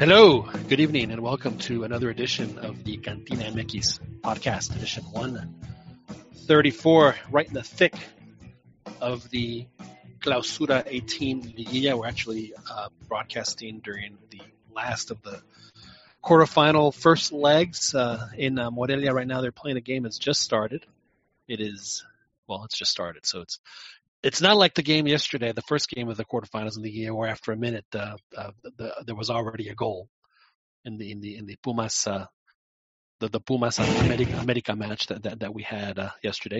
Hello, good evening, and welcome to another edition of the Cantina MX podcast, edition 134, right in the thick of the Clausura 18 Liguilla. We're actually uh, broadcasting during the last of the quarterfinal first legs uh, in uh, Morelia right now. They're playing a game that's just started. It is, well, it's just started, so it's it's not like the game yesterday, the first game of the quarterfinals in the year, where after a minute uh, uh, the, there was already a goal in the in the in the Pumas uh, the the Pumas America, America match that that, that we had uh, yesterday.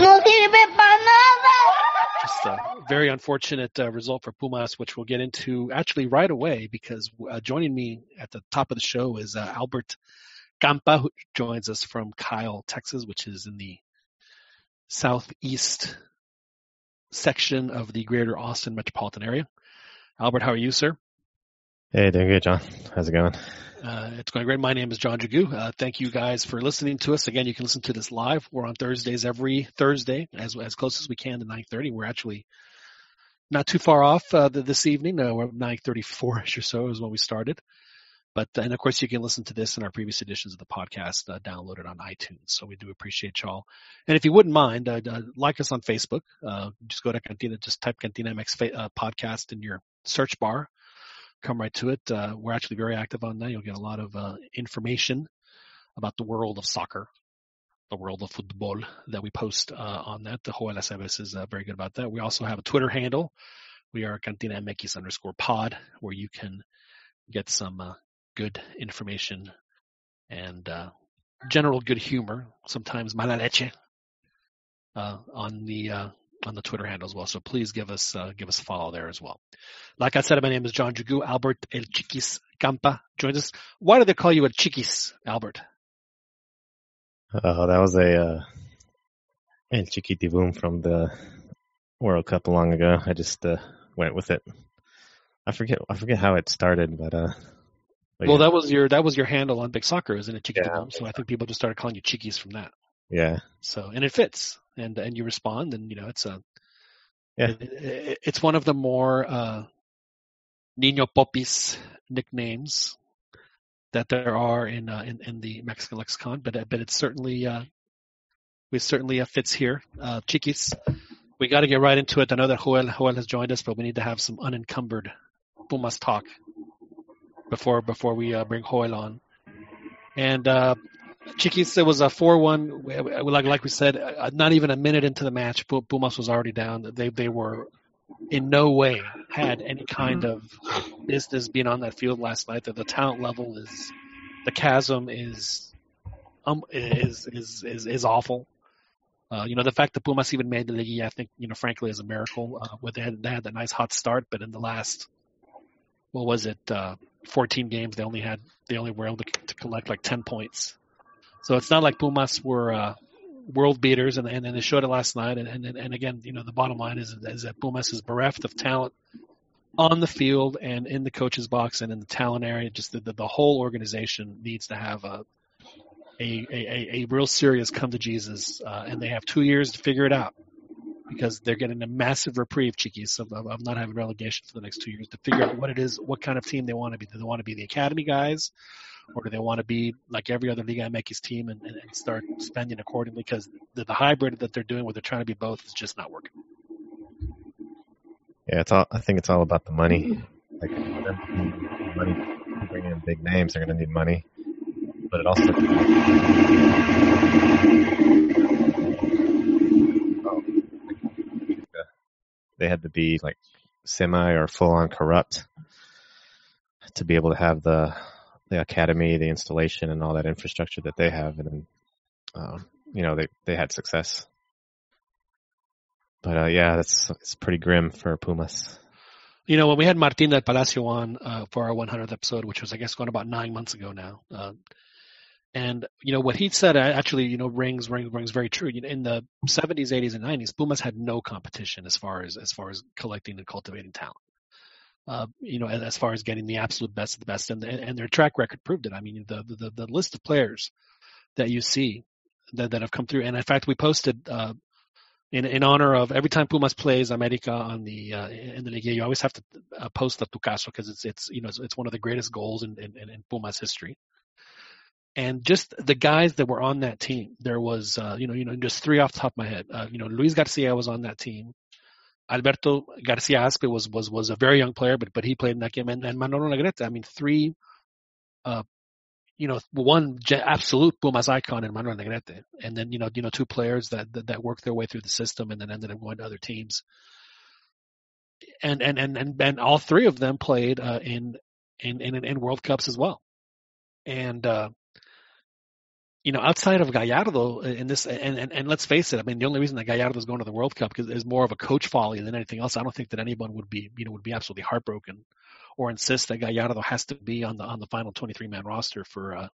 Just a very unfortunate uh, result for Pumas, which we'll get into actually right away because uh, joining me at the top of the show is uh, Albert Campa, who joins us from Kyle, Texas, which is in the southeast section of the greater Austin metropolitan area. Albert, how are you, sir? Hey, doing good, John. How's it going? Uh, it's going great. My name is John Jagu. Uh, thank you guys for listening to us. Again, you can listen to this live. We're on Thursdays every Thursday, as as close as we can to 9:30. We're actually not too far off uh, this evening. Uh, we're 9:34ish or so is when we started. But and of course, you can listen to this in our previous editions of the podcast uh, downloaded on iTunes. So we do appreciate y'all. And if you wouldn't mind, uh, uh, like us on Facebook. Uh, just go to Cantina, just type Cantina MX uh, podcast in your search bar. Come right to it. Uh, we're actually very active on that. You'll get a lot of information about the world of soccer, the world of football that we post on that. The whole LSMS is very good about that. We also have a Twitter handle. We are Cantina MX underscore pod, where you can get some good information and uh, general good humor, sometimes mala leche, uh, on the uh, on the Twitter handle as well. So please give us uh, give us a follow there as well. Like I said, my name is John Jagu. Albert El Chiquis Campa joins us. Why do they call you El Chiquis, Albert? Oh, that was a uh, El Chiquitibum from the World Cup long ago. I just uh, went with it. I forget I forget how it started, but uh, well, that was your that was your handle on Big Soccer, isn't it, Chiquis? Yeah, so I think people just started calling you Chiquis from that. Yeah. So and it fits, and and you respond, and you know it's a yeah, it, it, it's one of the more uh, Nino Popis nicknames that there are in uh, in, in the Mexican lexicon, but but it's certainly uh, we certainly uh, fits here. Uh, Chiquis, we got to get right into it. I know that Joel Joel has joined us, but we need to have some unencumbered Pumas talk before before we uh, bring Joel on. And uh, Chiquis was a four-one. Like like we said, uh, not even a minute into the match, Pumas was already down. They they were in no way had any kind of business being on that field last night. That the talent level is the chasm is um is is is, is awful. Uh, you know, the fact that Pumas even made the league, I think, you know, frankly, is a miracle. Uh, where they had, they had that nice hot start, but in the last, what was it, uh, 14 games, they only had they only were able to, to collect like 10 points. So it's not like Pumas were uh, world beaters, and, and and they showed it last night. And, and and again, you know, the bottom line is is that Pumas is bereft of talent on the field and in the coach's box and in the talent area. Just the the, the whole organization needs to have a a, a, a real serious come to Jesus, uh, and they have two years to figure it out because they're getting a massive reprieve, Chiquis, of, of, of, not having relegation for the next two years to figure out what it is, what kind of team they want to be. Do they want to be the academy guys, or do they want to be like every other Liga MX team and, and, and start spending accordingly? Because the, the hybrid that they're doing, where they're trying to be both, is just not working. Yeah, it's all. I think it's all about the money. Like money, bringing in big names, they're going to need money, but it also they had to be like semi or full on corrupt to be able to have the the academy, the installation, and all that infrastructure that they have, and um, you know they they had success. But uh, yeah, that's it's pretty grim for Pumas. You know, when we had Martin del Palacio on uh, for our 100th episode, which was I guess going about nine months ago now, uh, and you know what he said actually, you know, rings rings rings very true. You know, in the 70s, 80s, and 90s, Pumas had no competition as far as as far as collecting and cultivating talent. Uh, you know, as, far as getting the absolute best of the best, and and their track record proved it. I mean, the the, the list of players that you see that, that have come through, and in fact, we posted uh, in in honor of every time Pumas plays America on the uh, in the league, you always have to uh, post up Tucazo because it's it's you know it's, it's, one of the greatest goals in, in, in Pumas history. And just the guys that were on that team, there was uh, you know you know just three off the top of my head. Uh, you know Luis Garcia was on that team. Alberto Garcia Aspe was was was a very young player, but but he played in that game, and, and Manolo Negrete. I mean, three uh, you know, one absolute Pumas icon in Manuel Negrete, and then you know, you know, two players that, that that worked their way through the system and then ended up going to other teams. And and and and, and all three of them played uh, in, in in in World Cups as well. And uh, you know, outside of Gallardo in this, and, and, and let's face it, I mean, the only reason that Gallardo is going to the World Cup is, more of a coach folly than anything else. I don't think that anyone would be, you know, would be absolutely heartbroken or insist that Gallardo has to be on the on the final 23 man roster for uh,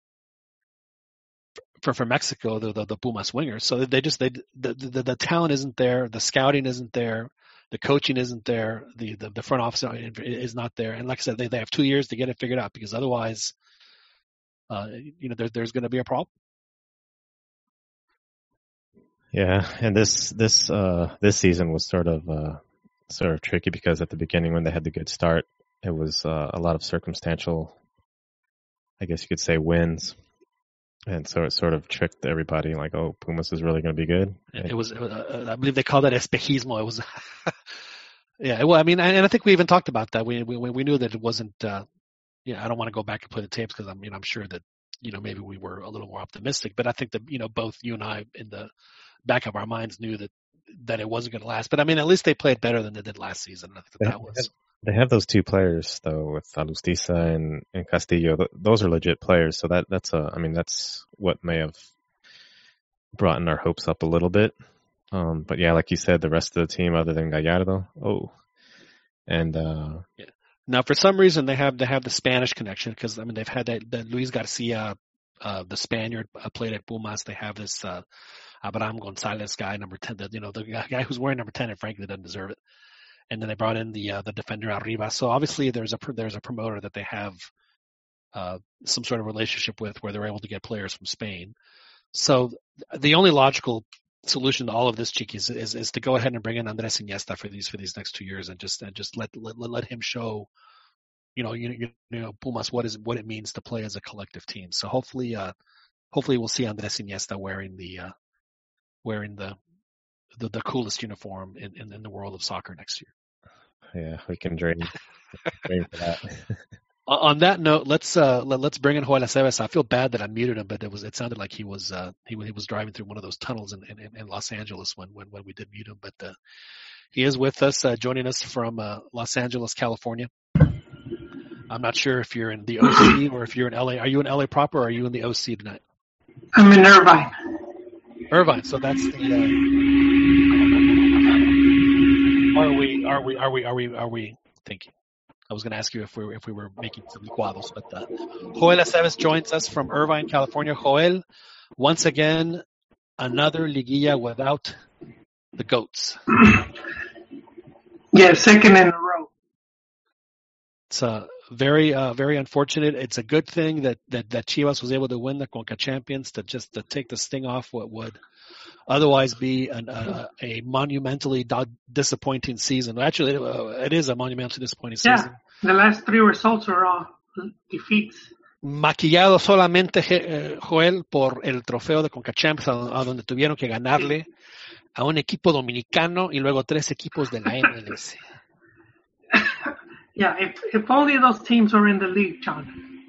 for for Mexico, the the, the Pumas wingers. So they just they the, the the talent isn't there, the scouting isn't there, the coaching isn't there, the the, the front office is not there, and like I said, they they have two years to get it figured out because otherwise, uh, you know, there, there's going to be a problem. Yeah, and this this uh this season was sort of uh sort of tricky because at the beginning when they had the good start, it was uh, a lot of circumstantial, I guess you could say, wins. And so it sort of tricked everybody, like, oh, Pumas is really going to be good. It, it was, uh, I believe they called that espejismo. It was, yeah. Well, I mean, and I think we even talked about that. We we, we knew that it wasn't. Uh, yeah, I don't want to go back and play the tapes because I mean, I'm sure that you know maybe we were a little more optimistic, but I think that you know both you and I in the back of our minds knew that that it wasn't going to last. But I mean, at least they played better than they did last season. I think that, that was they have those two players though with Alustiza and, and Castillo. Those are legit players. So that that's a I mean that's what may have brought in our hopes up a little bit. Um, but yeah, like you said, the rest of the team other than Gallardo, oh, and uh, yeah. Now, for some reason, they have they have the Spanish connection because I mean they've had that, that Luis Garcia, uh, the Spaniard, uh, played at Pumas. They have this uh, Abraham Gonzalez guy, number ten. You know the guy who's wearing number ten, and frankly doesn't deserve it and then they brought in the uh, the defender Arribas. So obviously there's a there's a promoter that they have uh, some sort of relationship with where they're able to get players from Spain. So the only logical solution to all of this, Cheeky, is, is, is to go ahead and bring in Andres Iniesta for these for these next two years and just and just let let, let him show, you know, you, you, you know, Pumas what is what it means to play as a collective team. So hopefully, uh, hopefully we'll see Andres Iniesta wearing the uh, wearing the the, the coolest uniform in, in, in the world of soccer next year. Yeah, we can dream, dream for that. On that note, let's uh, let, us bring in Joel Aceves. I feel bad that I muted him, but it was it sounded like he was uh, he, he was driving through one of those tunnels in, in, in Los Angeles when, when when we did mute him. But uh, he is with us, uh, joining us from uh, Los Angeles, California. I'm not sure if you're in the OC or if you're in LA. Are you in LA proper or are you in the OC tonight? I'm in Irvine. Irvine. So that's the. Uh, are we? Are we? Are we? Are we? Are we? Thank you. I was going to ask you if we were, if we were making some licuados, but uh, Joel Aceves joins us from Irvine, California. Joel, once again, another liguilla without the goats. Yeah, second in a row. It's uh, very uh, very unfortunate. It's a good thing that, that that Chivas was able to win the Conca Champions to just to take the sting off what would otherwise be an, a, a monumentally disappointing season. Actually, it is a monumentally disappointing season. Yeah, the last three results are all defeats. Maquillado solamente eh, Joel por el trofeo de Conca Champions, a donde tuvieron que ganarle a un equipo dominicano y luego tres equipos de la MLS. yeah, if if only those teams were in the league, John.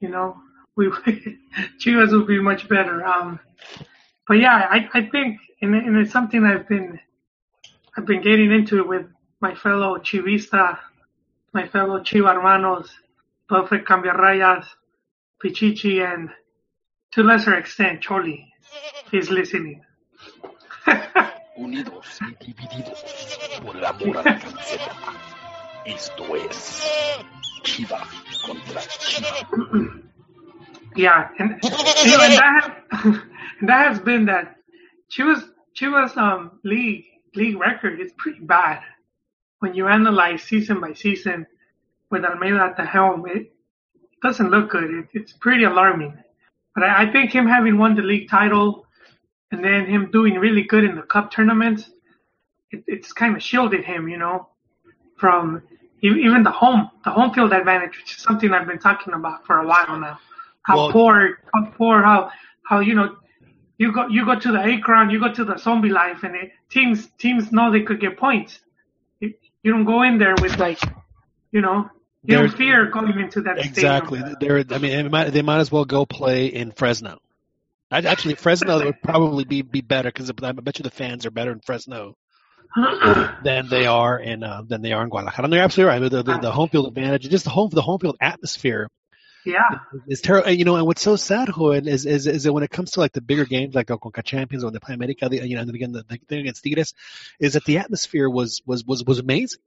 You know, we Chivas would be much better. Um, but yeah, I I think and, and it's something I've been I've been getting into with my fellow Chivista, my fellow Chiva hermanos, Perfect Cambiarrayas, Pichichi, and to lesser extent Choli. He's listening. Unidos y divididos por el amor a la camiseta. Esto es Chiva contra Chiva. Yeah, and, you know, and that, that has been that Chivas Chivas um league league record is pretty bad. When you analyze season by season with Almeyda at the helm, it doesn't look good. It, it's pretty alarming. But I, I think him having won the league title and then him doing really good in the cup tournaments, it, it's kind of shielded him, you know, from even the home, the home field advantage, which is something I've been talking about for a while now. How well, poor, how poor, how, how, you know, you go, you go to the Akron, you go to the Omnilife and it, teams, teams know they could get points. You, you don't go in there with like, you know, you don't fear going into that exactly. They're, I mean, they might, they might as well go play in Fresno. Actually, Fresno would probably be be better because I bet you the fans are better in Fresno than they are in uh, than they are in Guadalajara. And they're absolutely right. The, the, the home field advantage, just the home the home field atmosphere. Yeah, is terrible. You know, and what's so sad, Joel, is, is is that when it comes to like the bigger games, like the Conca Champions or the Play America, the, you know, and again the, the thing against Tigres, is that the atmosphere was was was was amazing,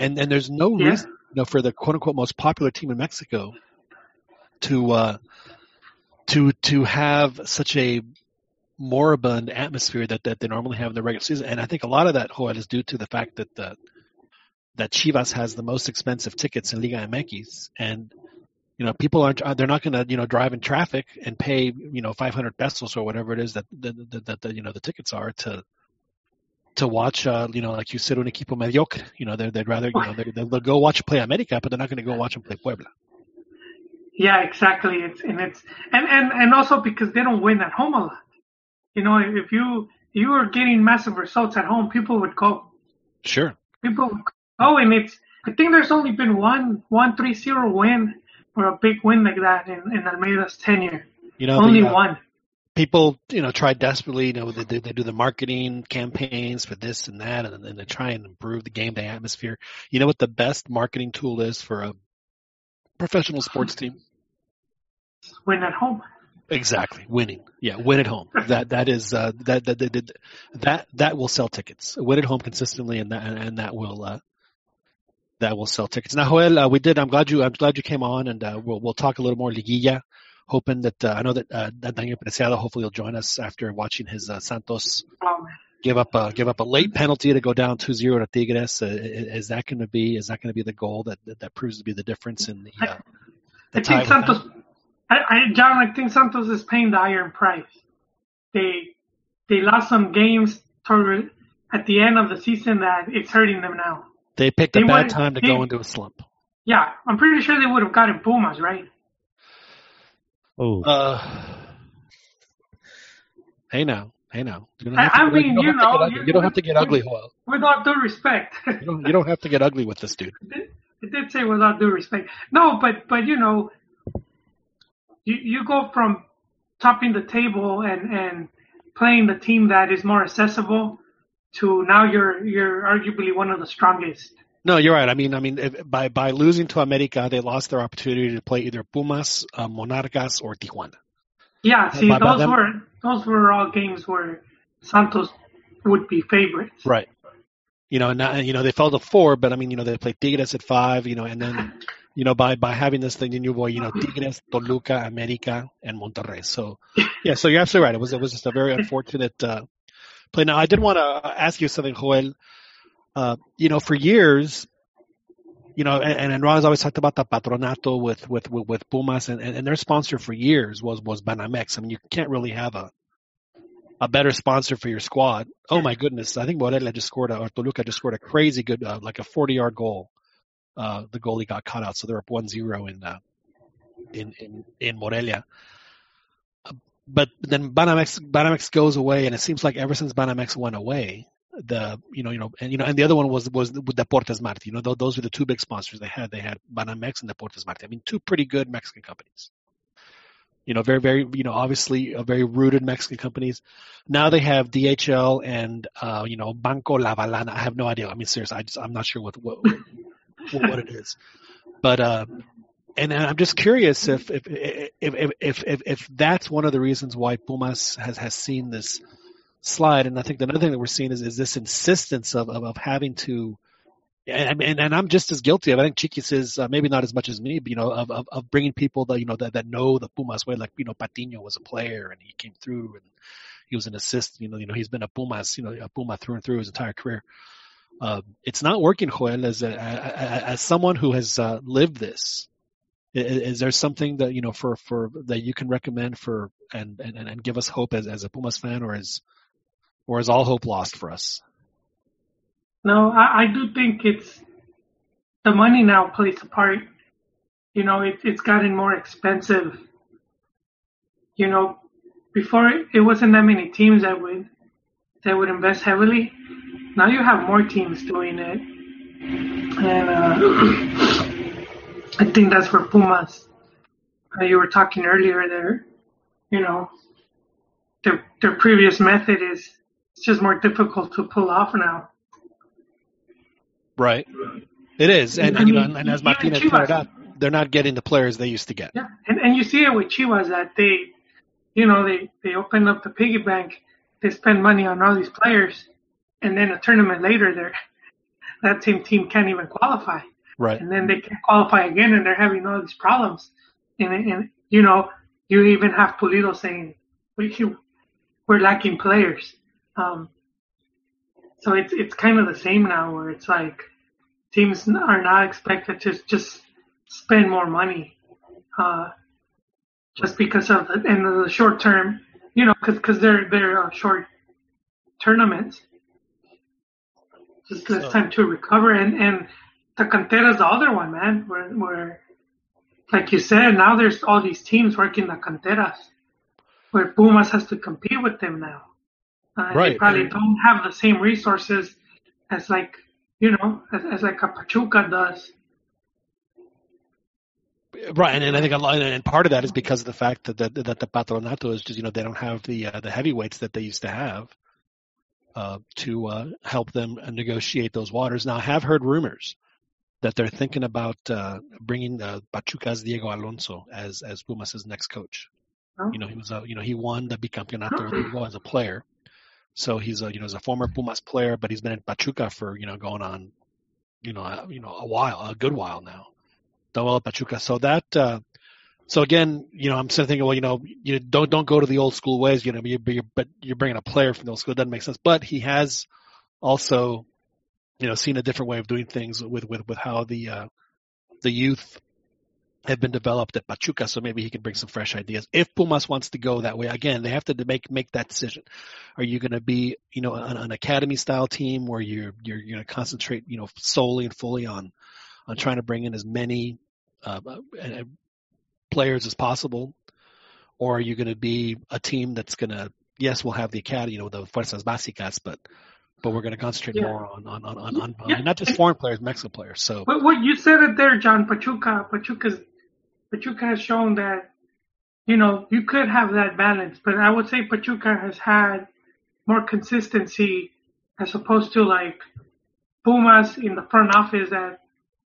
and and there's no yeah. reason, you know, for the quote unquote most popular team in Mexico to uh to to have such a moribund atmosphere that, that they normally have in the regular season. And I think a lot of that, Joel, is due to the fact that the, that Chivas has the most expensive tickets in Liga MX. And, you know, people aren't, uh, they're not going to, you know, drive in traffic and pay, you know, 500 pesos or whatever it is that, that, that, that you know, the tickets are to, to watch, uh, you know, like you said, un equipo mediocre. You know, they'd rather, you know, they'll go watch play America, but they're not going to go watch them play Puebla. Yeah, exactly. It's and it's and and and also because they don't win at home a lot. You know, if you you were getting massive results at home, people would go. Sure. People would go, and it's. I think there's only been one one three zero win or a big win like that in, in Almeyda's tenure. You know, only the, uh, one. People, you know, try desperately. You know, they, they do the marketing campaigns for this and that, and then they try and improve the game day atmosphere. You know what the best marketing tool is for a professional sports team? Win at home. Exactly, winning. Yeah, win at home. that that is uh, that, that, that that that will sell tickets. Win at home consistently, and that and that will uh, that will sell tickets. Now, Joel, uh, we did. I'm glad you. I'm glad you came on, and uh, we'll we'll talk a little more liguilla. Hoping that uh, I know that uh, that Daniel Preciado hopefully will join us after watching his uh, Santos give up a give up a late penalty to go down 2-0 to Tigres. Uh, is that going to be is that going to be the goal that, that, proves to be the difference in the? Uh, the I think Santos I, I, John, I think Santos is paying the iron price. They they lost some games toward at the end of the season that it's hurting them now. They picked they a bad time to they, go into a slump. Yeah, I'm pretty sure they would have gotten Pumas, right? Oh. Uh, hey now, hey now. You I, I mean, you, know, you, don't have to get ugly, Joel. With all due respect. you, don't, you don't have to get ugly with this dude. It did say without due respect. No, but but you know, you, you go from topping the table and, and playing the team that is more accessible to now you're you're arguably one of the strongest. No, you're right. I mean, I mean, by by losing to America, they lost their opportunity to play either Pumas, uh, Monarcas, or Tijuana. Yeah, see, by, those by were those were all games where Santos would be favorites. Right. You know, and now, you know they fell to four, but I mean, you know, they played Tigres at five. You know, and then you know, by, by having this thing, in you boy, you know, Tigres, Toluca, America, and Monterrey. So, yeah, so you're absolutely right. It was, it was just a very unfortunate, uh, play. Now, I did want to ask you something, Joel. Uh, you know, for years, you know, and, and Ron has always talked about the patronato with, with, with, with Pumas and, and, their sponsor for years was, was Banamex. I mean, you can't really have a, a better sponsor for your squad. Oh my goodness. I think Morelia just scored a, or Toluca just scored a crazy good, uh, like a 40 yard goal uh, the goalie got cut out, so they're up 1-0 in uh, in in in Morelia. But then Banamex Banamex goes away, and it seems like ever since Banamex went away, the you know you know and you know and the other one was was with Deportes Marte. You know those, those were the two big sponsors they had. They had Banamex and Deportes Marte. I mean, two pretty good Mexican companies. You know, very very you know obviously very rooted Mexican companies. Now they have DHL and uh, you know Banco Lavalana. I have no idea. I mean, seriously, I just I'm not sure what what what it is. But uh, and, I'm just curious if if, if if if if if that's one of the reasons why Pumas has has seen this slide. And I think another thing that we're seeing is is this insistence of of, of having to. And, and and I'm just as guilty of. I think Chiquis is uh, maybe not as much as me, but you know, of, of of bringing people that you know that that know the Pumas way. Like you know, Patiño was a player and he came through and he was an assist. You know, you know, he's been a Pumas, you know, a Puma through and through his entire career. Uh, it's not working, Joel, as a, as someone who has uh, lived this Is, there something that you know for for that you can recommend for and and, and give us hope as as a Pumas fan, or is or is all hope lost for us? No, I, I do think it's the money now plays a part. You know, it, it's gotten more expensive. You know, before it wasn't that many teams that would that would invest heavily. Now you have more teams doing it, and uh, I think that's where Pumas. Uh, you were talking earlier there. You know, their their previous method is it's just more difficult to pull off now. Right. It is, and, and you know, and as Martinez pointed out, they're not getting the players they used to get. Yeah, and and you see it with Chivas that they, you know, they they open up the piggy bank, they spend money on all these players, and then a tournament later, they're that same team can't even qualify. Right. And then they can't qualify again, and they're having all these problems. And and you know, you even have Pulido saying we we're lacking players. Um, so it's it's kind of the same now, where it's like teams are not expected to just spend more money uh, just because of the, in the short term, you know, because cause they're they're uh, short tournaments. Just so. it's time to recover, and and the Cantera's the other one, man. Where where like you said, now there's all these teams working the Canteras, where Pumas has to compete with them now. Uh, right. They probably don't have the same resources as like you know, as, as like a Pachuca does. Right, and, and I think a lot, and part of that is because of the fact that the, that the patronato is just you know they don't have the uh, the heavyweights that they used to have uh, to uh, help them negotiate those waters. Now I have heard rumors that they're thinking about uh, bringing uh, Pachuca's Diego Alonso as as Pumas' next coach. Oh. You know he was a, you know he won the bicampeonato as a player, so he's a you know he's a former Pumas player, but he's been in Pachuca for you know going on, you know a, you know a while, a good while now. Double Pachuca. So that uh, so again, you know, I'm sort of thinking, well, you know, you don't don't go to the old school ways, you know, you, you're, but you're bringing a player from the old school. It doesn't make sense. But he has also, you know, seen a different way of doing things with with with how the uh, the youth have been developed at Pachuca, so maybe he can bring some fresh ideas. If Pumas wants to go that way, again, they have to make make that decision. Are you going to be, you know, an, an academy style team where you're you're going to concentrate, you know, solely and fully on on trying to bring in as many uh, uh, players as possible, or are you going to be a team that's going to, yes, we'll have the academy, you know, the fuerzas básicas, but but we're going to concentrate yeah. more on on on, on, on yeah. not just foreign players, Mexican players. So, but what you said it there, John Pachuca, Pachuca's Pachuca has shown that, you know, you could have that balance, but I would say Pachuca has had more consistency as opposed to like Pumas in the front office that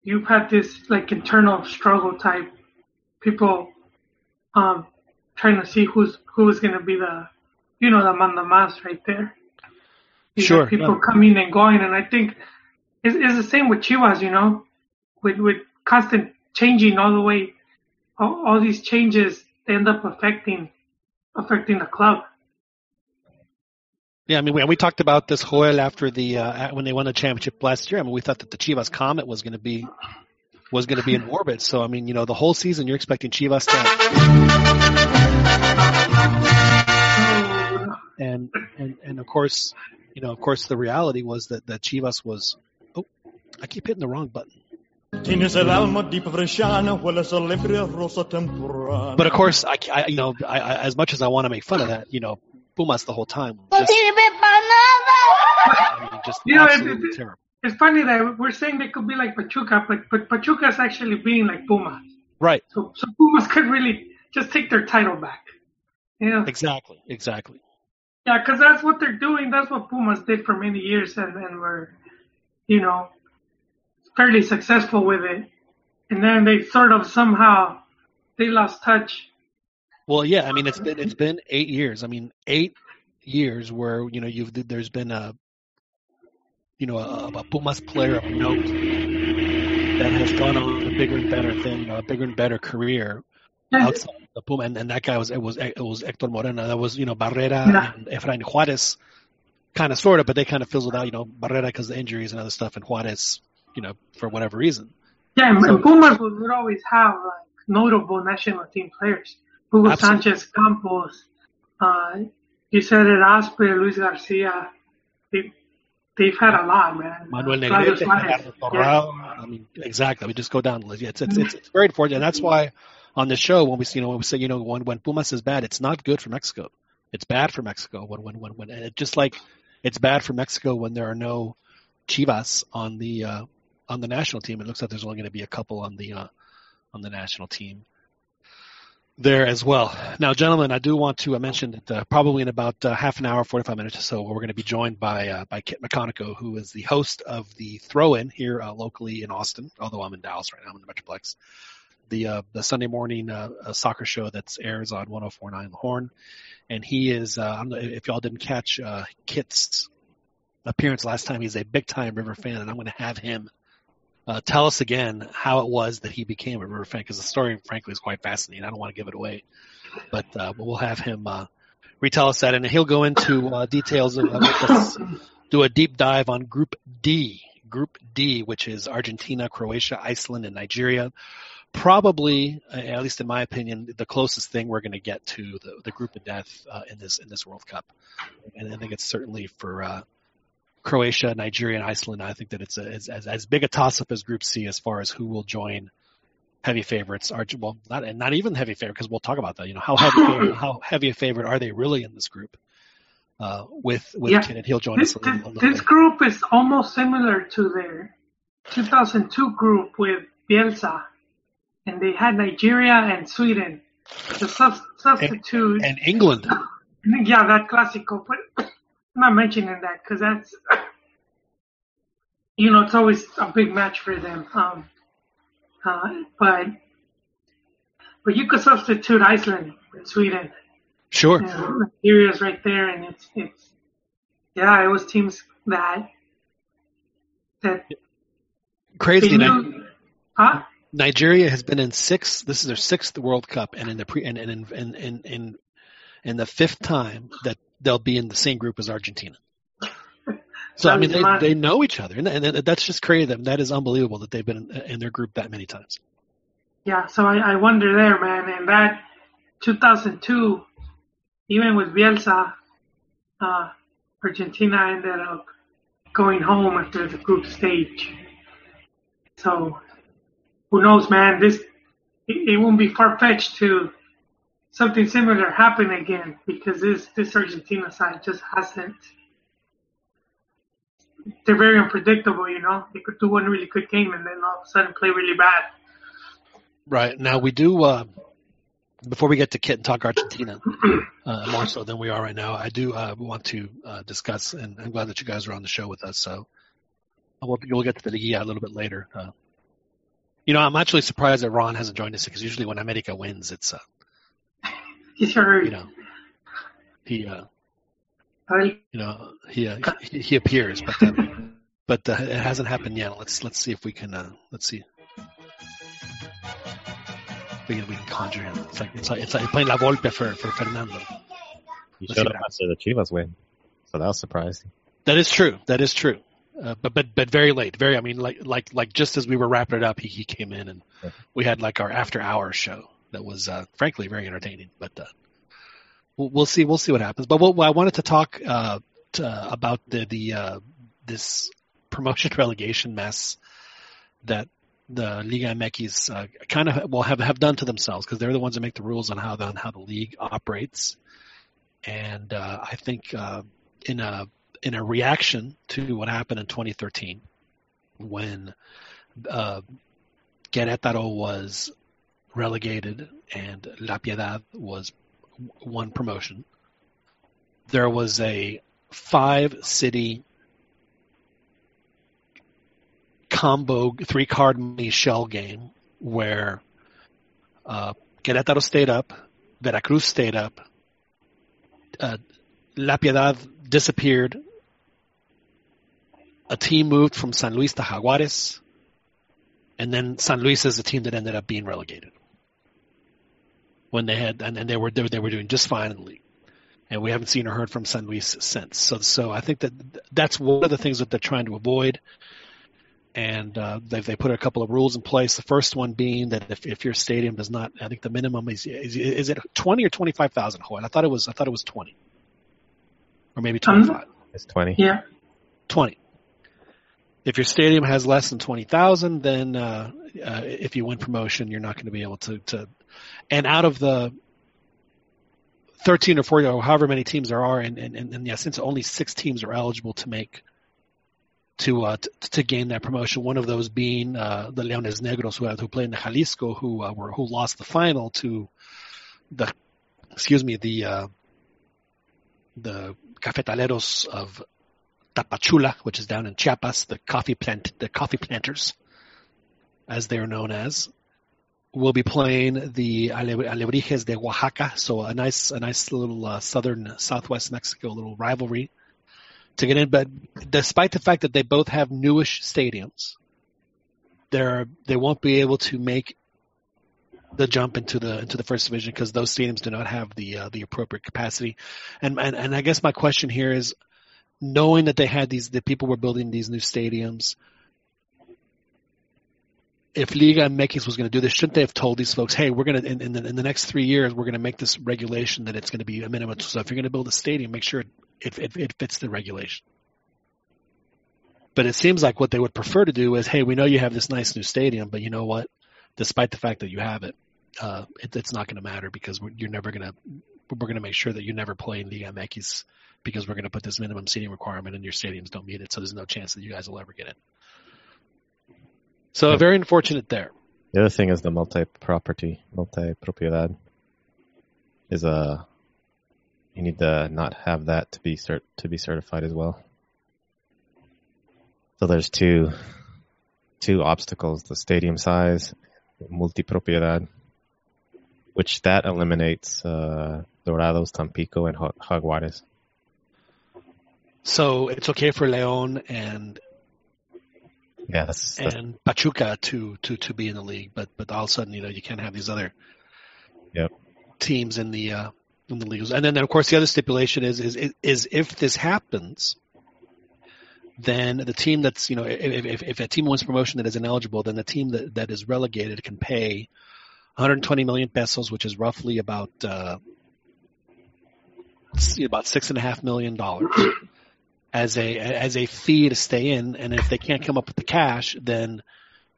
you've had this like internal struggle type people um trying to see who's who's gonna be the you know the man the mas right there. You sure. people yeah. coming and going and I think it's, it's the same with Chivas, you know, with with constant changing all the way all, all these changes they end up affecting affecting the club. Yeah, I mean, we, we talked about this Joel after the uh, when they won the championship last year. I mean, we thought that the Chivas Comet was going to be was going to be in orbit. So, I mean, you know, the whole season you're expecting Chivas to, and and and of course, you know, of course, the reality was that that Chivas was. Oh, I keep hitting the wrong button. But of course, I, I you know, I, I, as much as I want to make fun of that, you know, Pumas the whole time. Just, I mean, just you know, absolutely it's, terrible. It's funny that we're saying they could be like Pachuca, but but Pachuca's actually being like Pumas. Right. So so Pumas could really just take their title back. You know? Exactly. Exactly. Yeah, because that's what they're doing. That's what Pumas did for many years, and and were, you know, fairly successful with it, and then they sort of somehow they lost touch. Well, yeah, I mean it's been it's been eight years. I mean eight years where you know you've there's been a you know a, a Pumas player of note that has gone on a bigger and better thing, you know, a bigger and better career outside the Puma, and, and that guy was it was it was Hector Moreno. That was you know Barrera yeah. and Efrain Juarez, kind of sort of, but they kind of fizzled out. You know Barrera because of the injuries and other stuff, and Juarez you know, for whatever reason. Yeah, and so, Pumas would, would always have like notable national team players. Hugo Absolutely. Sanchez Campos, uh, you said it, Aspe, Luis Garcia. They, they've had a lot, man. Manuel Negrete. Gerardo Torrado. I mean, exactly. We just go down the list. Yeah, it's, it's, it's, it's very important, And that's why on the show, when we, you know, when we say, you know, when, when Pumas is bad, it's not good for Mexico. It's bad for Mexico when, when, when, when, and it just like it's bad for Mexico when there are no Chivas on the, uh, on the national team. It looks like there's only going to be a couple on the, uh, on the national team there as well. Now, gentlemen, I do want to uh, mention that uh, probably in about uh, half an hour, 45 minutes or so, we're going to be joined by uh, by Kit McConnico, who is the host of the Throw-In here uh, locally in Austin. Although I'm in Dallas right now, I'm in the Metroplex. The uh, the Sunday morning soccer show that airs on 104.9 The Horn, and he is. If y'all didn't catch Kit's appearance last time. He's a big time River fan, and I'm going to have him uh, tell us again how it was that he became a River fan because the story, frankly, is quite fascinating. I don't want to give it away, but uh, we'll have him uh, retell us that, and he'll go into uh, details of, us, do a deep dive on Group D, Group D, which is Argentina, Croatia, Iceland, and Nigeria. Probably, uh, at least in my opinion, the closest thing we're going to get to the, the group of death uh, in this in this World Cup, and I think it's certainly for Croatia, Nigeria, and Iceland. I think that it's, a, it's as, as big a toss up as Group C as far as who will join heavy favorites. Arch- well, not and not even heavy favorite because we'll talk about that. You know how heavy how heavy a favorite are they really in this group? Uh, with with Yeah. And he'll join This, us a little, a little this later. group is almost similar to their 2002 group with Bielsa, and they had Nigeria and Sweden. The sub- substitute, And England, yeah, that Classico, but I'm not mentioning that because that's, you know, it's always a big match for them. Um, uh, but, but you could substitute Iceland with Sweden. sure. You know, Nigeria's right there, and it's it's yeah, it was teams that that Crazy. knew, huh? Nigeria has been in six. This is their sixth World Cup, and in the pre and and in in in, in, in the fifth time that they'll be in the same group as Argentina. So I mean, they, they know each other, and, and that's just crazy. That that is unbelievable that they've been in, in their group that many times. Yeah, so I, I wonder there, man, and that 2002, even with Bielsa, uh, Argentina ended up going home after the group stage. So who knows, man? This it, it won't be far fetched to something similar happen again because this this Argentina side just hasn't. They're very unpredictable, you know. They could do one really good game and then all of a sudden play really bad. Right now, we do. Uh, before we get to Kit and talk Argentina, uh, more so than we are right now, I do uh, want to uh, discuss, and I'm glad that you guys are on the show with us. So we'll, we'll get to the Liga a little bit later. Uh, you know, I'm actually surprised that Ron hasn't joined us because usually when America wins, it's uh, Sure. you know he uh, you know he uh, he, he appears, but uh, but uh, it hasn't happened yet. Let's let's see if we can uh, let's see. We can, we can conjure him. It's like it's like it's like playing La Volpe for, for Fernando. He Let's showed up after the Chivas win, so that was surprising. That is true. That is true. Uh, but but but very late. Very. I mean, like like like just as we were wrapping it up, he he came in and Yeah. we had like our after hours show that was uh, frankly very entertaining. But uh, we'll, we'll see we'll see what happens. But what, I wanted to talk uh, to, about the the uh, this promotion relegation mess that the Liga MX uh, kind of well have have done to themselves because they're the ones that make the rules on how the on how the league operates. And uh, I think in a in a reaction to what happened in 2013 when uh, was relegated and La Piedad was won promotion. There was a five city combo three card shell game where uh, Querétaro stayed up, Veracruz stayed up, uh, La Piedad disappeared. A team moved from San Luis to Jaguares, and then San Luis is the team that ended up being relegated. When they had, and, and they were they were- doing just fine in the league, and we haven't seen or heard from San Luis since. So so I think that that's one of the things that they're trying to avoid. and uh, they they put a couple of rules in place. The first one being that if, if your stadium does not, I think the minimum is is, is it twenty or twenty five thousand. Joel, I thought it was I thought it was twenty, or maybe twenty five. It's twenty. Yeah. Twenty. If your stadium has less than twenty thousand, then uh, uh, if you win promotion, you're not going to be able to, to. And out of the thirteen or fourteen or however many teams there are, and and, and yeah, since only six teams are eligible to make to uh, t- to gain that promotion. One of those being uh, the Leones Negros, who, who played in Jalisco, who uh, were who lost the final to the excuse me the uh, the Cafetaleros of Tapachula, which is down in Chiapas, the coffee plant the coffee planters, as they are known as. Will be playing the Alebrijes de Oaxaca, so a nice, a nice little uh, southern, southwest Mexico little rivalry to get in. But despite the fact that they both have newish stadiums, they're they won't be able to make the jump into the into the first division because those stadiums do not have the uh, the appropriate capacity. And, and and I guess my question here is, knowing that they had these, the people were building these new stadiums. If Liga MX was going to do this, shouldn't they have told these folks, "Hey, we're going to in, in, the, in the next three years, we're going to make this regulation that it's going to be a minimum. So if you're going to build a stadium, make sure it, it, it fits the regulation." But it seems like what they would prefer to do is, "Hey, we know you have this nice new stadium, but you know what? Despite the fact that you have it, uh, it it's not going to matter because you're never going to we're going to make sure that you never play in Liga MX because we're going to put this minimum seating requirement and your stadiums don't meet it. So there's no chance that you guys will ever get it. So very unfortunate there. The other thing is the multi-property, multi-propiedad is a, you need to not have that to be cert, to be certified as well. So there's two, two obstacles, the stadium size, multi-propiedad, which that eliminates, uh, Dorados, Tampico, and Jaguares. So it's okay for Leon and yeah, that's, that's, and Pachuca to, to, to be in the league, but but all of a sudden you know you can't have these other yep. teams in the uh, in the leagues. And then, then of course the other stipulation is is is if this happens, then the team that's you know if, if, if a team wins promotion that is ineligible, then the team that, that is relegated can pay 120 million pesos, which is roughly about uh, about six and a half million dollars as a as a fee to stay in, and if they can't come up with the cash, then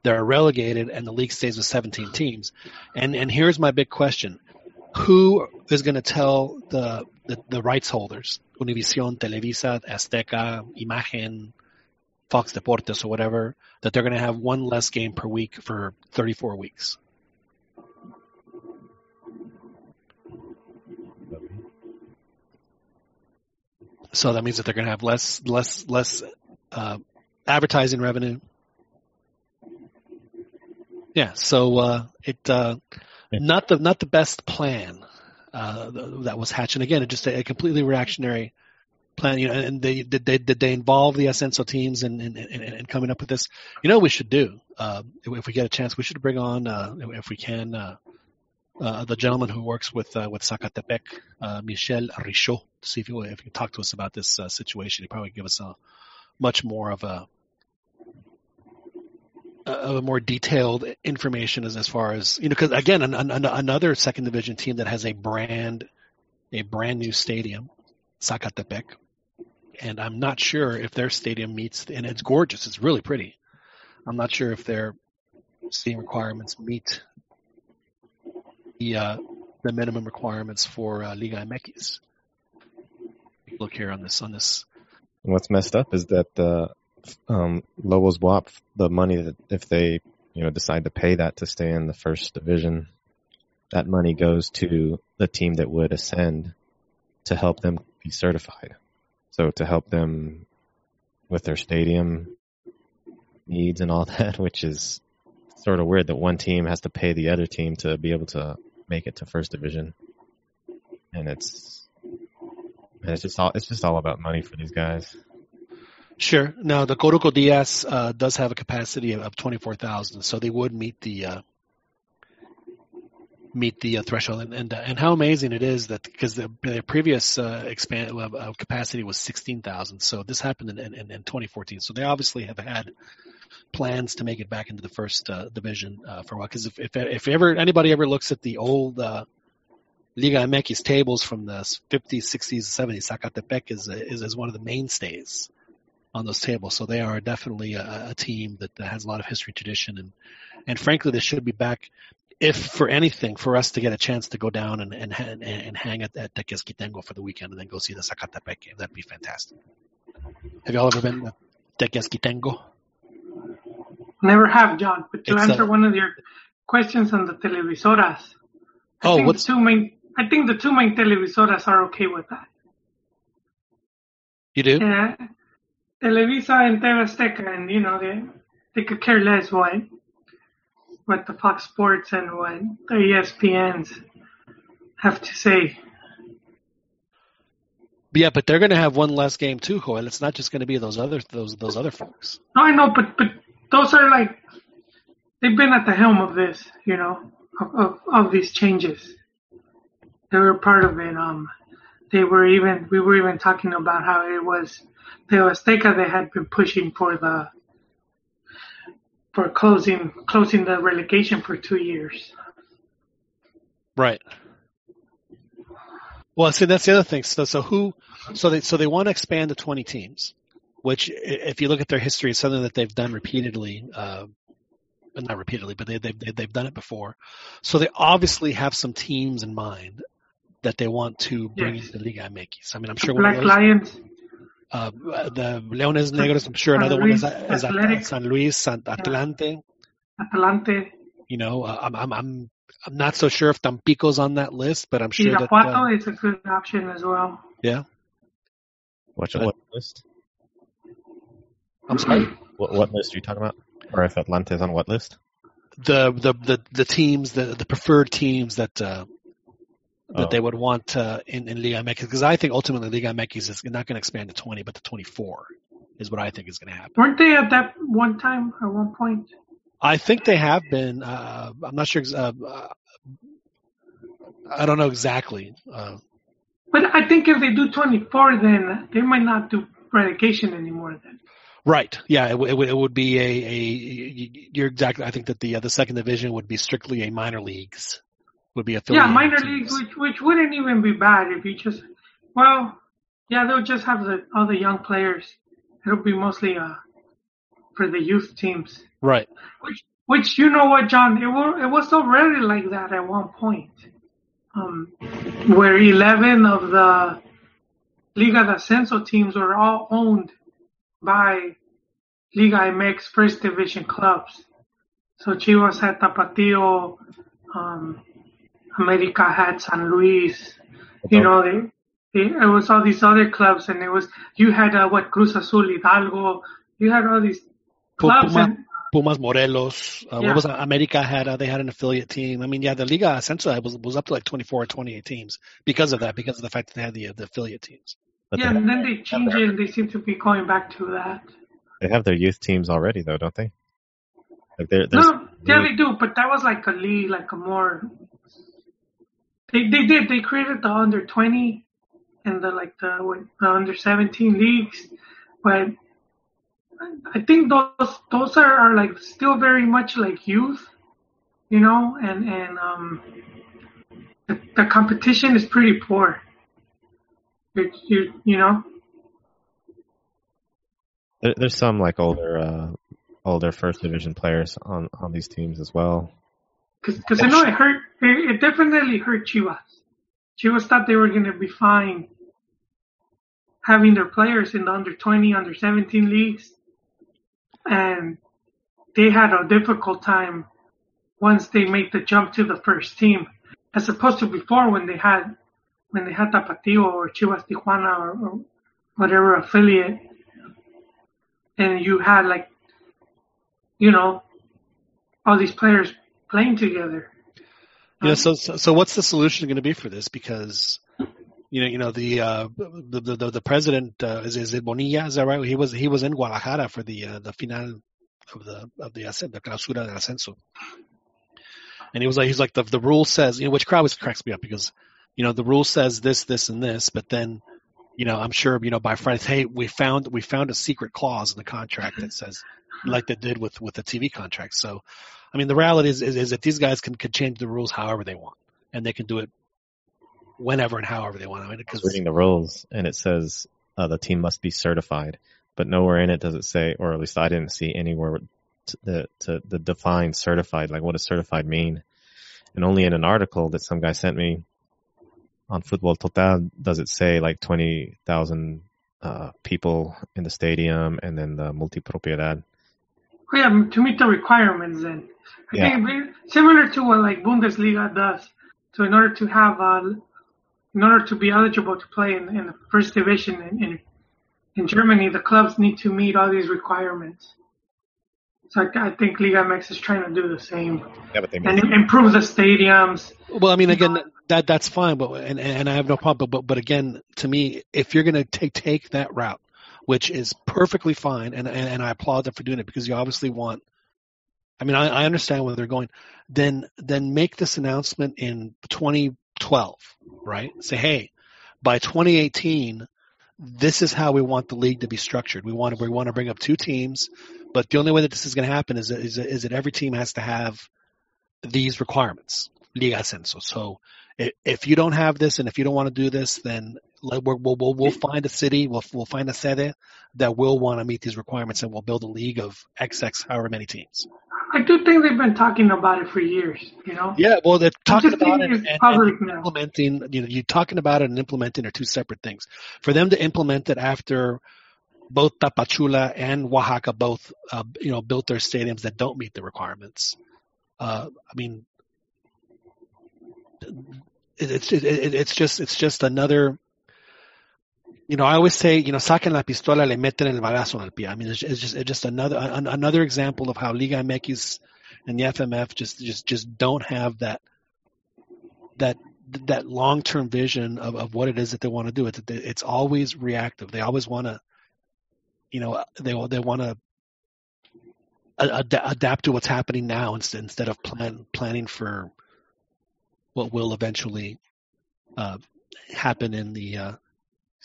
they're relegated, and the league stays with 17 teams. And and here's my big question: Who is going to tell the, the the rights holders, Univision, Televisa, Azteca, Imagen, Fox Deportes, or whatever, that they're going to have one less game per week for 34 weeks? So that means that they're going to have less, less, less uh, advertising revenue. Yeah. So uh, it uh, not the not the best plan uh, that was hatched, and again, it just a, a, completely reactionary plan. You know, and they did they did they involve the Ascenso teams in, in, in, in coming up with this? You know, what we should do uh, if, if, we get a chance, we should bring on uh, if we can uh, the gentleman who works with uh, with Zacatepec, uh, Michel Richaud, to see if you if you talk to us about this uh, situation. He probably give us a much more of a of a more detailed information as as far as you know. Because again, an, an, another second division team that has a brand a brand new stadium, Zacatepec, and I'm not sure if their stadium meets and it's gorgeous. It's really pretty. I'm not sure if their stadium requirements meet the uh, the minimum requirements for uh, Liga MX. Look here on this on this. What's messed up is that the um, Lobos BUAP the money that if they you know decide to pay that to stay in the first division, that money goes to the team that would ascend to help them be certified. So to help them with their stadium needs and all that, which is sort of weird that one team has to pay the other team to be able to make it to first division. And it's and it's just all it's just all about money for these guys. Sure. Now the Coruco Diaz uh, does have a capacity of, twenty four thousand, so they would meet the uh, meet the uh, threshold. And and, uh, and, how amazing it is that because the, previous uh, expand capacity was sixteen thousand, so this happened in, in, in 2014. So they obviously have had plans to make it back into the first uh, division uh, for a while. Because if, if if ever anybody ever looks at the old uh, Liga MX tables from the 50s, 60s, 70s, Zacatepec is, is is one of the mainstays on those tables. So they are definitely a, a team that, that has a lot of history, tradition, and and frankly, they should be back. If for anything, for us to get a chance to go down and and, and, and hang at, at Tequesquitengo for the weekend and then go see the Zacatepec game, that'd be fantastic. Have y'all ever been to Tequesquitengo? Never have, John. But to It's answer a- one of your questions on the televisoras, I Oh, think what's the two main. I think the two main televisoras are okay with that. you do? Yeah, Televisa and TV Azteca, and you know they they could care less what what the Fox Sports and what the ESPNs have to say. Yeah, but they're going to have one less game too, Joel. It's not just going to be those other those those other folks. No, I know, but but those are like they've been at the helm of this, you know, of of, of these changes. They were part of it. Um, they were even we were even talking about how it was the Azteca they had been pushing for the for closing closing the relegation for two years. Right. Well, see, that's the other thing. So, so who? So they so they want to expand to twenty teams, which, if you look at their history, is something that they've done repeatedly. Uh, but not repeatedly, but they, they've they- they've done it before. So they obviously have some teams in mind that they want to bring Yes. into Liga MX. I mean, I'm sure Black those, Lions, uh, the Leones Negros. I'm sure another San one is, is At- Athletic. San Luis, San Atlante. Atlante, You know, uh, I'm I'm I'm I'm not so sure if Tampico's on that list, but I'm sure that. Irapuato uh, is a good option as well. yeah, What, But- what list? I'm sorry. What, what list are you talking about? Or if Atlanta is on what list? the the the, the teams the the preferred teams that uh, that Oh. they would want uh, in in Liga MX because I think ultimately Liga MX is not going to expand to 20 but to 24 is what I think is going to happen. Weren't they at that one time at one point? I think they have been. Uh, I'm not sure. Uh, uh, I don't know exactly. Uh, But I think if they do 24, then they might not do relegation anymore. Then right? Yeah, it, w- it, would- it would be a, a. You're exactly. I think that the uh, the second division would be strictly a minor leagues. Would be a yeah, minor teams. leagues, which which wouldn't even be bad if you just well, yeah, they'll just have the all the young players. It'll be mostly uh for the youth teams. Right. Which which you know what, John? It was it was already like that at one point. Um, where 11 of the Liga de Ascenso teams were all owned by Liga MX first division clubs. So Chivas had Tapatio, um, America had San Luis, you know, they, they, it was all these other clubs and it was, you had uh, what, Cruz Azul, Hidalgo, you had all these clubs Puma- and, Pumas Morelos. Uh, Yeah. What was? America had? Uh, they had an affiliate team. I mean, yeah, the Liga Ascenso was was up to like 24 or 28 teams because of that, because of the fact that they had the, the affiliate teams. But yeah, and then they changed it and they seem to be going back to that. they have their youth teams already, though, don't they? Like they're, No, yeah, they do, but that was like a league, like a more. They they did. They created the under twenty, and the like the the under seventeen leagues, but I think those those are, are like still very much like youth, you know, and and um, the, the competition is pretty poor. You you you know. there, there's some like older uh, older first division players on on these teams as well. Because I know it hurt. It, it definitely hurt Chivas. Chivas thought they were going to be fine having their players in the under 20, under 17 leagues, and they had a difficult time once they made the jump to the first team, as opposed to before when they had when they had Tapatio or Chivas Tijuana or, or whatever affiliate, and you had like, you know, all these players playing together. Yeah. So, so, so what's the solution going to be for this? Because, you know, you know, the, uh, the, the, the, president, uh, is, is it Bonilla? Is that right? He was, he was in Guadalajara for the, uh, the final of the, of the, the clausura del ascenso. And he was like, he's like, the, the rule says, you know, which crowd always cracks me up because, you know, the rule says this, this, and this, but then, you know, I'm sure, you know, by Friday, hey, we found, we found a secret clause in the contract that says like they did with with the TV contract. So, I mean, the reality is is, is that these guys can, can change the rules however they want, and they can do it whenever and however they want. I mean, because reading the rules, and it says uh, the team must be certified, but nowhere in it does it say, or at least I didn't see anywhere to, the to the define certified. Like, what does certified mean? And only in an article that some guy sent me on Football Total does it say like twenty thousand uh, people in the stadium, and then the multipropiedad. Yeah, to meet the requirements then. I Yeah. think similar to what like Bundesliga does. So in order to have, uh, in order to be eligible to play in, in the first division in, in in Germany, the clubs need to meet all these requirements. So I, I think Liga MX is trying to do the same Yeah, but they and improve the stadiums. Well, I mean, again, that that's fine, but and and I have no problem. But but again, to me, if you're going to take take that route, which is perfectly fine, and, and and I applaud them for doing it because you obviously want. I mean, I, I understand where they're going. Then then make this announcement in 2012, right? Say, hey, by 2018, this is how we want the league to be structured. We want to we want to bring up two teams, but the only way that this is going to happen is that, is is that every team has to have these requirements. Liga Ascenso. So if you don't have this and if you don't want to do this, then let- we'll, we'll, we'll, find a city, we'll, we'll find a sede that will want to meet these requirements and we'll build a league of XX however many teams. I do think they've been talking about it for years. You know. Yeah, well, they're talking about it and, and implementing. You know, you talking about it and implementing are two separate things. For them to implement it after both Tapachula and Oaxaca both, uh, you know, built their stadiums that don't meet the requirements. Uh, I mean, it, it's it, it, it's just it's just another. You know, I always say, you know, saquen la pistola, le meten el balazo el pie. I mean, it's, it's just it's just another an, another example of how Liga MX and the FMF just just just don't have that that that long term vision of, of what it is that they want to do. It's it's always reactive. They always want to, you know, they they want to ad- adapt to what's happening now instead instead of plan planning for what will eventually uh, happen in the. Uh,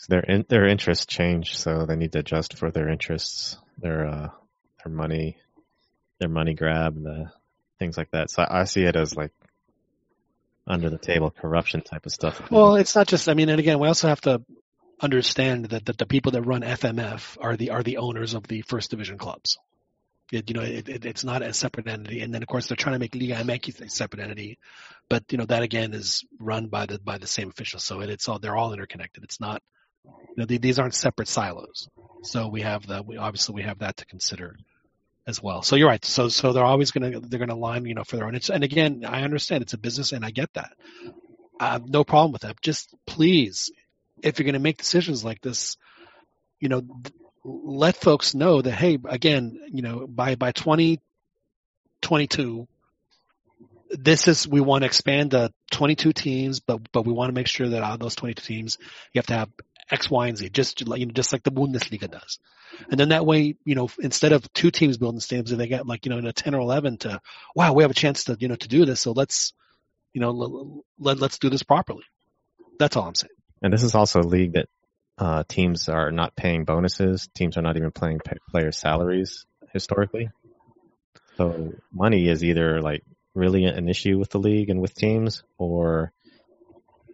their in, their interests change, so they need to adjust for their interests, their uh, their money, their money grab, the things like that. So I see it as like under the table corruption type of stuff. well, it's not just. I mean, and again, we also have to understand that, that the people that run FMF are the are the owners of the first division clubs. It, you know, it, it, it's not a separate entity, and then of course they're trying to make Liga MX a separate entity, but you know that again is run by the by the same officials, so it, it's all they're all interconnected. It's not, you know, the, these aren't separate silos. So we have the we obviously we have that to consider as well. So you're right. So so they're always gonna they're gonna line you know for their own. It's, and again, I understand it's a business, and I get that. I have no problem with that. Just please, if you're gonna make decisions like this, you know, let folks know that hey, again, you know, by by 2022, this is we want to expand to 22 teams, but but we want to make sure that out of those 22 teams, you have to have X, Y, and Z, just you know, just like the Bundesliga does. And then that way, you know, instead of two teams building stadiums, they got like you know, in a 10 or 11 to, wow, we have a chance to you know to do this, so let's, you know, let let's do this properly. That's all I'm saying. And this is also a league that uh, teams are not paying bonuses. Teams are not even paying pay player salaries historically. So money is either like really an issue with the league and with teams, or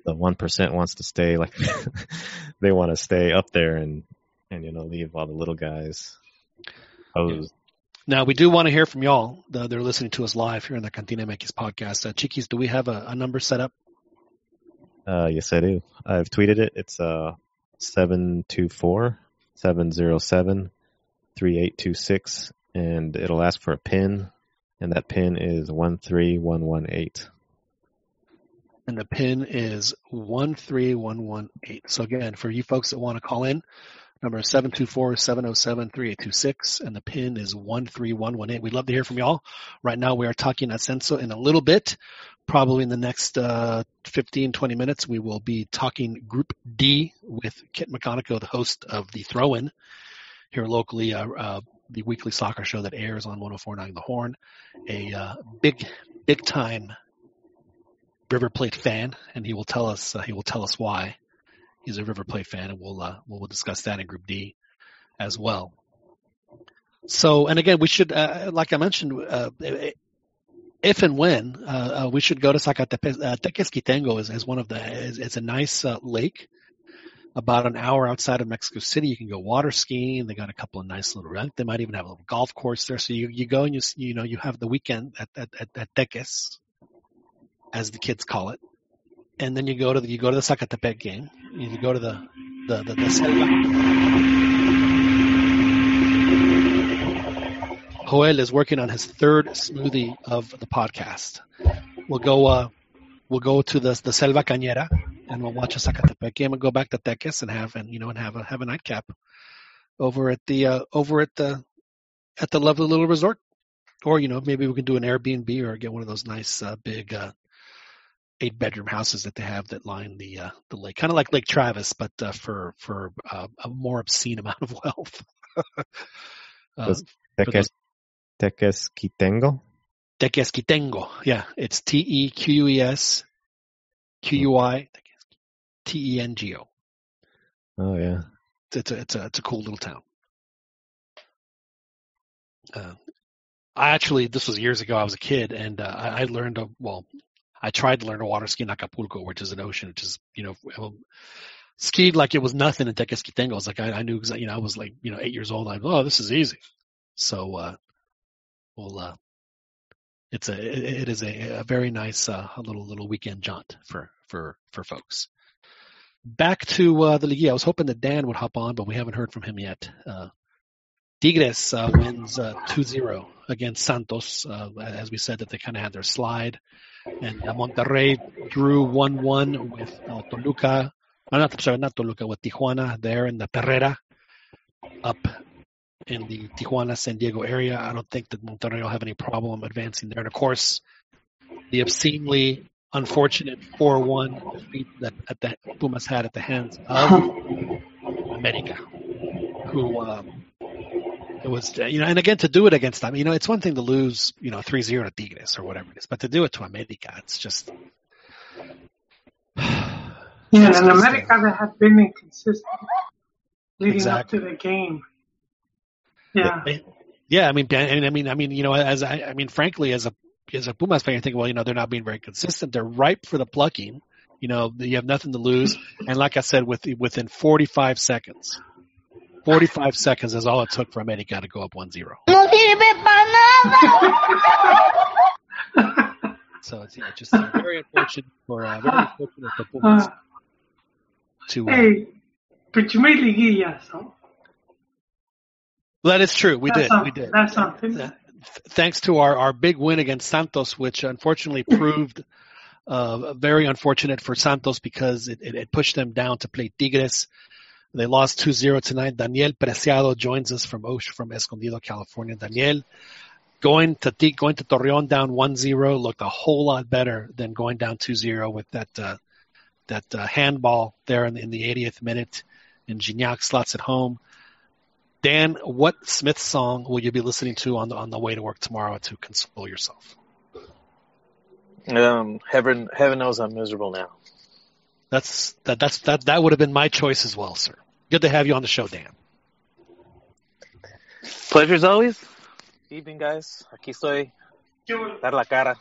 the one percent wants to stay like they want to stay up there and and you know leave all the little guys. Now we do want to hear from y'all. The, they're listening to us live here in the Cantina MX podcast. Uh, do we have a, a number set up? Uh, yes, I do. I've tweeted it. It's uh seven two four seven zero seven three eight two six, and it'll ask for a pin, and that pin is one three one one eight. And the pin is 13118. So again, for you folks that want to call in, number is 724-707-3826 and the pin is 13118. We'd love to hear from y'all. Right now we are talking at Ascenso in a little bit. Probably in the next uh, 15, 20 minutes, we will be talking Group D with Kit McConnico, the host of the Throw-In here locally, uh, uh, the weekly soccer show that airs on 104.9 The Horn. A uh, big, big time River Plate fan, and he will tell us uh, he will tell us why he's a River Plate fan, and we'll uh, we'll, discuss that in Group D as well. So, and again, we should, uh, like I mentioned, uh, if and when uh, uh, we should go to Zacatepec. Uh, Tequesquitengo is, is one of the is, it's a nice uh, lake, about an hour outside of Mexico City. You can go water skiing. They got a couple of nice little. Rent. They might even have a little golf course there. So you, you go and you you know you have the weekend at at, at, at Teques, as the kids call it, and then you go to the you go to the Zacatepec game. You go to the the the, the Joel is working on his third smoothie of the podcast. We'll go. Uh, we'll go to the the Selva Cañera and we'll watch a Zacatepec game and go back to Teques and have and you know and have a have a nightcap over at the uh, over at the at the lovely little resort. Or you know maybe we can do an Airbnb or get one of those nice uh, big uh, eight bedroom houses that they have that line the uh, the lake, kind of like Lake Travis, but uh, for for uh, a more obscene amount of wealth. uh, Teques, Tequesquitengo? Tequesquitengo, yeah, it's T E Q U E S Q U I T E N G O. Oh yeah, it's a it's a it's a cool little town. Uh, I actually this was years ago. I was a kid and uh, I, I learned a well. I tried to learn to water ski in Acapulco, which is an ocean, which is you know skied like it was nothing in Tequesquitengo. It was like I, I knew you know I was like you know eight years old. I'm oh this is easy. So uh, well uh, it's a it, it is a, a very nice uh, little little weekend jaunt for for for folks back to uh, the league. I was hoping that Dan would hop on, but we haven't heard from him yet. Uh, Tigres uh, wins uh, 2-0 against Santos. Uh, as we said, that they kind of had their slide. And uh, Monterrey drew 1-1 with uh, Toluca. No, not, sorry, not Toluca, with Tijuana there in the Perrera up in the Tijuana, San Diego area. I don't think that Monterrey will have any problem advancing there. And of course, the obscenely unfortunate 4-1 defeat that, that the Pumas had at the hands of America, who um, it was you know, and again to do it against them, you know, it's one thing to lose you know 3-0 to Tigres or whatever it is, but to do it to America, it's just. Yeah, and America that had been inconsistent leading Exactly. up to the game. Yeah. Yeah, I mean, I mean, I mean, you know, as I, I mean, frankly, as a as a Pumas fan, you think, well, you know, they're not being very consistent. They're ripe for the plucking. You know, you have nothing to lose. And like I said, with within 45 seconds, 45 seconds is all it took for America to go up 1-0. No sirve para nada. So it's yeah, just uh, very unfortunate for uh, very unfortunate for Pumas Uh, to. Uh, hey, but you made liguillas, so that is true. We that's did. something. We did. That's something. Thanks to our, our big win against Santos, which unfortunately proved uh, very unfortunate for Santos because it, it, it pushed them down to play Tigres. They lost 2-0 tonight. Daniel Preciado joins us from Osh, from Escondido, California. Daniel, going to going to Torreon down 1-0 looked a whole lot better than going down 2-0 with that uh, that uh, handball there in the, in the 80th minute. And Gignac slots it home. Dan, what Smith song will you be listening to on the on the way to work tomorrow to console yourself? Um, heaven, heaven knows I'm miserable now. That's that that's that that would have been my choice as well, sir. Good to have you on the show, Dan. Pleasure as always. Evening, guys. Aquí estoy. Dar la cara.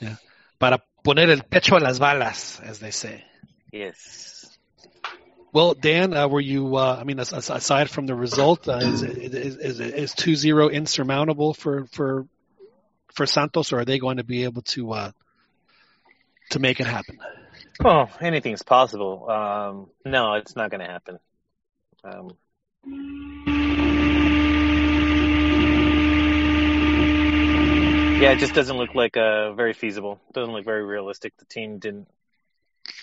Yeah. Para poner el pecho a las balas, as they say. Yes. Well, Dan, uh, were you? Uh, I mean, as, as- aside from the result, uh, is is is is two zero insurmountable for for for Santos, or are they going to be able to uh, to make it happen? Oh, anything's possible. Um, no, it's not going to happen. Um, yeah, it just doesn't look like uh, very feasible. Doesn't look very realistic. The team didn't.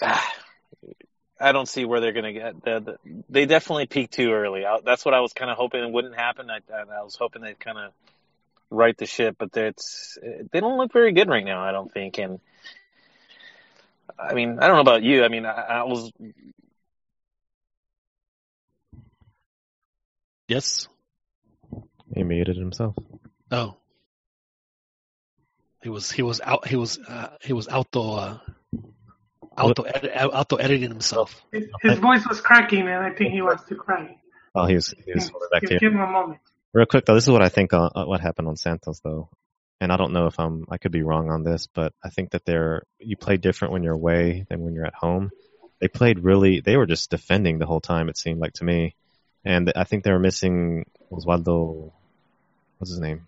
Ah, I don't see where they're going to get. The, the, they definitely peaked too early. I, that's what I was kind of hoping wouldn't happen. I, I, I was hoping they'd kind of right the ship, but it's they don't look very good right now. I don't think, and I mean, I don't know about you. I mean, I, I was Yes. He muted himself. Oh. He was he was out he was uh, he was auto uh, auto edit, auto editing himself. His, his voice was cracking, and I think he wants to cry. Well, he was, he was holding back Give, here. give him a moment. Real quick though, this is what I think uh, uh, what happened on Santos though, and I don't know if I'm I could be wrong on this, but I think that they're you play different when you're away than when you're at home. They played really, they were just defending the whole time. It seemed like to me, and I think they were missing Osvaldo. What's his name?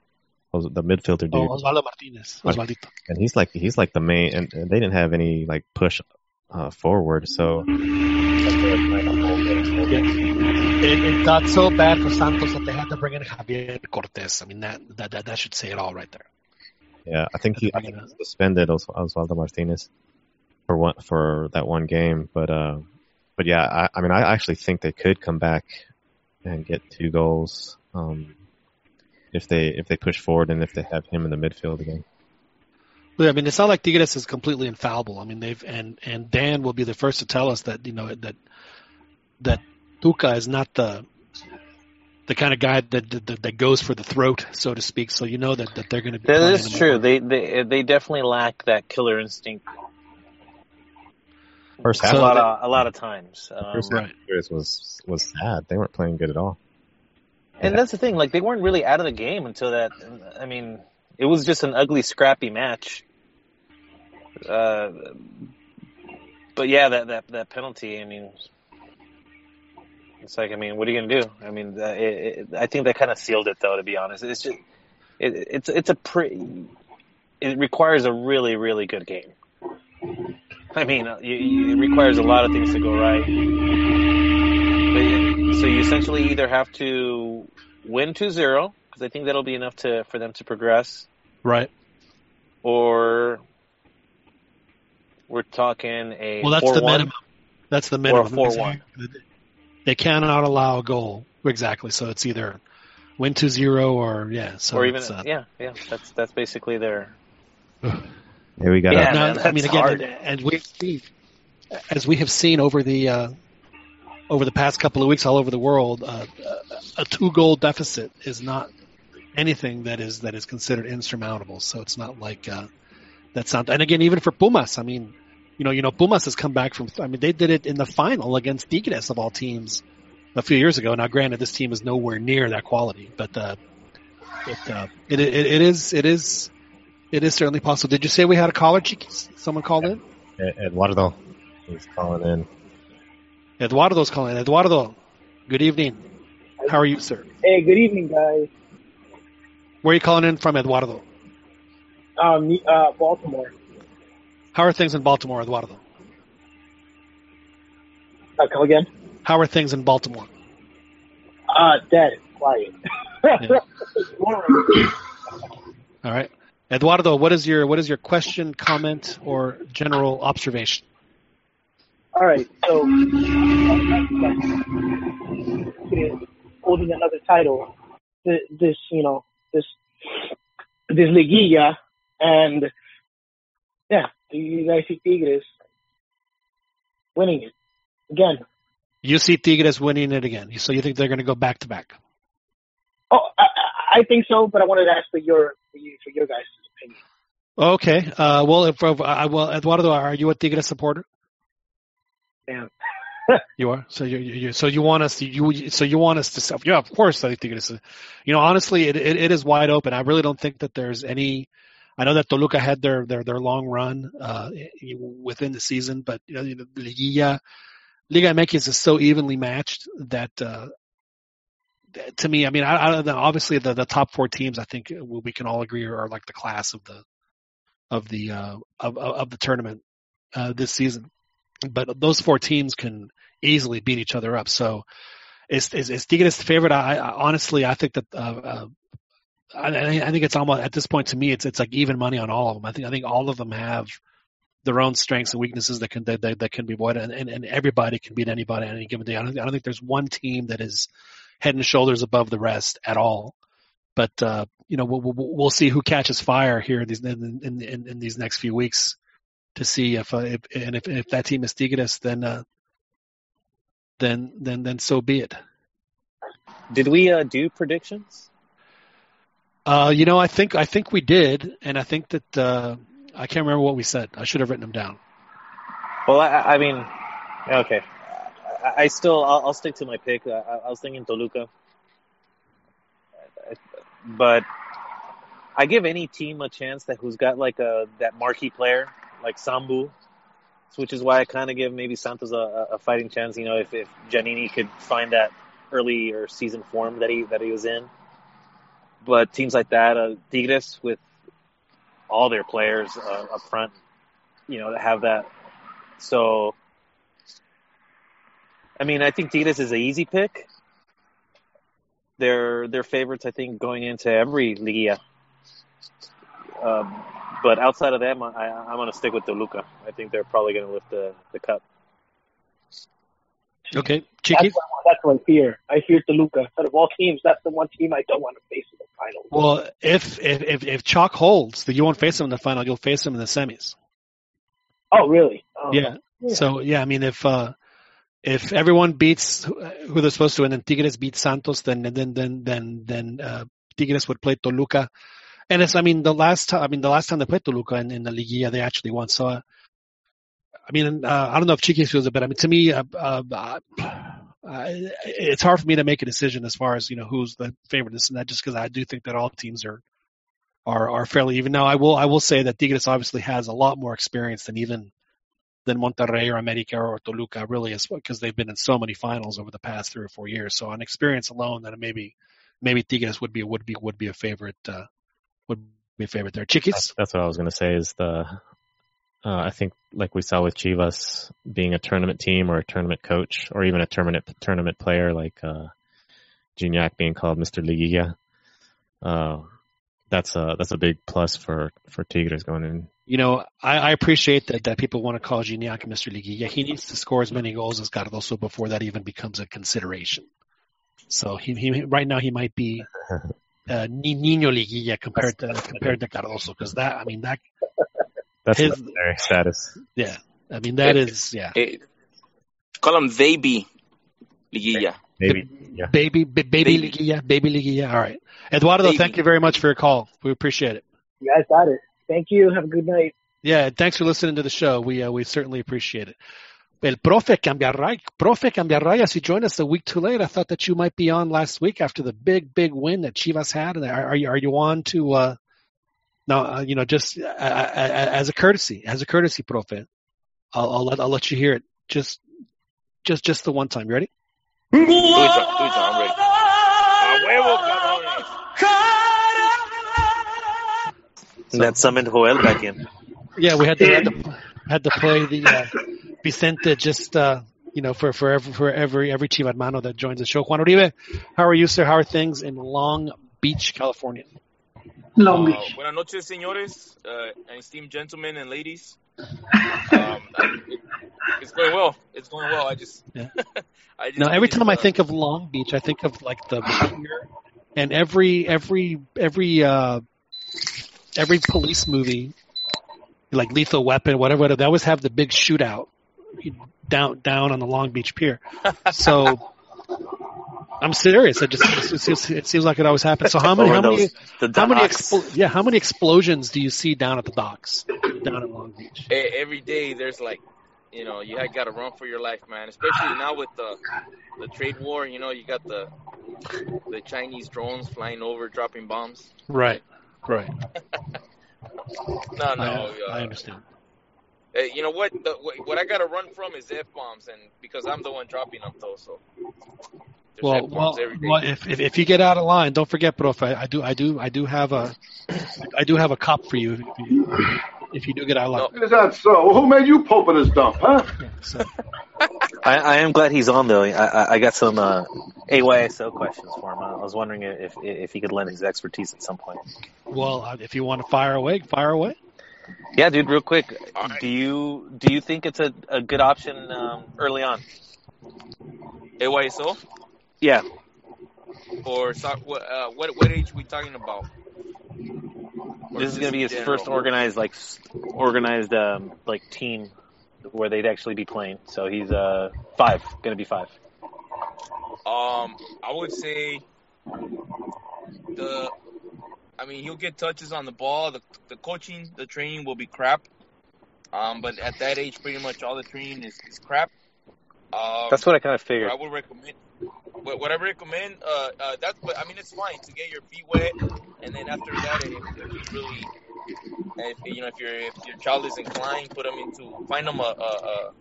The midfielder dude, Oh, Osvaldo Martinez. Osvaldito. and he's like he's like the main, and, and they didn't have any like push uh, forward, so. It, it got so bad for Santos that they had to bring in Javier Cortez. I mean, that that that, that should say it all right there. Yeah, I think he I think he suspended Os- Osvaldo Martinez for one for that one game, but uh, but yeah, I, I mean, I actually think they could come back and get two goals um, if they if they push forward and if they have him in the midfield again. Well, I mean, it's not like Tigres is completely infallible. I mean, they've and and Dan will be the first to tell us that you know that that Tuca is not the the kind of guy that that, that goes for the throat, so to speak. So you know that, that they're going to be. That playing is him true. more. They they they definitely lack that killer instinct First a half, So lot of a lot of times. Um, first half of Tigres was was sad. They weren't playing good at all. And that's the thing, like they weren't really out of the game until that. I mean, it was just an ugly, scrappy match. Uh, but yeah, that that that penalty. I mean, it's like, I mean, what are you gonna do? I mean, it, it, I think that kind of sealed it, though. To be honest, it's just it, it's it's a pretty. It requires a really really good game. I mean, uh, you, you, it requires a lot of things to go right. But, so you essentially either have to win 2-0 because I think that'll be enough to for them to progress, right. or we're talking a Well, that's the 4-1. minimum. That's the minimum. 4-1. They cannot allow a goal exactly. So it's either win to zero or yeah. So or even uh, yeah, yeah. That's that's basically their There we go. Yeah, a, Now, man, I mean, again, hard. as we've seen, as we have seen over the uh, over the past couple of weeks all over the world, uh, a two goal deficit is not anything that is that is considered insurmountable. So it's not like uh, that's not. And again, even for Pumas, I mean, you know, you know, Pumas has come back from. I mean, they did it in the final against Tigres of all teams a few years ago. Now, granted, this team is nowhere near that quality, but uh, it, uh, it, it it is it is it is certainly possible. Did you say we had a caller, Chiquis? Someone called in. Eduardo. He's calling in. Eduardo's calling. Eduardo, good evening. How are you, sir? Hey, good evening, guys. Where are you calling in from, Eduardo? Um, uh, Baltimore. How are things in Baltimore, Eduardo? Uh, come again? How are things in Baltimore? Uh, dead, quiet. Yeah. All right, Eduardo, what is your what is your question, comment, or general observation? All right, so holding another title, this you know this this liguilla, and yeah, you guys see Tigres winning it again? You see Tigres winning it again, so you think they're going to go back to back? Oh, I, I- I think so, but I wanted to ask for your for, you, for your guys' opinion. Okay. Uh, well, if, I well, Eduardo, are you a Tigres supporter? Damn. You are. So you, you so you want us to you so you want us to sell. Yeah, of course. I think it's you know honestly it, it it is wide open. I really don't think that there's any. I know that Toluca had their their their long run uh, within the season, but you know Liguilla, Liga MX is so evenly matched that. Uh, to me, I mean, I, I. Obviously, the, the top four teams, I think we can all agree are like the class of the of the uh, of, of of the tournament uh, this season. But those four teams can easily beat each other up. So, is is, is Tigres favorite? I, I honestly, I think that uh, uh, I, I think it's almost at this point to me, it's it's like even money on all of them. I think I think all of them have their own strengths and weaknesses that can that, that, that can be avoided, and, and, and everybody can beat anybody on any given day. I don't, I don't think there's one team that is head and shoulders above the rest at all. But uh, you know, we'll, we'll, we'll see who catches fire here these in, in, in, in these next few weeks to see if, uh, if and if, if that team is Tigres, then uh, then then then so be it. Did we uh, do predictions? Uh, you know, I think I think we did, and I think that uh, I can't remember what we said. I should have written them down. Well, I, I mean, okay. I, I still, I'll, I'll stick to my pick. I, I was thinking Toluca. but I give any team a chance that who's got like a that marquee player like Sambu, which is why I kind of give maybe Santos a, a fighting chance. You know, if if Djaniny could find that early or season form that he that he was in, but teams like that, uh, Tigres with all their players uh, up front, you know, that have that. So, I mean, I think Tigres is an easy pick. They're they're favorites, I think, going into every Liga. Um, but outside of them, I, I'm going to stick with Toluca. I think they're probably going to lift the, the cup. Okay, That's, what, that's what I fear. I fear Toluca. Out of all teams, that's the one team I don't want to face in the final. Well, if if if, if Chalk holds, then you won't face him in the final. You'll face him in the semis. Oh, really? Oh, Yeah. Yeah. So yeah, I mean, if uh, if everyone beats who who they're supposed to, and then Tigres beats Santos, then then then then then uh, Tigres would play Toluca. And it's, I mean, the last time, I mean, the last time they played Toluca in, in the Liguilla, they actually won. So, uh, I mean, uh, I don't know if Chiquis feels it, but I mean, to me, uh, uh, uh, it's hard for me to make a decision as far as you know who's the favorite. This and that, just because I do think that all teams are are are fairly even. Now, I will I will say that Tigres obviously has a lot more experience than even than Monterrey or America or Toluca really is because they've been in so many finals over the past three or four years. So on experience alone, then maybe maybe Tigres would be would be would be a favorite uh, would be a favorite there. Chiquis, that's what I was going to say. Is the uh, I think like we saw with Chivas being a tournament team or a tournament coach or even a tournament tournament player like uh, Gignac being called Mr. Liguilla. Uh, that's a that's a big plus for for Tigres going in. you know I, I appreciate that that people want to call Gignac Mr. Liguilla. He needs to score as many goals as Cardozo before that even becomes a consideration. So he, he right now he might be uh, Niño Liguilla compared to compared to Cardozo because that I mean that That's His- legendary status. yeah I mean that is yeah Eh, call him baby Liguilla. Maybe yeah. baby b- baby Baby. Liguilla baby Liguilla all right Eduardo Baby. thank you very much for your call we appreciate it You guys got it. Thank you. Have a good night. yeah thanks for listening to the show we uh, we certainly appreciate it El Profe Cambiarrayas, Profe Cambiarrayas, you joined us a week too late. I thought that you might be on last week after the big, big win that Chivas had. And are, are you are you on to uh, no, uh, you know, just uh, uh, as a courtesy, as a courtesy, Profe, I'll, I'll let I'll let you hear it. Just, just, just the one time. You ready? Do it, Do it, John. I'm ready. A huevo, cabrones. And that summoned Joel back in. Yeah, we had to had to, had to play the uh, Vicente just uh, you know for for every for every every Chiva hermano that joins the show. Juan Uribe, how are you, sir? How are things in Long Beach, California? Long Uh, Beach. buenas noches, señores, uh, and esteemed gentlemen and ladies. Um, it, it's going well. It's going well. I just, Yeah. I just Now, every finished, time I uh, think of Long Beach, I think of like the pier, and every every every uh, every police movie, like Lethal Weapon, whatever, whatever, they always have the big shootout down down on the Long Beach Pier. So I'm serious. It just it, seems- it seems like it always happens. So how many how many those- the how many docks. expl- yeah how many explosions do you see down at the docks down at Long Beach? every day there's like, you know, you got to run for your life, man. Especially now with the the trade war. You know, you got the the Chinese drones flying over, dropping bombs. Right, right. No, no. I, uh, I understand. uh, you know what? The, what- what I got to run from is f bombs, and because I'm the one dropping them, though. So there's Well, well, every day. well, if, if if you get out of line, don't forget, Prof. I, I do I do I do have a I do have a cop for you if you, if you do get out of line. Is that so? Who made you pope in this dump, huh? So, I, I am glad he's on though. I, I, I got some uh, AYSO questions for him. I was wondering if if he could lend his expertise at some point. well, uh, if you want to fire away, fire away. Yeah, dude. Real quick, All right. do you do you think it's a, a good option um, early on? AYSO Yeah, or so, what, uh, what what age we talking about? Or this is just gonna be his general? first organized like organized um, like team where they'd actually be playing. So he's uh five, gonna be five. Um, I would say the. I mean, he'll get touches on the ball. The the coaching, the training will be crap. Um, but at that age, pretty much all the training is, is crap. Um, That's what I kind of figured. I would recommend. Wh- what I recommend, uh, uh, that's, but I mean, it's fine to get your feet wet, and then after that, if, if you really, if you know, if your if your child is inclined, put them into find them a a,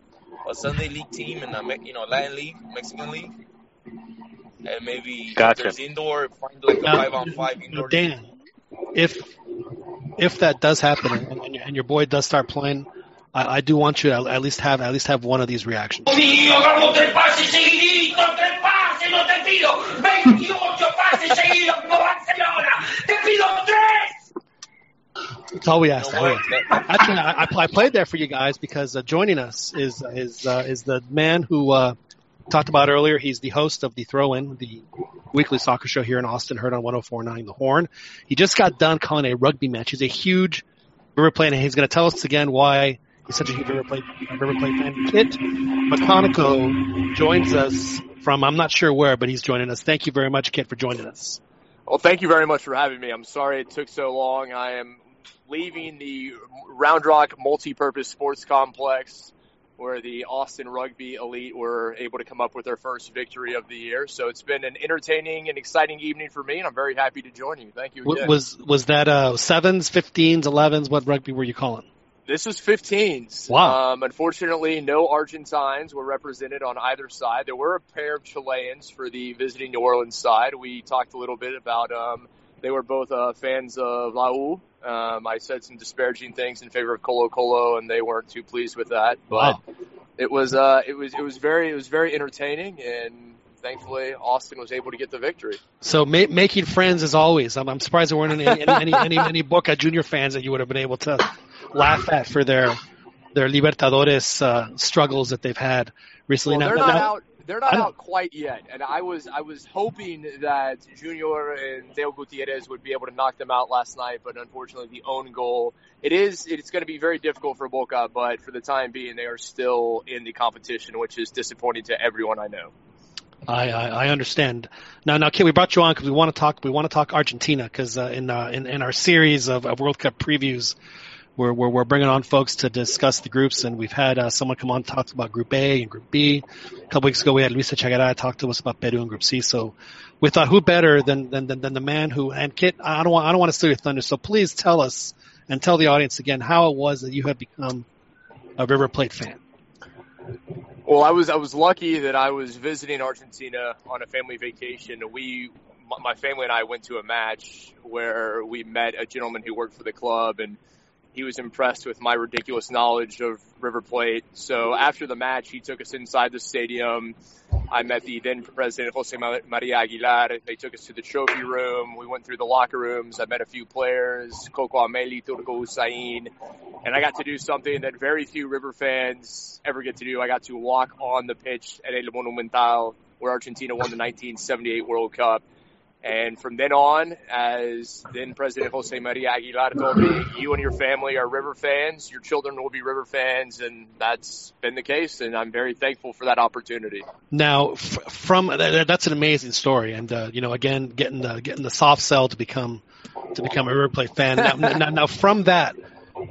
a, a Sunday league team in a you know Latin league, Mexican league, and maybe Gotcha. if there's indoor, find like a Now- five on five Now, indoor. league. Dan, if if that does happen and, and, your, and your boy does start playing, I, I do want you to at least have at least have one of these reactions. Mío, hagamos tres pases seguiditos, tres pases, no te pido 28 pases seguidos como Barcelona, te pido tres. That's all we asked. know all we what? asked. That- Actually, I, I, I played there for you guys because uh, joining us is is uh, is the man who uh, talked about earlier. He's the host of the Throw In, the weekly soccer show here in Austin, heard on 104.9 The Horn. He just got done calling a rugby match. He's a huge River Plate, and he's going to tell us again why he's such a huge River Plate, River Plate fan. Kit McConnico joins us from I'm not sure where, but he's joining us. Thank you very much, Kit, for joining us. Well, thank you very much for having me. I'm sorry it took so long. I am leaving the Round Rock Multi-Purpose Sports Complex where the Austin Rugby Elite were able to come up with their first victory of the year. So it's been an entertaining and exciting evening for me, and I'm very happy to join you. Thank you again. Was was that uh, sevens, fifteens, elevens? What rugby were you calling? This is 15s. Wow. Um, unfortunately, no Argentines were represented on either side. There were a pair of Chileans for the visiting New Orleans side. We talked a little bit about um, they were both uh, fans of La U. Um, I said some disparaging things in favor of Colo Colo, and they weren't too pleased with that. But Wow. it was uh, it was it was very it was very entertaining, and thankfully Austin was able to get the victory. So ma- making friends as always. I'm, I'm surprised there weren't any any, any any any Boca Junior fans that you would have been able to laugh at for their their Libertadores uh, struggles that they've had recently. Well, Now- they're not now- out. They're not out quite yet, and I was I was hoping that Junior and Dale Gutierrez would be able to knock them out last night, but unfortunately, the own goal. It is it's going to be very difficult for Boca, but for the time being, they are still in the competition, which is disappointing to everyone I know. I, I I understand. Now, now, Kit, we brought you on because we want to talk. We want to talk Argentina because uh, in, uh, in in our series of, of World Cup previews, we're, we're we're bringing on folks to discuss the groups, and we've had uh, someone come on talk about Group A and Group B. A couple weeks ago, we had Luisa Chagara talk to us about Peru and Group C. So we thought, who better than than than, than the man who? And Kit, I don't want I don't want to steal your thunder, so please tell us and tell the audience again how it was that you have become a River Plate fan. Well, I was I was lucky that I was visiting Argentina on a family vacation. We, my family and I went to a match where we met a gentleman who worked for the club, and he was impressed with my ridiculous knowledge of River Plate. So after the match, he took us inside the stadium. I met the then president Jose Ma- Maria Aguilar. They took us to the trophy room. We went through the locker rooms. I met a few players, Coco Ameli, Turco Husaín, and I got to do something that very few River fans ever get to do. I got to walk on the pitch at El Monumental where Argentina won the 1978 World Cup. And from then on, as then President Jose Maria Aguilar told me, you and your family are River fans. Your children will be River fans, and that's been the case. And I'm very thankful for that opportunity. Now, from that, that's an amazing story, and uh, you know, again, getting the getting the soft sell to become to become a River Plate fan. Now, now, now, from that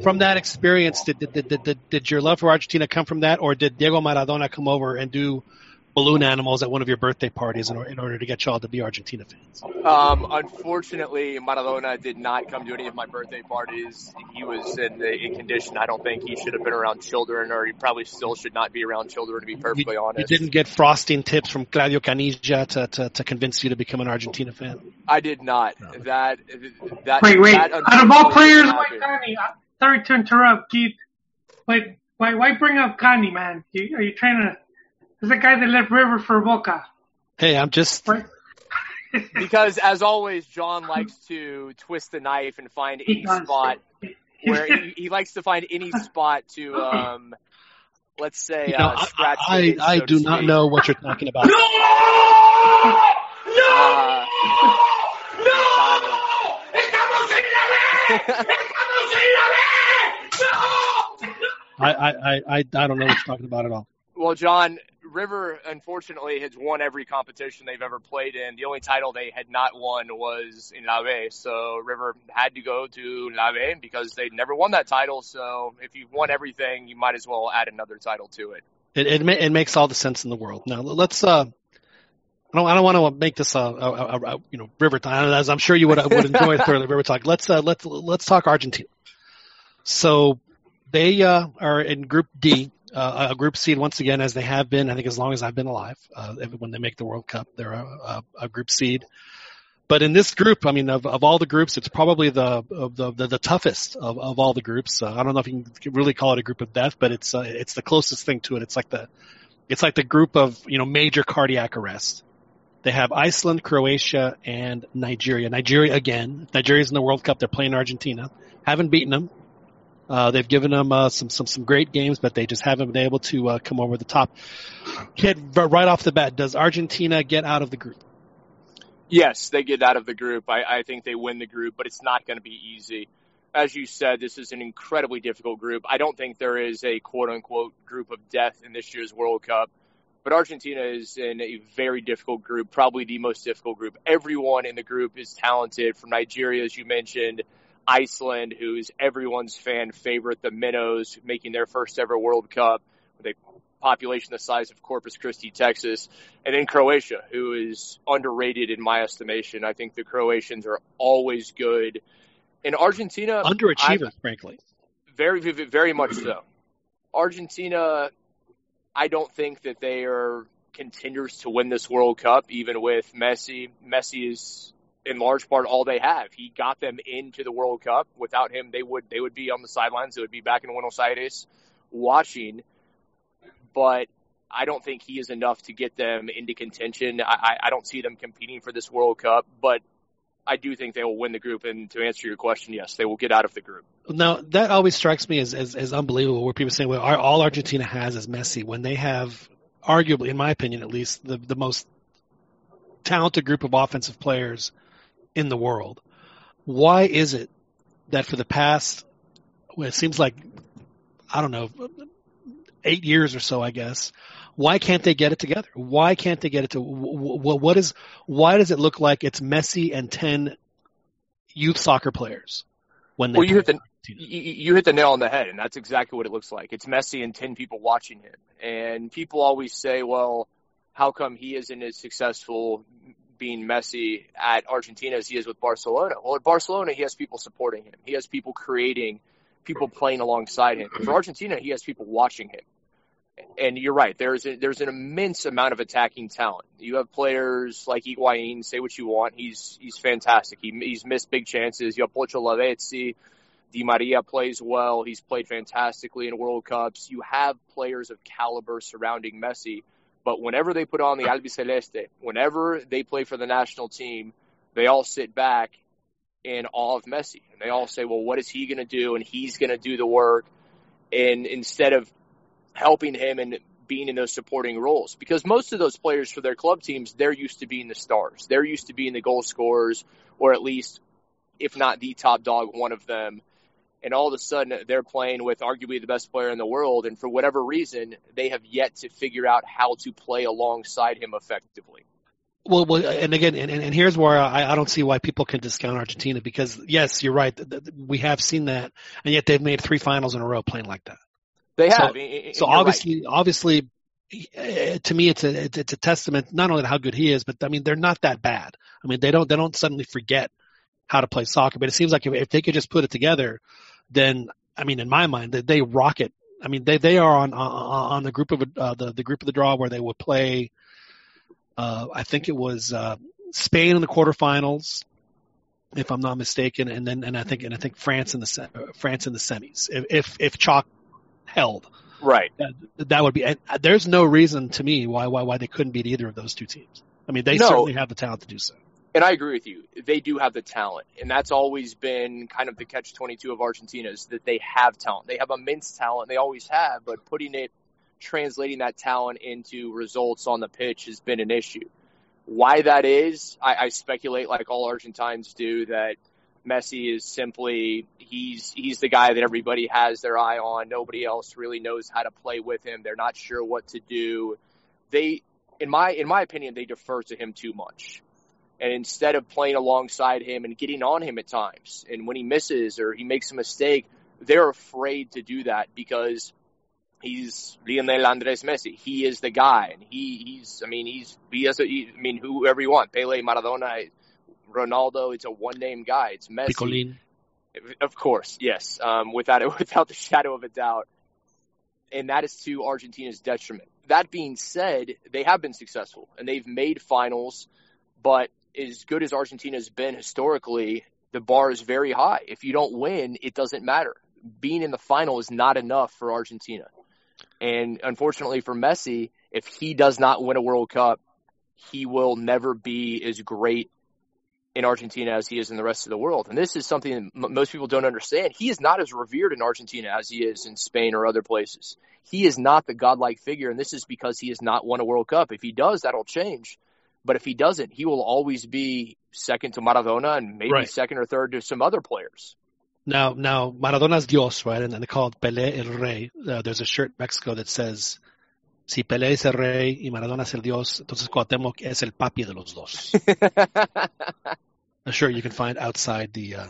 from that experience, did did, did did did your love for Argentina come from that, or did Diego Maradona come over and do balloon animals at one of your birthday parties in, or, in order to get y'all to be Argentina fans? Um, unfortunately, Maradona did not come to any of my birthday parties. He was in a condition I don't think he should have been around children, or he probably still should not be around children, to be perfectly You honest. You didn't get frosting tips from Claudio Caniggia to, to, to convince you to become an Argentina fan. I did not. That that Wait, wait. that Out of all players, didn't why. Connie? Sorry to interrupt, Keith. But why why bring up Connie, man? You, are you trying to? This is the guy that left River for Boca. Hey, I'm just Because as always, John likes to twist the knife and find He any does. spot where he, he likes to find any spot to um let's say you know, uh, scratch I, itch, I, I so to do not speak. know what you're talking about. No! No! Uh, no! ¡Estamos en la B! ¡Estamos en la B! ¡No! I, I, I, I I don't know what you're talking about at all. Well, John, River unfortunately has won every competition they've ever played in. The only title they had not won was in B. So River had to go to B because they'd never won that title. So if you've won everything, you might as well add another title to it. It it, ma- it makes all the sense in the world. Now let's uh I don't, I don't want to make this a, a, a, a you know river talk, as I'm sure you would would enjoy thoroughly river talk. Let's uh, let's let's talk Argentina. So they uh, are in Group D, uh, a group seed once again, as they have been. I think as long as I've been alive. Uh, when they make the World Cup, they're a, a, a group seed. But in this group, I mean, of, of all the groups, it's probably the the, the, the toughest of, of all the groups. Uh, I don't know if you can really call it a group of death, but it's uh, it's the closest thing to it. It's like the it's like the group of you know major cardiac arrest. They have Iceland, Croatia, and Nigeria. Nigeria again. Nigeria's in the World Cup. They're playing Argentina. Haven't beaten them. Uh, they've given them uh, some some some great games, but they just haven't been able to uh, come over the top. Kit, right off the bat, does Argentina get out of the group? Yes, they get out of the group. I, I think they win the group, but it's not going to be easy. As you said, this is an incredibly difficult group. I don't think there is a quote unquote group of death in this year's World Cup, but Argentina is in a very difficult group, probably the most difficult group. Everyone in the group is talented, from Nigeria, as you mentioned, Iceland, who's everyone's fan favorite, the Minnows, making their first ever World Cup with a population the size of Corpus Christi, Texas, and then Croatia, who is underrated in my estimation. I think the Croatians are always good. In Argentina, underachievers, frankly. Very, very much so. Argentina, I don't think that they are contenders to win this World Cup, even with Messi. Messi is in large part all they have. He got them into the World Cup. Without him, they would they would be on the sidelines. They would be back in Buenos Aires watching but I don't think he is enough to get them into contention. I, I don't see them competing for this World Cup, but I do think they will win the group. And to answer your question, yes, they will get out of the group. Now that always strikes me as as, as unbelievable. Where people say, "Well, all Argentina has is Messi," when they have, arguably, in my opinion, at least, the the most talented group of offensive players in the world. Why is it that for the past, well, it seems like, I don't know, eight years or so, I guess. Why can't they get it together? Why can't they get it to? What is? Why does it look like it's Messi and ten youth soccer players when they? Well, you hit the you hit the nail on the head, and that's exactly what it looks like. It's Messi and ten people watching him, and people always say, "Well, how come he isn't as successful being Messi at Argentina as he is with Barcelona?" Well, at Barcelona, he has people supporting him. He has people creating, people playing alongside him. For Argentina, he has people watching him and you're right. There's a, there's an immense amount of attacking talent. You have players like Higuain. Say what you want, he's he's fantastic. He, he's missed big chances. You have Pocho Lavezzi. Di Maria plays well. He's played fantastically in World Cups. You have players of caliber surrounding Messi. But whenever they put on the albiceleste, whenever they play for the national team, they all sit back in awe of Messi, and they all say, "Well, what is he going to do?" And he's going to do the work. And instead of helping him and being in those supporting roles because most of those players for their club teams they're used to being the stars they're used to being the goal scorers or at least if not the top dog one of them and all of a sudden they're playing with arguably the best player in the world and for whatever reason they have yet to figure out how to play alongside him effectively well, well, and again, and, and here's where I, I don't see why people can discount Argentina because yes, you're right. We have seen that, and yet they've made three finals in a row playing like that. They have. So, so obviously, right. obviously, to me, it's a it's a testament not only to how good he is, but I mean they're not that bad. I mean they don't they don't suddenly forget how to play soccer. But it seems like if, if they could just put it together, then I mean in my mind they, they rocket. I mean they they are on on, on the group of uh, the the group of the draw where they would play. Uh, I think it was uh, Spain in the quarterfinals, if I'm not mistaken, and then and I think and I think France in the uh, France in the semis. If if, if chalk held. Right. That, that would be. there's no reason to me why why why they couldn't beat either of those two teams. I mean, they no. certainly have the talent to do so. And I agree with you. They do have the talent, and that's always been kind of the catch twenty two of Argentina is that they have talent. They have immense talent. They always have, but putting it, translating that talent into results on the pitch has been an issue. Why that is, I, I speculate like all Argentines do that Messi is simply he's he's the guy that everybody has their eye on. Nobody else really knows how to play with him. They're not sure what to do. They in my in my opinion they defer to him too much. And instead of playing alongside him and getting on him at times, and when he misses or he makes a mistake, they're afraid to do that because he's Lionel Andres Messi. He is the guy, and he he's I mean he's he has a, he, I mean whoever you want, Pele, Maradona, Ronaldo. It's a one name guy. It's Messi. Picolin. Of course, yes, um, without it, without the shadow of a doubt, and that is to Argentina's detriment. That being said, they have been successful and they've made finals, but as good as Argentina's been historically, the bar is very high. If you don't win, it doesn't matter. Being in the final is not enough for Argentina. And unfortunately for Messi, if he does not win a World Cup, he will never be as great in Argentina as he is in the rest of the world. And this is something that m- most people don't understand. He is not as revered in Argentina as he is in Spain or other places. He is not the godlike figure, and this is because he has not won a World Cup. If he does, that'll change. But if he doesn't, he will always be second to Maradona and maybe Right. second or third to some other players. Now, now Maradona's Dios, right? And, and they call it Pelé el Rey. Uh, there's a shirt in Mexico that says, "Si Pelé es el Rey y Maradona es el Dios, entonces Cuauhtémoc es el papi de los dos." a shirt you can find outside the uh,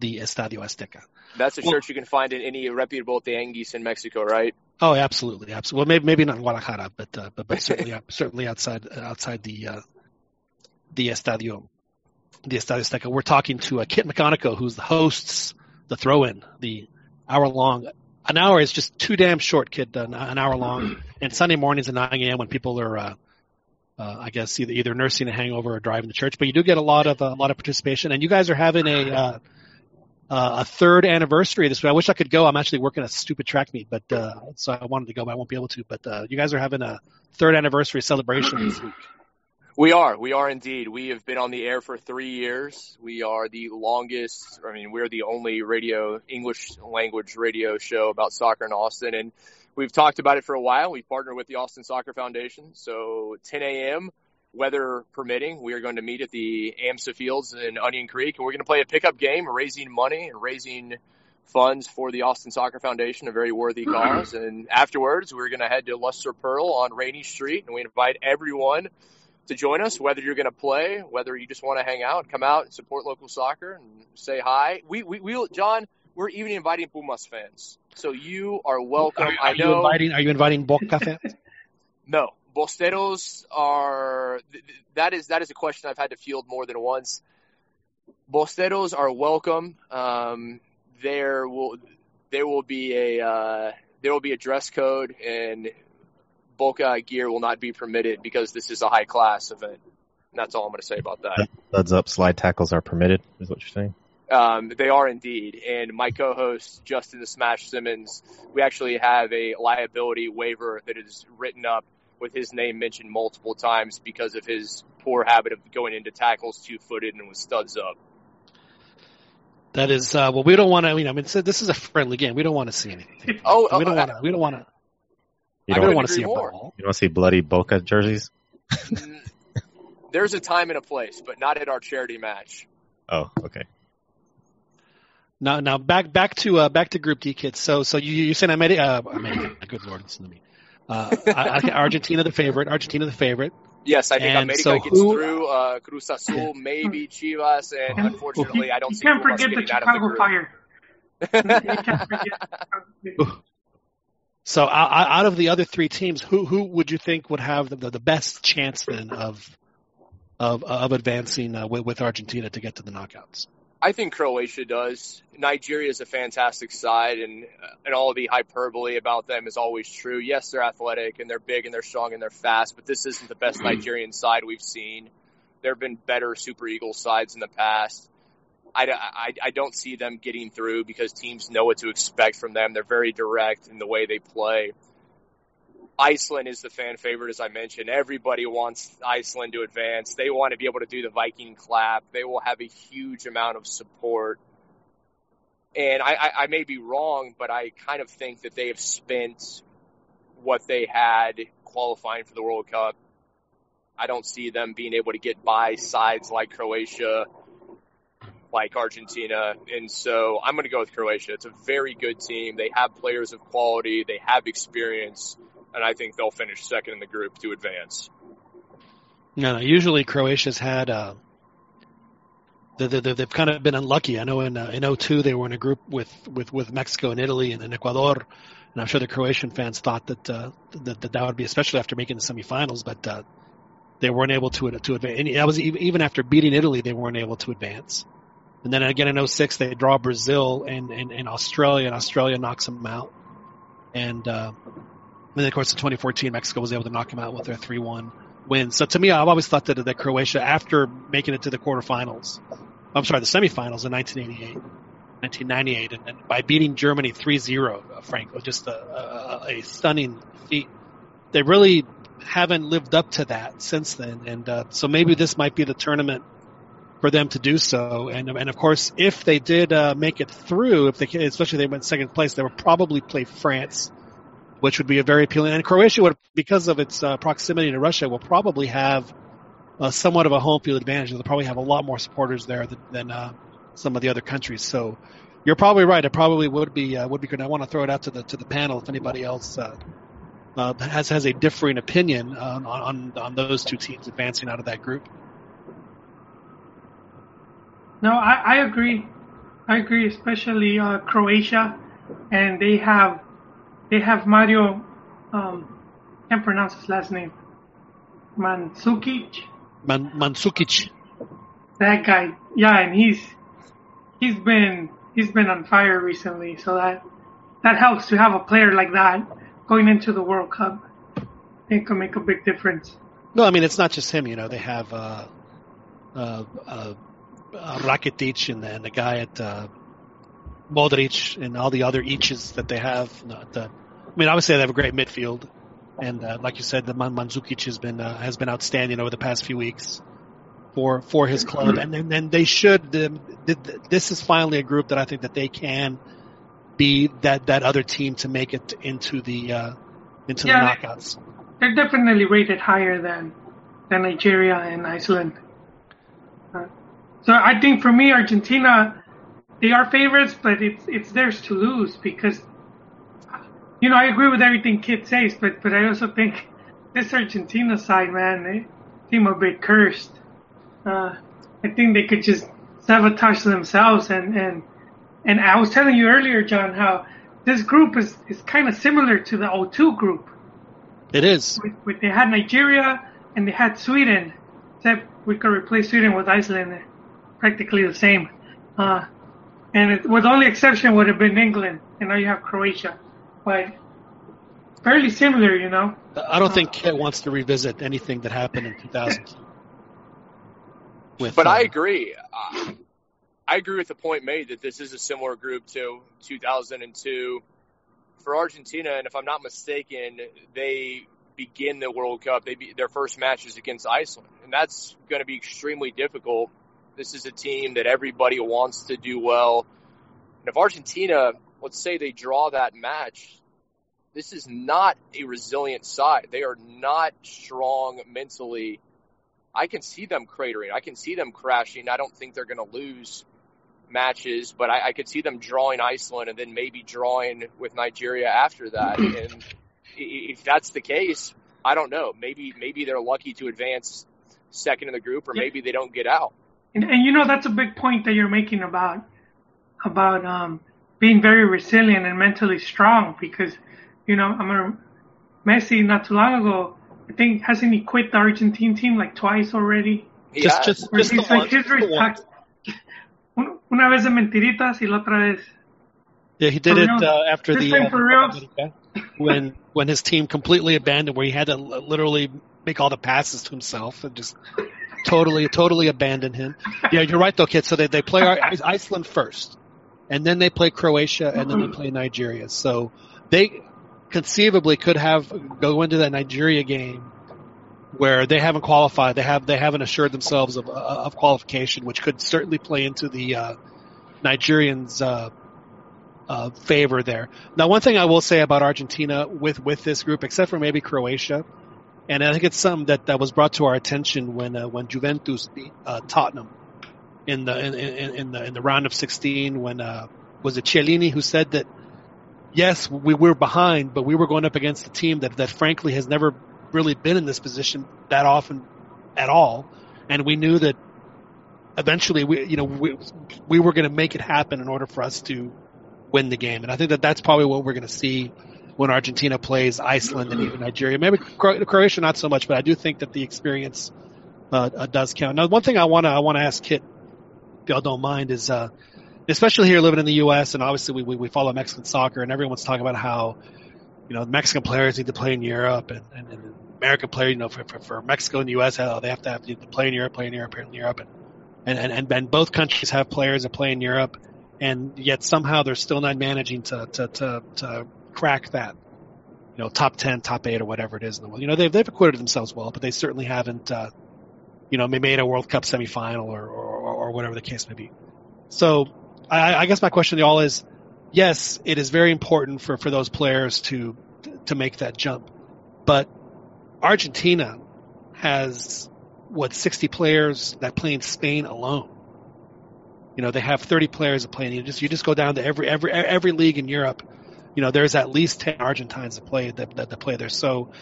the Estadio Azteca. That's a Well- shirt you can find in any reputable tianguis in Mexico, right? Oh, absolutely, absolutely. Well, maybe maybe not in Guadalajara, but uh, but but certainly certainly outside outside the uh, the Estadio the Estadio Azteca. We're talking to uh, Kit McConnico, who's the hosts the throw-in, the hour long. An hour is just too damn short, Kit. Uh, an hour long, and Sunday mornings at 9 a.m. when people are. Uh, uh, I guess either either nursing a hangover or driving to church, but you do get a lot of uh, a lot of participation, and you guys are having a uh, a third anniversary this week. I wish I could go. I'm actually working a stupid track meet, but uh, so I wanted to go, but I won't be able to. But uh, you guys are having a third anniversary celebration this week. We are. We are indeed. We have been on the air for three years. We are the longest, I mean, we're the only radio, English language radio show about soccer in Austin. And we've talked about it for a while. We've partnered with the Austin Soccer Foundation. So 10 a.m., weather permitting, we are going to meet at the AMSA Fields in Onion Creek. And we're going to play a pickup game, raising money and raising funds for the Austin Soccer Foundation, a very worthy hmm. cause. And afterwards, we're going to head to Luster Pearl on Rainey Street. And we invite everyone to join us, whether you're going to play, whether you just want to hang out, come out and support local soccer and say hi. We, we, we, John, we're even inviting Pumas fans. So you are welcome. Are, I are you inviting? Are you inviting Boca fans? No, Bosteros are. th- th- That is that is a question I've had to field more than once. Bosteros are welcome. Um, there will there will be a uh, there will be a dress code and Boca gear will not be permitted because this is a high class event. And that's all I'm going to say about that. Studs up, slide tackles are permitted, is what you're saying? Um, they are indeed. And my co-host Justin the Smash Simmons, we actually have a liability waiver that is written up with his name mentioned multiple times because of his poor habit of going into tackles two-footed and with studs up. That is uh, well. We don't want to. I mean, I mean, this is a friendly game. We don't want to see anything. Oh, we don't want to. We don't want to. You don't, don't want to see agree a more. ball. you don't wanna see bloody Boca jerseys? There's a time and a place, but not at our charity match. Oh, okay. Now, now back back to uh, back to Group D, kids. So, so you you saying America? Uh, America. Good lord, listen to me. Uh, I, I, Argentina the favorite. Argentina the favorite. Yes, I think And America so gets who- through uh, Cruz Azul, maybe Chivas, and And unfortunately, I don't you see can't Pumas forget the getting out of the Chicago group. Fire. You can't forget. So, out, out of the other three teams, who who would you think would have the, the, the best chance then of of of advancing uh, with, with Argentina to get to the knockouts? I think Croatia does. Nigeria is a fantastic side, and uh, and all the hyperbole about them is always true. Yes, they're athletic and they're big and they're strong and they're fast, but this isn't the best hmm. Nigerian side we've seen. There have been better Super Eagles sides in the past. I, I, I don't see them getting through because teams know what to expect from them. They're very direct in the way they play. Iceland is the fan favorite, as I mentioned. Everybody wants Iceland to advance. They want to be able to do the Viking clap. They will have a huge amount of support. And I, I, I may be wrong, but I kind of think that they have spent what they had qualifying for the World Cup. I don't see them being able to get by sides like Croatia, like Argentina. And so I'm going to go with Croatia. It's a very good team. They have players of quality, they have experience, and I think they'll finish second in the group to advance. No. Usually Croatia's had uh, they, they, they've kind of been unlucky. I know in uh, in 02 they were in a group with with with Mexico and Italy and, and Ecuador, and I'm sure the Croatian fans thought that uh, that, that that would be especially after making the semifinals, but uh, they weren't able to to advance. And that was even even after beating Italy, they weren't able to advance. And then again in 06 they draw Brazil and, and, and Australia, and Australia knocks them out. And uh, and then of course in 2014 Mexico was able to knock them out with their 3-1 win. So to me, I've always thought that that Croatia, after making it to the quarterfinals, I'm sorry, the semifinals in 1988, 1998, and, by beating Germany 3-0, uh, Franco, just a, a, a stunning feat. They really haven't lived up to that since then, and uh, so maybe this might be the tournament for them to do so. And and of course, if they did uh, make it through, if they especially if they went second place, they would probably play France, which would be a very appealing. And Croatia would, because of its uh, proximity to Russia, will probably have uh, somewhat of a home field advantage. They'll probably have a lot more supporters there than, than uh, some of the other countries. So you're probably right. It probably would be uh, would be good. I want to throw it out to the to the panel if anybody else. Uh, uh, has has a differing opinion on, on on those two teams advancing out of that group. No, I, I agree. I agree, especially Croatia, and they have they have Mario. Um, can't pronounce his last name. Mandzukic. Man, Mandzukic. That guy, yeah, and he's he's been he's been on fire recently, so that that helps to have a player like that going into the World Cup. It can make a big difference. No, I mean it's not just him. You know, they have uh, uh, uh, uh, Rakitic and the, and the guy at uh, Modric and all the other Iches that they have. The, I mean, obviously they have a great midfield, and uh, like you said, the Man- Mandzukic has been uh, has been outstanding over the past few weeks for for his club, and then and they should. Um, this is finally a group that I think that they can be that that other team to make it into the uh, into Yeah, the knockouts. They're definitely rated higher than than Nigeria and Iceland. Uh, so I think for me, Argentina, they are favorites, but it's it's theirs to lose because, you know, I agree with everything Kit says, but but I also think this Argentina side, man, they seem a bit cursed. Uh, I think they could just sabotage themselves and and and I was telling you earlier, John, how this group is is kind of similar to the O2 group. It is. With, with they had Nigeria and they had Sweden, except we could replace Sweden with Iceland. They're practically the same. Uh, and it, with only exception would have been England, and now you have Croatia, but fairly similar, you know. I don't think Kit wants to revisit anything that happened in 2000. With, but uh, I agree. Uh, I agree with the point made that this is a similar group to 2002 for Argentina. And if I'm not mistaken, they begin the World Cup. They be, their first match is against Iceland, and that's going to be extremely difficult. This is a team that everybody wants to do well. And if Argentina, let's say they draw that match, this is not a resilient side. They are not strong mentally. I can see them cratering. I can see them crashing. I don't think they're going to lose matches, but I, I could see them drawing Iceland and then maybe drawing with Nigeria after that. And if that's the case, I don't know. Maybe maybe they're lucky to advance second in the group, or Yeah. maybe they don't get out. And, and you know that's a big point that you're making about about um, being very resilient and mentally strong because you know I'm a Messi not too long ago. I think hasn't he quit the Argentine team like twice already? He Just- just- Or just the like one, his just the one. Una vez en mentiritas y la otra vez. Yeah, he did For it uh, after This the uh, for real? When when his team completely abandoned, where he had to literally make all the passes to himself and just totally totally abandon him. Yeah, you're right though, Kit. So they they play Iceland first, and then they play Croatia, and then they play Nigeria. So they conceivably could have go into that Nigeria game where they haven't qualified. They have they haven't assured themselves of of qualification, which could certainly play into the uh, Nigerians' uh, uh, favor there. Now, one thing I will say about Argentina with with this group, except for maybe Croatia, and I think it's something that, that was brought to our attention when uh, when Juventus beat uh, Tottenham in the in, in, in the in the round of 16 when uh, was it Chiellini who said that yes we were behind but we were going up against a team that that frankly has never really been in this position that often at all and we knew that eventually we you know we we were going to make it happen in order for us to win the game, and I think that that's probably what we're going to see when Argentina plays Iceland and even Nigeria. Maybe Croatia not so much, but I do think that the experience uh, uh, does count. Now, one thing I want to I want to ask Kit, y'all don't mind, is uh, especially here living in the U.S. and obviously we, we we follow Mexican soccer, and everyone's talking about how you know Mexican players need to play in Europe and, and, and American players, you know, for, for, for Mexico and the U.S., how they have to have to play in Europe, play in Europe, play in Europe, and and, and, and both countries have players that play in Europe, and yet somehow they're still not managing to to to, to crack that, you know, top ten, top eight, or whatever it is in the world. You know, they've they've acquitted themselves well, but they certainly haven't, uh, you know, made a World Cup semifinal or, or or whatever the case may be. So, I, I guess my question to y'all is, yes, it is very important for for those players to to make that jump, but Argentina has what 60 players that play in Spain alone. You know, they have 30 players that play. You just you just go down to every every every league in Europe. You know, there's at least 10 Argentines that play that that, that play there. So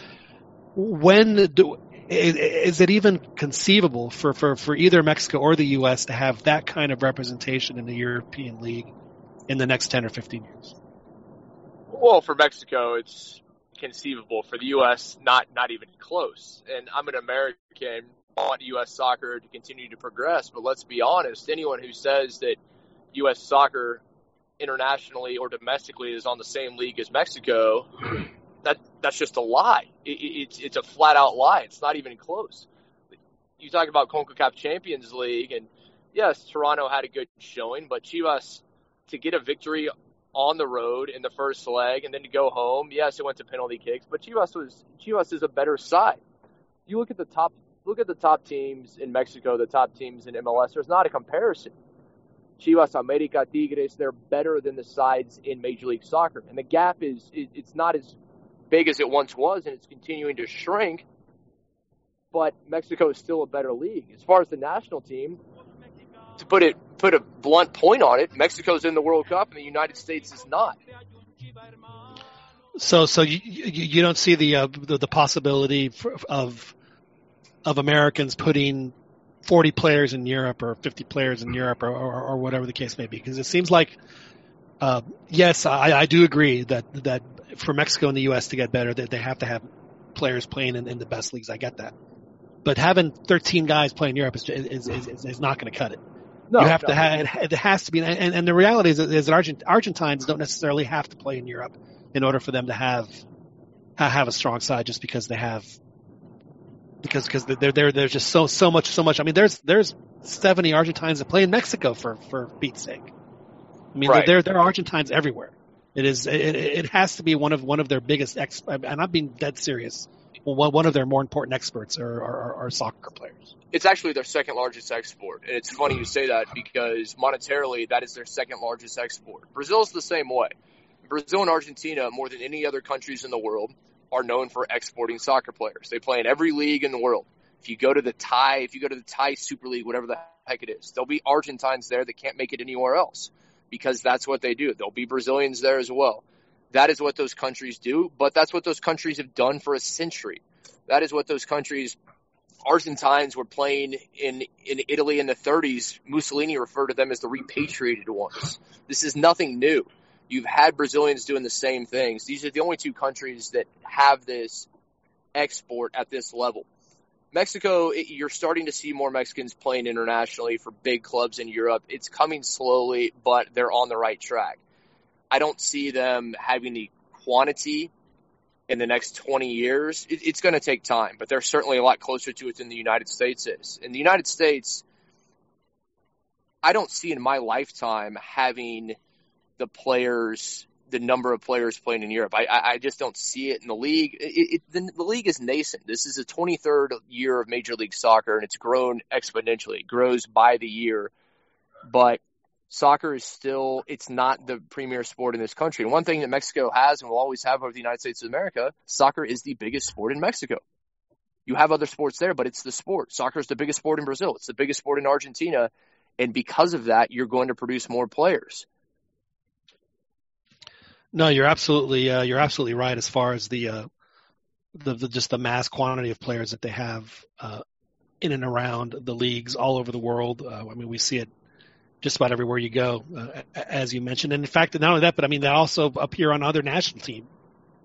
when do is, it even conceivable for, for, for either Mexico or the U.S. to have that kind of representation in the European League in the next 10 or 15 years? Well, for Mexico, it's conceivable. For the U.S., not not even close. And I'm an American. I want U.S. soccer to continue to progress, but let's be honest. Anyone who says that U.S. soccer internationally or domestically is on the same league as Mexico, that that's just a lie. It, it, it's it's a flat out lie. It's not even close. You talk about CONCACAF Champions League, and yes, Toronto had a good showing, but Chivas to get a victory on the road in the first leg and then to go home. Yes, it went to penalty kicks, but Chivas was Chivas is a better side. You look at the top look at the top teams in Mexico, the top teams in MLS. There's not a comparison. Chivas, America, Tigres, they're better than the sides in Major League Soccer, and the gap is it's not as big as it once was, and it's continuing to shrink. But Mexico is still a better league. As far as the national team, to put it put a blunt point on it, Mexico's in the World Cup and the United States is not. So, so you you, don't see the, uh, the the possibility for, of of Americans putting 40 players in Europe or 50 players in Europe or, or, or whatever the case may be, because it seems like, uh, yes, I, I do agree that that for Mexico and the U.S. to get better, that they have to have players playing in, in the best leagues. I get that, but having 13 guys playing Europe is is, is, is not going to cut it. No, you have no. to have it has to be, and, and the reality is, is that Argent, Argentines don't necessarily have to play in Europe in order for them to have have a strong side, just because they have because because they're they're there's just so so much so much. I mean, there's there's 70 Argentines that play in Mexico for for Pete's sake. I mean, Right. there there are Argentines everywhere. It is it, it has to be one of one of their biggest ex, and I'm being dead serious. One one of their more important experts are are, are soccer players. It's actually their second largest export. And it's funny you say that because monetarily, that is their second largest export. Brazil's the same way. Brazil and Argentina, more than any other countries in the world, are known for exporting soccer players. They play in every league in the world. If you go to the Thai, if you go to the Thai Super League, whatever the heck it is, there'll be Argentines there that can't make it anywhere else because that's what they do. There'll be Brazilians there as well. That is what those countries do, but that's what those countries have done for a century. That is what those countries Argentines were playing in in Italy in the 30s. Mussolini referred to them as the repatriated ones. This is nothing new. You've had Brazilians doing the same things. These are the only two countries that have this export at this level. Mexico, it- you're starting to see more Mexicans playing internationally for big clubs in Europe. It's coming slowly, but they're on the right track. I don't see them having the quantity in the next 20 years. It, it's going to take time, but they're certainly a lot closer to it than the United States is. In the United States, I don't see in my lifetime having the players, the number of players playing in Europe. I, I, I just don't see it in the league. It, it, the, the league is nascent. This is the 23rd year of Major League Soccer, and it's grown exponentially. It grows by the year, but soccer is still it's not the premier sport in this country. One thing that Mexico has and will always have over the United States of America, soccer is the biggest sport in Mexico. You have other sports there, but it's the sport. Soccer is the biggest sport in Brazil. It's the biggest sport in Argentina, and because of that, you're going to produce more players. No, you're absolutely uh, you're absolutely right as far as the, uh, the the just the mass quantity of players that they have uh, in and around the leagues all over the world. Uh, I mean, we see it just about everywhere you go, uh, as you mentioned. And in fact, not only that, but I mean, they also appear on other national team,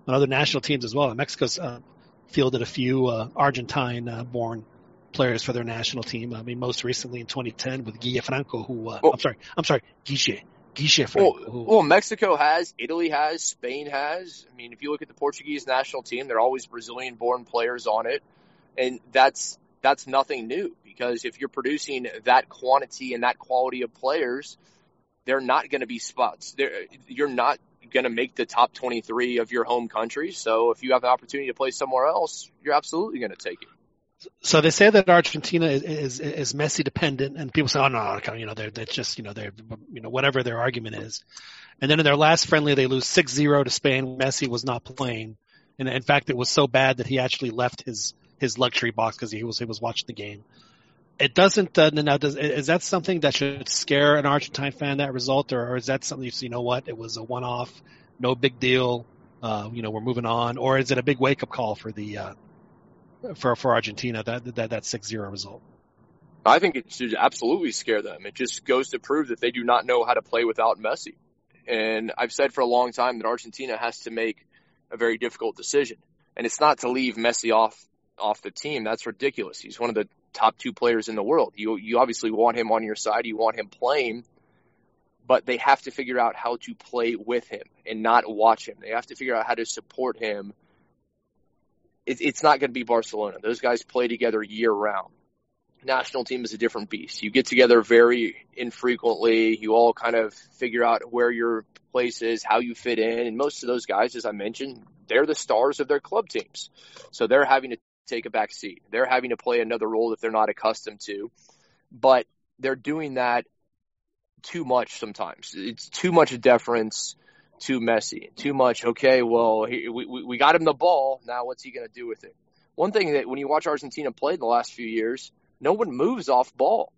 on other national teams as well. And Mexico's uh, fielded a few uh, Argentine-born players for their national team. I mean, most recently in 2010 with Guille Franco, who uh, Well- I'm sorry, I'm sorry, Guille, Guille Well, well, Mexico has, Italy has, Spain has. I mean, if you look at the Portuguese national team, they're always Brazilian-born players on it, and that's that's nothing new because if you're producing that quantity and that quality of players, they're not going to be spots. They're, you're not going to make the top 23 of your home country. So if you have the opportunity to play somewhere else, you're absolutely going to take it. So they say that Argentina is, is is Messi dependent, and people say, "Oh no, you know, they're that's just you know they're you know whatever their argument is." And then in their last friendly, they lose 6-0 to Spain. Messi was not playing, and in fact, it was so bad that he actually left his his luxury box because he was he was watching the game. It doesn't uh, now. Does is that something that should scare an Argentine fan that result, or, or is that something you see? You know what? It was a one off, no big deal. Uh, you know, we're moving on, or is it a big wake up call for the uh, for for Argentina that that that six zero result? I think it should absolutely scare them. It just goes to prove that they do not know how to play without Messi. And I've said for a long time that Argentina has to make a very difficult decision. And it's not to leave Messi off off the team. That's ridiculous. He's one of the top two players in the world. You you obviously want him on your side. You want him playing, but they have to figure out how to play with him and not watch him. They have to figure out how to support him. It, it's not going to be Barcelona. Those guys play together year round national team is a different beast. You get together very infrequently. You all kind of figure out where your place is, how you fit in. And most of those guys, as I mentioned, they're the stars of their club teams. So they're having to take a back seat. They're having to play another role that they're not accustomed to. But they're doing that too much sometimes. It's too much deference to Messi, Too much, okay, well, he, we, we we got him the ball. Now what's he going to do with it? One thing that when you watch Argentina play in the last few years, no one moves off ball.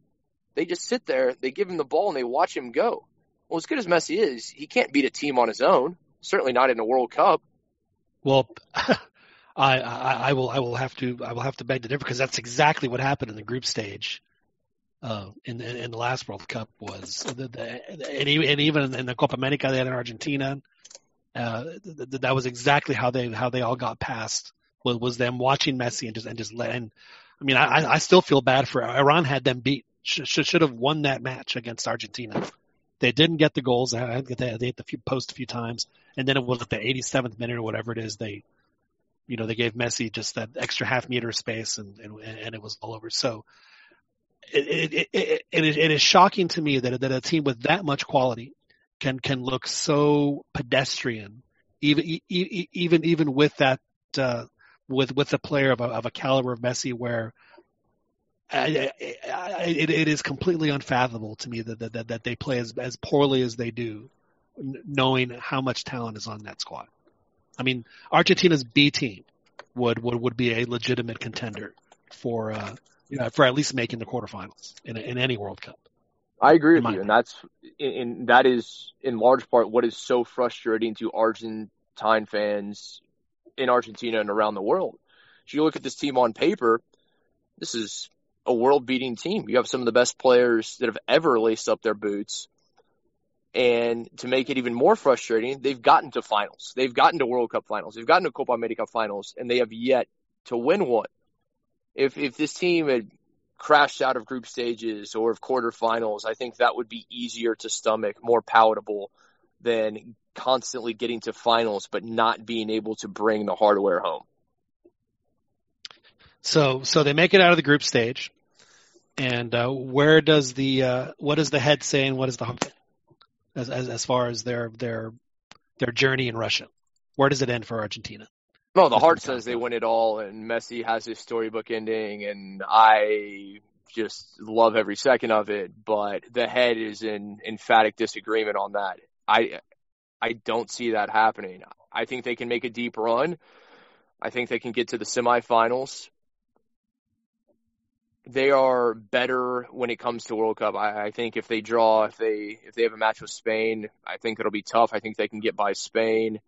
They just sit there, they give him the ball, and they watch him go. Well, as good as Messi is, he can't beat a team on his own. Certainly not in a World Cup. Well, I, I I will I will have to I will have to beg to differ because that's exactly what happened in the group stage. Uh, in, in in the last World Cup was the, the, and even and even in the Copa America they had in Argentina, uh, th- th- that was exactly how they how they all got past was was them watching Messi and just and just let and I mean I I still feel bad for Iran had them beat should should, have won that match against Argentina. They didn't get the goals. They they they hit the few post a few times, and then it was at the 87th minute or whatever it is. They, you know, they gave Messi just that extra half meter space, and and, and it was all over. So, it it, it it it is shocking to me that that a team with that much quality can can look so pedestrian, even even even with that uh, with with a player of a, of a caliber of Messi, where I, I, I, it, it is completely unfathomable to me that, that that they play as as poorly as they do, knowing how much talent is on that squad. I mean, Argentina's B team would would, would be a legitimate contender for uh, you know, for at least making the quarterfinals in in any World Cup. I agree with you, and that's and that is in large part what is so frustrating to Argentine fans in Argentina and around the world. If you look at this team on paper, this is a world-beating team. You have some of the best players that have ever laced up their boots. And to make it even more frustrating, they've gotten to finals. They've gotten to World Cup finals. They've gotten to Copa America finals, and they have yet to win one. If if this team had crashed out of group stages or of quarterfinals, I think that would be easier to stomach, more palatable than constantly getting to finals but not being able to bring the hardware home. So so they make it out of the group stage, and uh, where does the uh, what does the head say and what does the heart as, as as far as their their their journey in Russia? Where does it end for Argentina? No, the heart says they win it all, and Messi has his storybook ending, and I just love every second of it. But the head is in emphatic disagreement on that. I I don't see that happening. I think they can make a deep run. I think they can get to the semifinals. They are better when it comes to World Cup. I, I think if they draw, if they if they have a match with Spain, I think it'll be tough. I think they can get by Spain.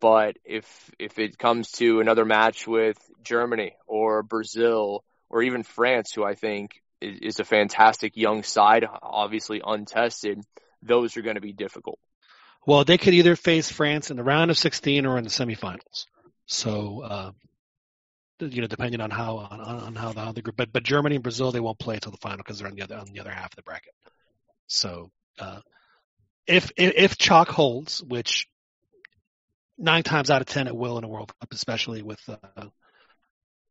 But if if it comes to another match with Germany or Brazil or even France, who I think is, is a fantastic young side, obviously untested, those are going to be difficult. Well, they could either face France in the round of 16 or in the semifinals. So, uh, you know, depending on how on, on how the, how the group, but but Germany and Brazil they won't play until the final because they're on the other on the other half of the bracket. So, uh, if if chalk holds, which nine times out of ten it will in a World Cup, especially with uh,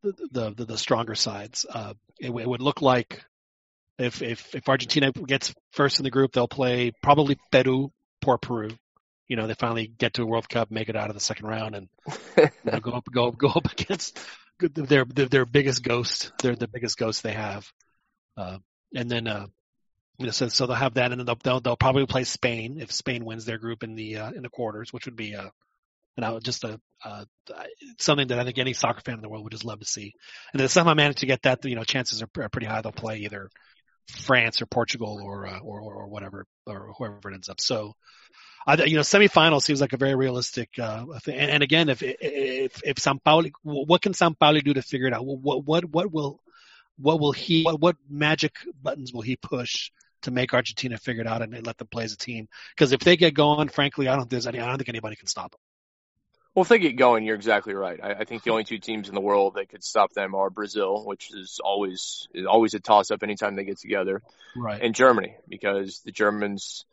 the, the the stronger sides, uh, it, it would look like if if if Argentina gets first in the group, they'll play probably Peru, poor Peru. You know, they finally get to a World Cup, make it out of the second round, and you know, go up go go up against their their, their biggest ghost. They're the biggest ghost they have, uh, and then uh, you know, so, so they'll have that, and then they'll, they'll they'll probably play Spain if Spain wins their group in the uh, in the quarters, which would be uh, you know, just a uh, something that I think any soccer fan in the world would just love to see. And if somehow I manage to get that, you know, chances are, pretty high they'll play either France or Portugal or uh, or, or whatever or whoever it ends up. So, I, you know, semifinal seems like a very realistic uh, thing. And, and again, if if if Sampaoli, what can Sampaoli do to figure it out? What what what will what will he what, what magic buttons will he push to make Argentina figure it out and, and let them play as a team? Because if they get going, frankly, I don't there's any I don't think anybody can stop them. Well, if they get going, you're exactly right. I, I think the only two teams in the world that could stop them are Brazil, which is always is always a toss up anytime they get together, right? And Germany, because the Germans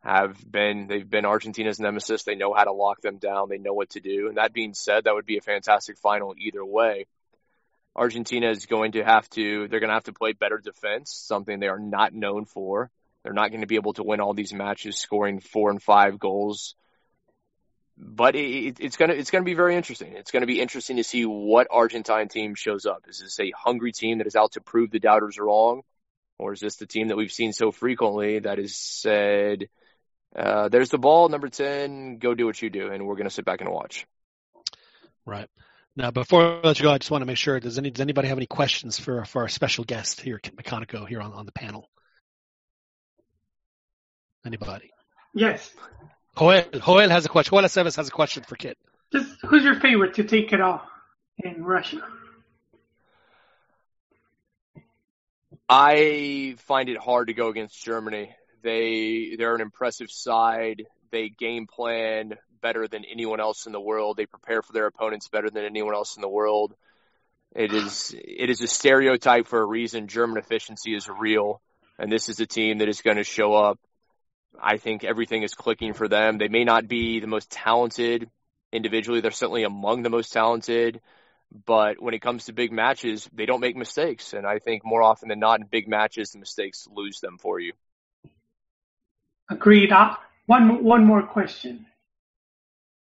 have been they've been Argentina's nemesis. They know how to lock them down. They know what to do. And that being said, that would be a fantastic final either way. Argentina is going to have to they're going to have to play better defense, something they are not known for. They're not going to be able to win all these matches scoring four and five goals but it, it's gonna it's gonna be very interesting. It's gonna be interesting to see what Argentine team shows up. Is this a hungry team that is out to prove the doubters wrong, or is this the team that we've seen so frequently that has said, uh, "There's the ball, number ten, go do what you do," and we're gonna sit back and watch. Right. Now, before I let you go, I just want to make sure does any does anybody have any questions for for our special guest here, Kit McConnico, here on on the panel? Anybody? Yes. Joel, Joel has a question. Joel Aceves has a question for Kit. Just who's your favorite to take it off in Russia? I find it hard to go against Germany. They they're an impressive side. They game plan better than anyone else in the world. They prepare for their opponents better than anyone else in the world. It is it is a stereotype for a reason. German efficiency is real, and this is a team that is going to show up I think everything is clicking for them. They may not be the most talented individually. They're certainly among the most talented, but when it comes to big matches, they don't make mistakes. And I think more often than not in big matches, the mistakes lose them for you. Agreed. Uh, one one more question.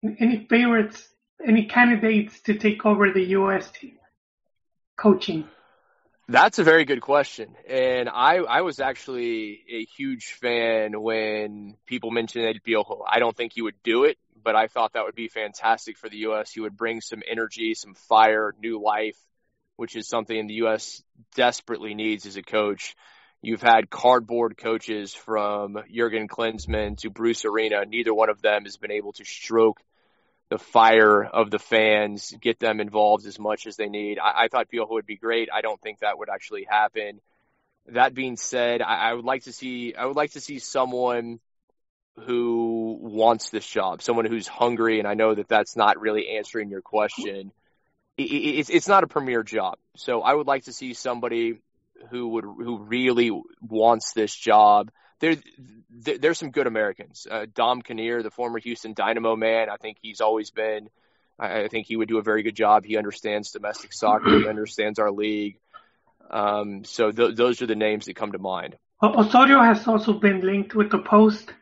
Any favorites? Any candidates to take over the U.S. team coaching? That's a very good question. And I, I was actually a huge fan when people mentioned El Piojo. I don't think he would do it, but I thought that would be fantastic for the U.S. He would bring some energy, some fire, new life, which is something the U.S. desperately needs as a coach. You've had cardboard coaches from Jurgen Klinsmann to Bruce Arena. Neither one of them has been able to stroke – the fire of the fans, get them involved as much as they need. I, I thought Piojo would be great. I don't think that would actually happen. That being said, I, I would like to see I would like to see someone who wants this job, someone who's hungry. And I know that that's not really answering your question. It, it, it's it's not a premier job, so I would like to see somebody who would who really wants this job there, there's some good Americans. Uh, Dom Kinnear, the former Houston Dynamo man, I think he's always been. I, I think he would do a very good job. He understands domestic soccer. he understands our league. Um, so th- those are the names that come to mind. Osorio has also been linked with the post.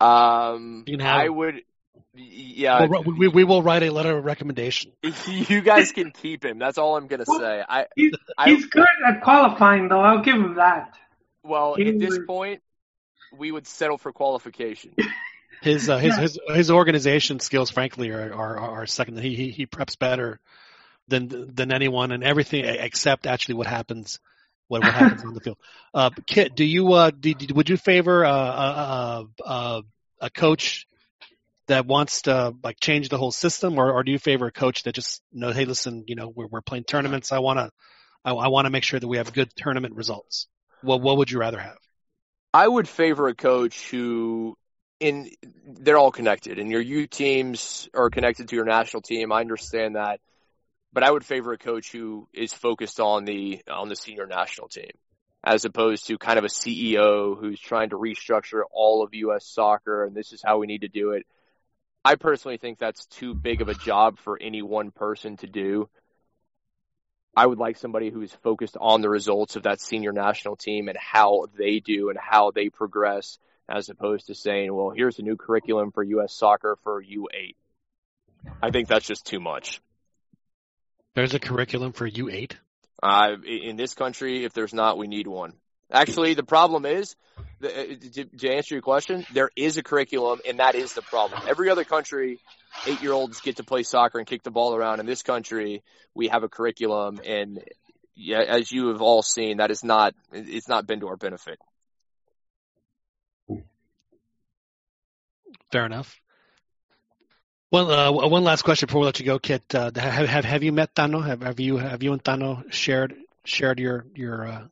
Um, I would. Yeah, we'll, we, we will write a letter of recommendation. You guys can keep him. That's all I'm gonna well, say. I he's, he's good at qualifying, though. I'll give him that. Well, at this point, we would settle for qualification. His uh, his, his his organization skills, frankly, are are, are second. He, he he preps better than than anyone, and everything except actually what happens what what happens on the field. Uh, Kit, do you uh did, would you favor uh, uh, uh, uh, a coach that wants to like change the whole system, or, or do you favor a coach that just knows, hey, listen, you know, we're, we're playing tournaments. I want to, I, I want to make sure that we have good tournament results. What what would you rather have? I would favor a coach who in they're all connected and your U teams are connected to your national team. I understand that. But I would favor a coach who is focused on the on the senior national team as opposed to kind of a CEO who's trying to restructure all of US soccer and this is how we need to do it. I personally think that's too big of a job for any one person to do. I would like somebody who's focused on the results of that senior national team and how they do and how they progress, as opposed to saying, well, here's a new curriculum for U.S. soccer for U8. I think that's just too much. There's a curriculum for U8? Uh, in this country, if there's not, we need one. Actually, the problem is, to, to answer your question, there is a curriculum, and that is the problem. Every other country, eight-year-olds get to play soccer and kick the ball around. In this country, we have a curriculum, and yeah, as you have all seen, that is not it's not been to our benefit. Fair enough. Well, uh, one last question before we let you go, Kit. Uh, have, have have you met Tano? Have, have you have you and Tano shared shared your your uh,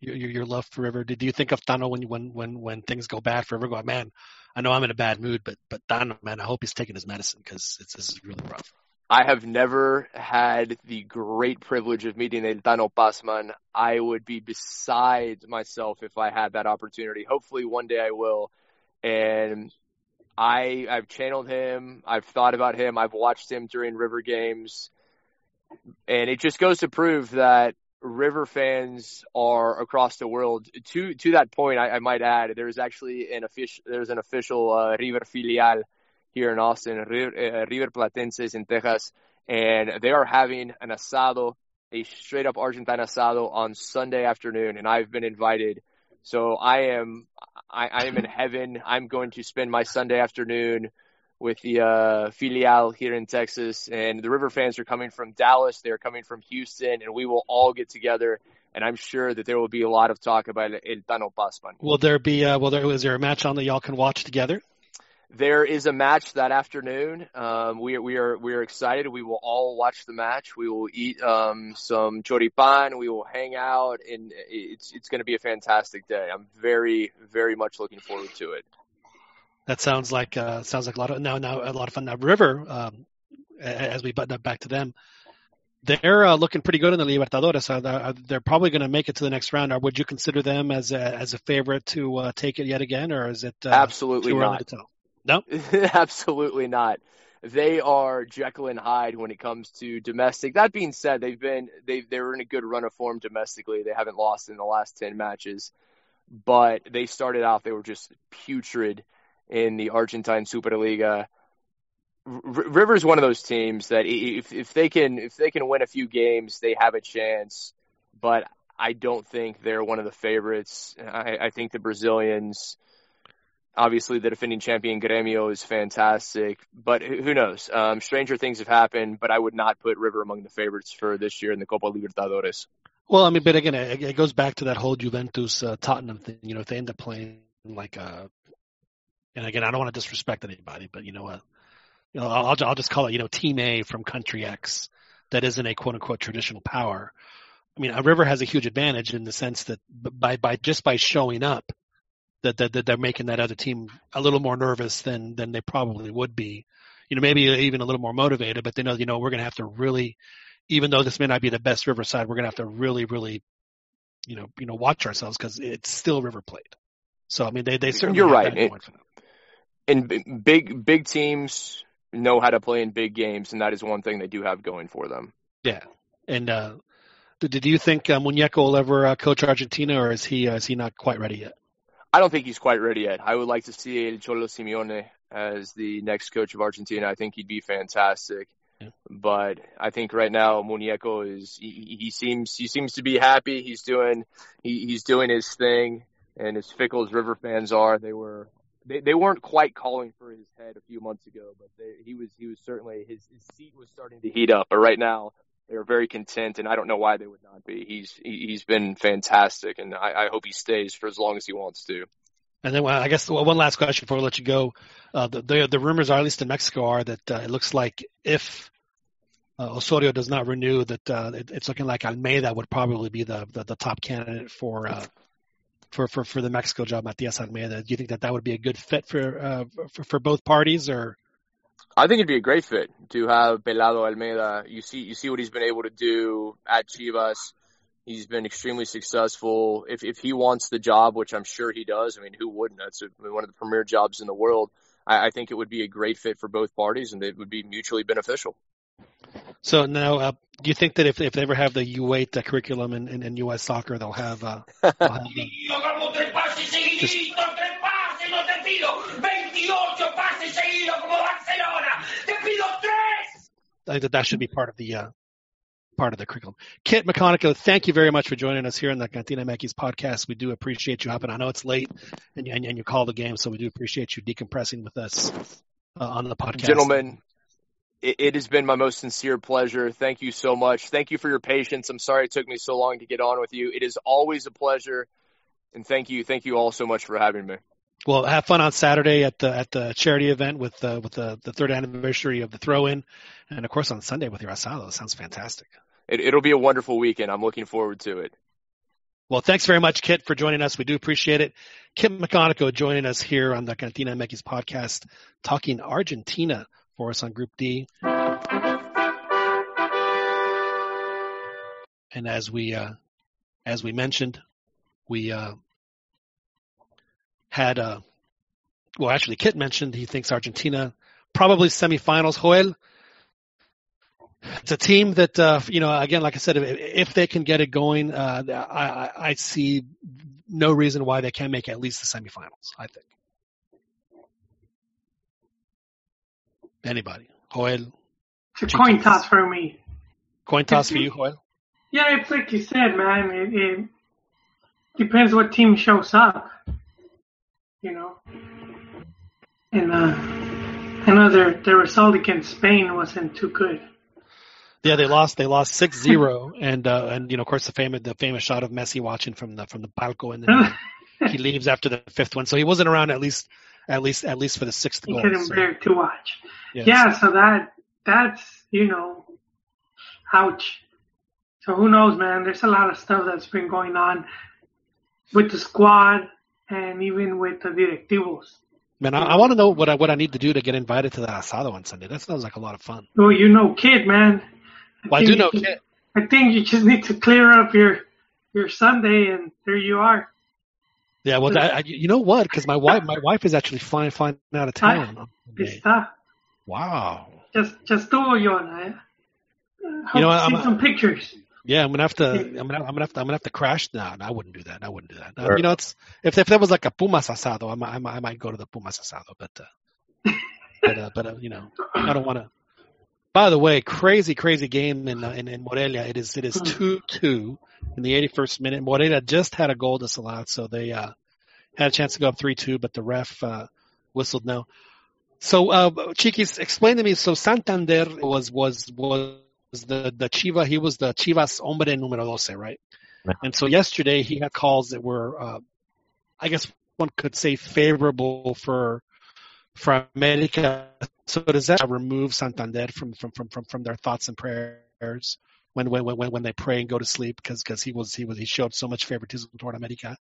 your, your love for River? Did you think of Tano when when when when things go bad for River? Go, man, I know I'm in a bad mood, but but Tano, man, I hope he's taking his medicine because it's this is really rough. I have never had the great privilege of meeting El Tano Pasman. I would be beside myself if I had that opportunity. Hopefully, one day I will. And I I've channeled him. I've thought about him. I've watched him during River games, and it just goes to prove that River fans are across the world. To to that point, I, I might add there's actually an official there's an official uh, River filial here in Austin, River, uh, River Platenses in Texas, and they are having an asado, a straight up Argentine asado on Sunday afternoon, and I've been invited. So I am I, I am in heaven. I'm going to spend my Sunday afternoon with the uh, filial here in Texas, and the River fans are coming from Dallas. They're coming from Houston, and we will all get together. And I'm sure that there will be a lot of talk about El Tano Pasman. Will there be? Uh, will there? Is there a match on that y'all can watch together? There is a match that afternoon. Um, we, we are we are excited. We will all watch the match. We will eat um, some choripan. We will hang out, and it's it's going to be a fantastic day. I'm very very much looking forward to it. That sounds like uh, sounds like a lot of now now a lot of fun. Now River, um, as we button up back to them, they're uh, looking pretty good in the Libertadores. Uh, they're probably going to make it to the next round. Or would you consider them as a, as a favorite to uh, take it yet again, or is it uh, absolutely not? To tell? No, absolutely not. They are Jekyll and Hyde when it comes to domestic. That being said, they've been they they were in a good run of form domestically. They haven't lost in the last ten matches, but they started out they were just putrid in the Argentine Superliga. R- River's one of those teams that if if they can if they can win a few games, they have a chance. But I don't think they're one of the favorites. I, I think the Brazilians Obviously, the defending champion Gremio is fantastic, but who knows? Um, stranger things have happened, but I would not put River among the favorites for this year in the Copa Libertadores. Well, I mean, but again, it, it goes back to that whole Juventus uh, Tottenham thing. You know, if they end up playing like a, and again, I don't want to disrespect anybody, but you know, what? you know, I'll, I'll just call it, you know, Team A from Country X that isn't a quote unquote traditional power. I mean, a River has a huge advantage in the sense that by by just by showing up, that, that, that they're making that other team a little more nervous than than they probably would be. You know, maybe even a little more motivated, but they know, you know, we're going to have to really, even though this may not be the best Riverside, we're going to have to really, really, you know, you know, watch ourselves because it's still River Plate. So I mean, they they certainly you're right. It, and big big teams know how to play in big games, and that is one thing they do have going for them. Yeah, and uh, did, you think uh, Muñeco will ever uh, coach Argentina, or is he uh, is he not quite ready yet? I don't think he's quite ready yet. I would like to see El Cholo Simeone as the next coach of Argentina. I think he'd be fantastic. Yeah. But I think right now Muñeco is he, he, seems he seems to be happy. He's doing he, he's doing his thing, and as fickle as River fans are, they were they, they weren't quite calling for his head a few months ago, but they, he was he was certainly his, his seat was starting to heat up. But right now they are very content, and I don't know why they would not be. He's he's been fantastic, and I, I hope he stays for as long as he wants to. And then I guess one last question before we let you go. Uh, the, the the rumors are, at least in Mexico, are that uh, it looks like if uh, Osorio does not renew, that uh, it, it's looking like Almeyda would probably be the the, the top candidate for uh, for, for for the Mexico job, Matias Almeyda. Do you think that that would be a good fit for uh, for, for both parties, or? I think it'd be a great fit to have Pelado Almeyda. You see, you see what he's been able to do at Chivas. He's been extremely successful. If if he wants the job, which I'm sure he does, I mean, who wouldn't? That's a, one of the premier jobs in the world. I, I think it would be a great fit for both parties, and it would be mutually beneficial. So now, uh, do you think that if, if they ever have the U8 uh, curriculum in, in, in U.S. soccer, they'll have, uh, they'll have uh, Yo hagamos tres pases seguiditos, tres pases, no te pido 28 pases seguidos como Barcelona. Te pido tres. I think that that should be part of the uh, part of the curriculum. Kit McConnico, thank you very much for joining us here on the Cantina Mackey's podcast. We do appreciate you hopping. I know it's late and, and, and you call the game, so we do appreciate you decompressing with us uh, on the podcast. Gentlemen, it, it has been my most sincere pleasure. Thank you so much. Thank you for your patience. I'm sorry it took me so long to get on with you. It is always a pleasure. And thank you, thank you all so much for having me. Well, have fun on Saturday at the at the charity event with uh, with the, the third anniversary of the throw-in, and of course on Sunday with your asado. Sounds fantastic. It, it'll be a wonderful weekend. I'm looking forward to it. Well, thanks very much, Kit, for joining us. We do appreciate it. Kit McConnico joining us here on the Cantina Meckis podcast, talking Argentina for us on Group D. And as we uh, as we mentioned, we uh, had uh, well, actually, Kit mentioned he thinks Argentina probably semifinals. Joel, it's a team that uh, you know. Again, like I said, if, if they can get it going, uh, I, I see no reason why they can't make at least the semifinals. I think. Anybody, Joel? It's a coin toss for me. Coin toss for you, Joel. Yeah, it's like you said, man. It, it depends what team shows up. You know, and uh, I know their their result against Spain wasn't too good. Yeah, they lost. They lost 6-0, and uh, and you know, of course, the famous the famous shot of Messi watching from the from the balcony, and then he leaves after the fifth one, so he wasn't around at least at least at least for the sixth goal. couldn't so, bear to watch. yes. Yeah, so that that's you know, ouch. So who knows, man? There's a lot of stuff that's been going on with the squad and even with the directivos. Man, I, I want to know what I what I need to do to get invited to that asado on Sunday. That sounds like a lot of fun. Oh, you know, Kit, man. Well, I do know Kit. I think you just need to clear up your your Sunday, and there you are. Yeah, well, I, I, you know what? Because my wife my wife is actually flying flying out of town. on Sunday. Está. Wow. Just just do it, Yona. You know see I'm- some pictures. Yeah, I'm gonna have to. I'm gonna. I'm gonna have to. I'm gonna have to crash. No, no I wouldn't do that. I wouldn't do that. Um, you know, it's if if there was like a Pumas asado, I might. I might, I might go to the Pumas asado, but uh, but uh, but uh, you know, I don't want to. By the way, crazy, crazy game in uh, in, in Morelia. It is it is two two in the 81st minute. Morelia just had a goal disallowed, so they uh, had a chance to go up three two, but the ref uh, whistled no. So, uh, Chiquis, explain to me. So Santander was was was the the Chiva. He was the Chivas hombre número doce, right? Right. And so yesterday he had calls that were, uh, I guess one could say, favorable for for America. So does that remove Santander from from from from, from their thoughts and prayers when when when when they pray and go to sleep because because he was he was he showed so much favoritism toward America.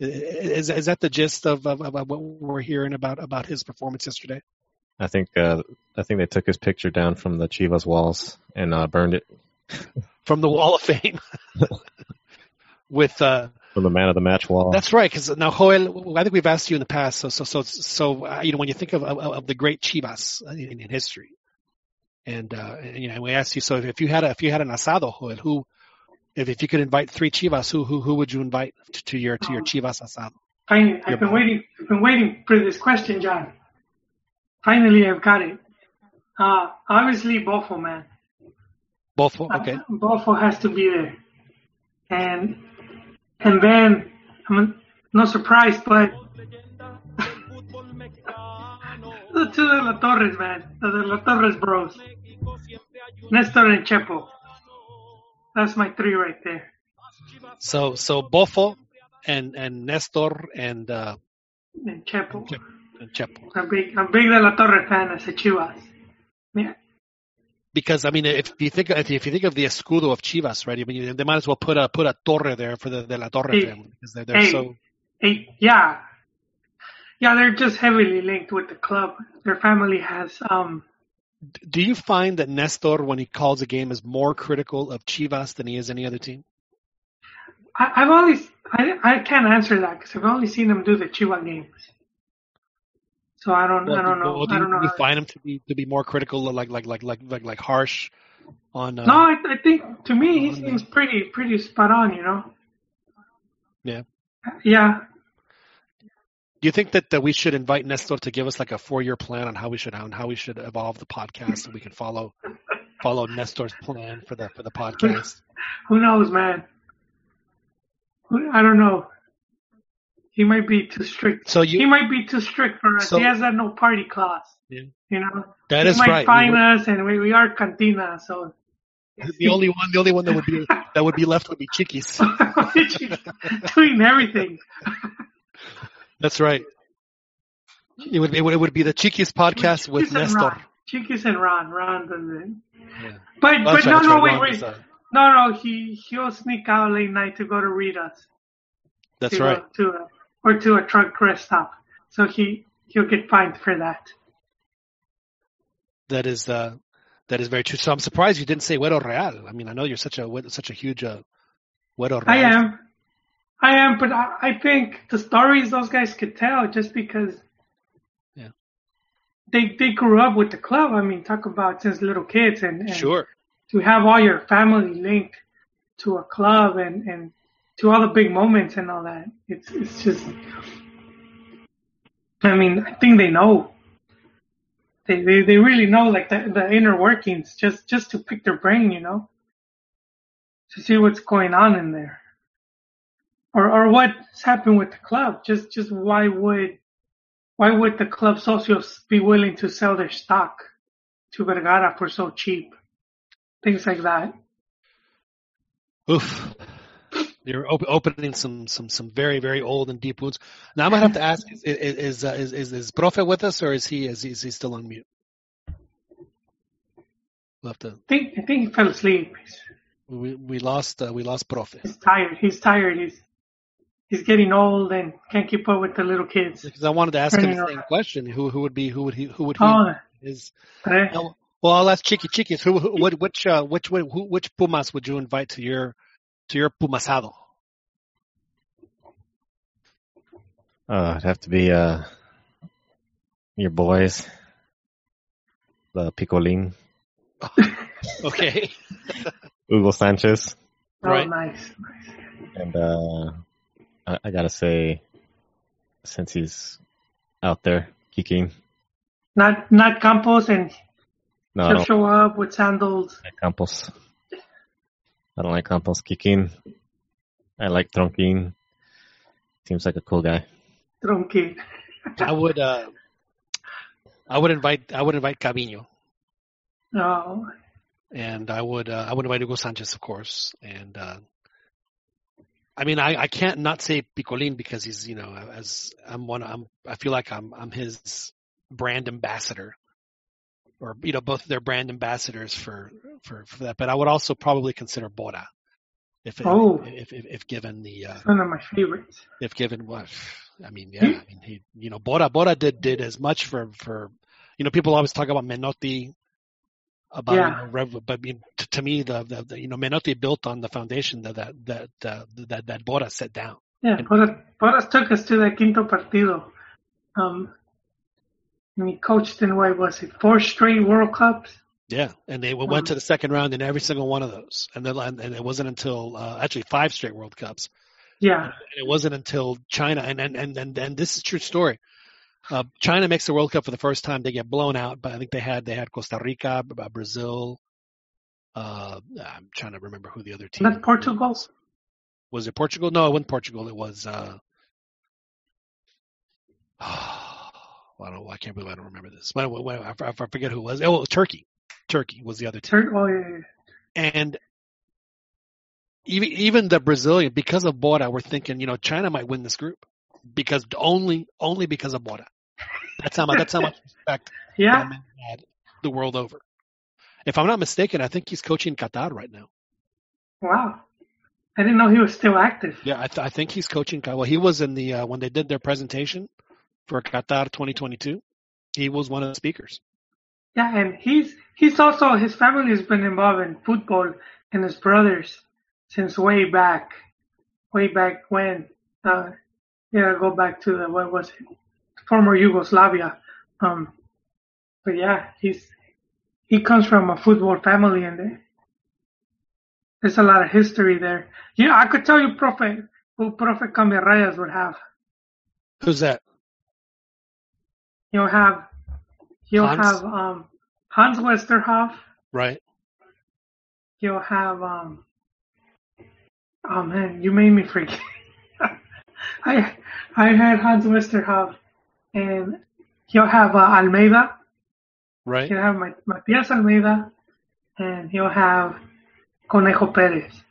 Is is that the gist of, of, of what we're hearing about about his performance yesterday? I think uh, I think they took his picture down from the Chivas walls and uh, burned it from the Wall of Fame with uh from the man of the match wall. that's right because now Joel I think we've asked you in the past so so so so uh, you know when you think of of, of the great Chivas in, in history and uh and, you know we asked you so if you had a, if you had an asado Joel who if, if you could invite three Chivas who who who would you invite to, to your to your Chivas asado Finally, I've been waiting. I've been waiting for this question, John. Finally, I've got it. Uh, obviously, Bofo, man. both okay Uh, Bofo has to be there, and and then I'm not surprised, but the two de la Torres, man, the de la Torres bros, Nestor and Chepo. That's my three right there. so so Bofo and and Nestor and uh and Chepo. And Chepo. I'm big, I'm big De La Torre fan as a Chivas. Yeah. Because I mean, if you think if you think of the escudo of Chivas, right? I mean, they might as well put a put a torre there for the De La Torre family because they're, they're Hey. so. Yeah. Yeah, they're just heavily linked with the club. Their family has, um, Do you find that Nestor, when he calls a game, is more critical of Chivas than he is any other team? I, I've always, I, I can't answer that because I've only seen them do the Chiva games. So I don't, I don't know. Well, do I you, don't know. do you find him to be to be more critical, like like like like like like harsh on? Uh, no, I, I think to me he on the- seems pretty, pretty spot on. You know. Yeah. Yeah. Do you think that, that we should invite Nestor to give us like a four year plan on how we should on how we should evolve the podcast so we can follow follow Nestor's plan for the for the podcast? Who knows, man? I don't know. He might be too strict. So you he might be too strict for us. So- he has that no party clause. Yeah. You know. That he is might right. We fine would- us, and we, we are cantina, so the only one the only one that would be that would be left would be Chiquis. doing everything. That's right. It would, it would it would be the Chiquis podcast with Chiquis and Nestor. Ron. Chiquis and Ron. Ron does it. Yeah. But That's but right, no that's no right. wait wait uh, no no he he'll sneak out late night to go to read us. That's to, right. To a, or to a truck rest stop. So he he'll get fined for that. That is uh, that is very true. So I'm surprised you didn't say Güero Real. I mean, I know you're such a such a huge uh, Güero Real. I am. I am, but I, I think the stories those guys could tell just because Yeah. they they grew up with the club. I mean, talk about since little kids and, and Sure. to have all your family linked to a club and, and to all the big moments and all that. It's it's just I mean, I think they know. They they, they really know like the, the inner workings just just to pick their brain, you know. To see what's going on in there. Or or what's happened with the club. Just just why would why would the club socios be willing to sell their stock to Vergara for so cheap? Things like that. Oof. You're op- opening some, some, some very, very old and deep wounds. Now I might have to ask: Is is uh, is, is, is Profe with us, or is he is he, is he still on mute? We'll have to. I think I think he fell asleep. We we lost uh, we lost Profe he's tired. He's tired. He's he's getting old and can't keep up with the little kids. because I wanted to ask him the same question. Who who would be who would he who would he Oh, is? Well, I'll ask Chiqui Chiquis. Who, who which which uh, which who, which Pumas would you invite to your to your Pumasado? Uh, it'd have to be uh, your boys, the Picolín, Okay, Hugo Sanchez, oh, Right. nice. and uh, I, I gotta say, since he's out there kicking, Not not Campos and no, I he'll don't show up with sandals. like Campos. I don't like Campos kicking. I like Tronquín. Seems like a cool guy. Tronqui. I would uh, I would invite I would invite Cavino. Oh, and I would uh, I would invite Hugo Sanchez, of course, and uh, I mean I, I can't not say Picolin because he's you know as I'm one I'm I feel like I'm I'm his brand ambassador, or you know both their brand ambassadors for for for that. But I would also probably consider Bora if Oh. if, if if given the uh, one of my favorites. if given what I mean yeah I mean he you know Bora Bora did did as much for for you know people always talk about Menotti about Yeah. you know, but I mean, to, to me the, the, the you know Menotti built on the foundation that that that uh, that that Bora set down Yeah, Boras, Boras took us to that quinto partido. Um, and he coached in what was it, four straight World Cups? yeah and they went to the second round in every single one of those and then and it wasn't until uh, actually five straight World Cups Yeah, and it wasn't until China and and and and, and this is a true story. Uh, China makes the World Cup for the first time. They get blown out, but I think they had they had Costa Rica, Brazil. Uh, I'm trying to remember who the other team not Portugal. was. It Portugal? No, it wasn't Portugal. It was. Uh, I don't. I can't believe I don't remember this. But I, I, I forget who it was. Oh, it was Turkey. Turkey was the other team. Tur- Oh, yeah, yeah. And even even the Brazilian, because of Bora, we're thinking, you know, China might win this group. because only only because of Bora. That's how much that's how much respect Yeah. had the world over. If I'm not mistaken, I think he's coaching Qatar right now. Wow. I didn't know he was still active. Yeah, I, th- I think he's coaching. Well, he was in the uh, when they did their presentation for Qatar 2022. He was one of the speakers. Yeah, and he's he's also his family has been involved in football and his brothers since way back, way back when. Uh, yeah, go back to the what was it, former Yugoslavia. Um, but yeah, he's he comes from a football family, and there- there's a lot of history there. Yeah, I could tell you, Profe, who Profe Cambiarrayas would have. Who's that? You'll have you'll Hans? have um Hans Westerhof. Right. You'll have um oh man, you made me forget. I I had Hans Westerhof and he'll have uh, Almeyda. Right. He'll have Ma- Matias Almeyda and he'll have Conejo Perez. he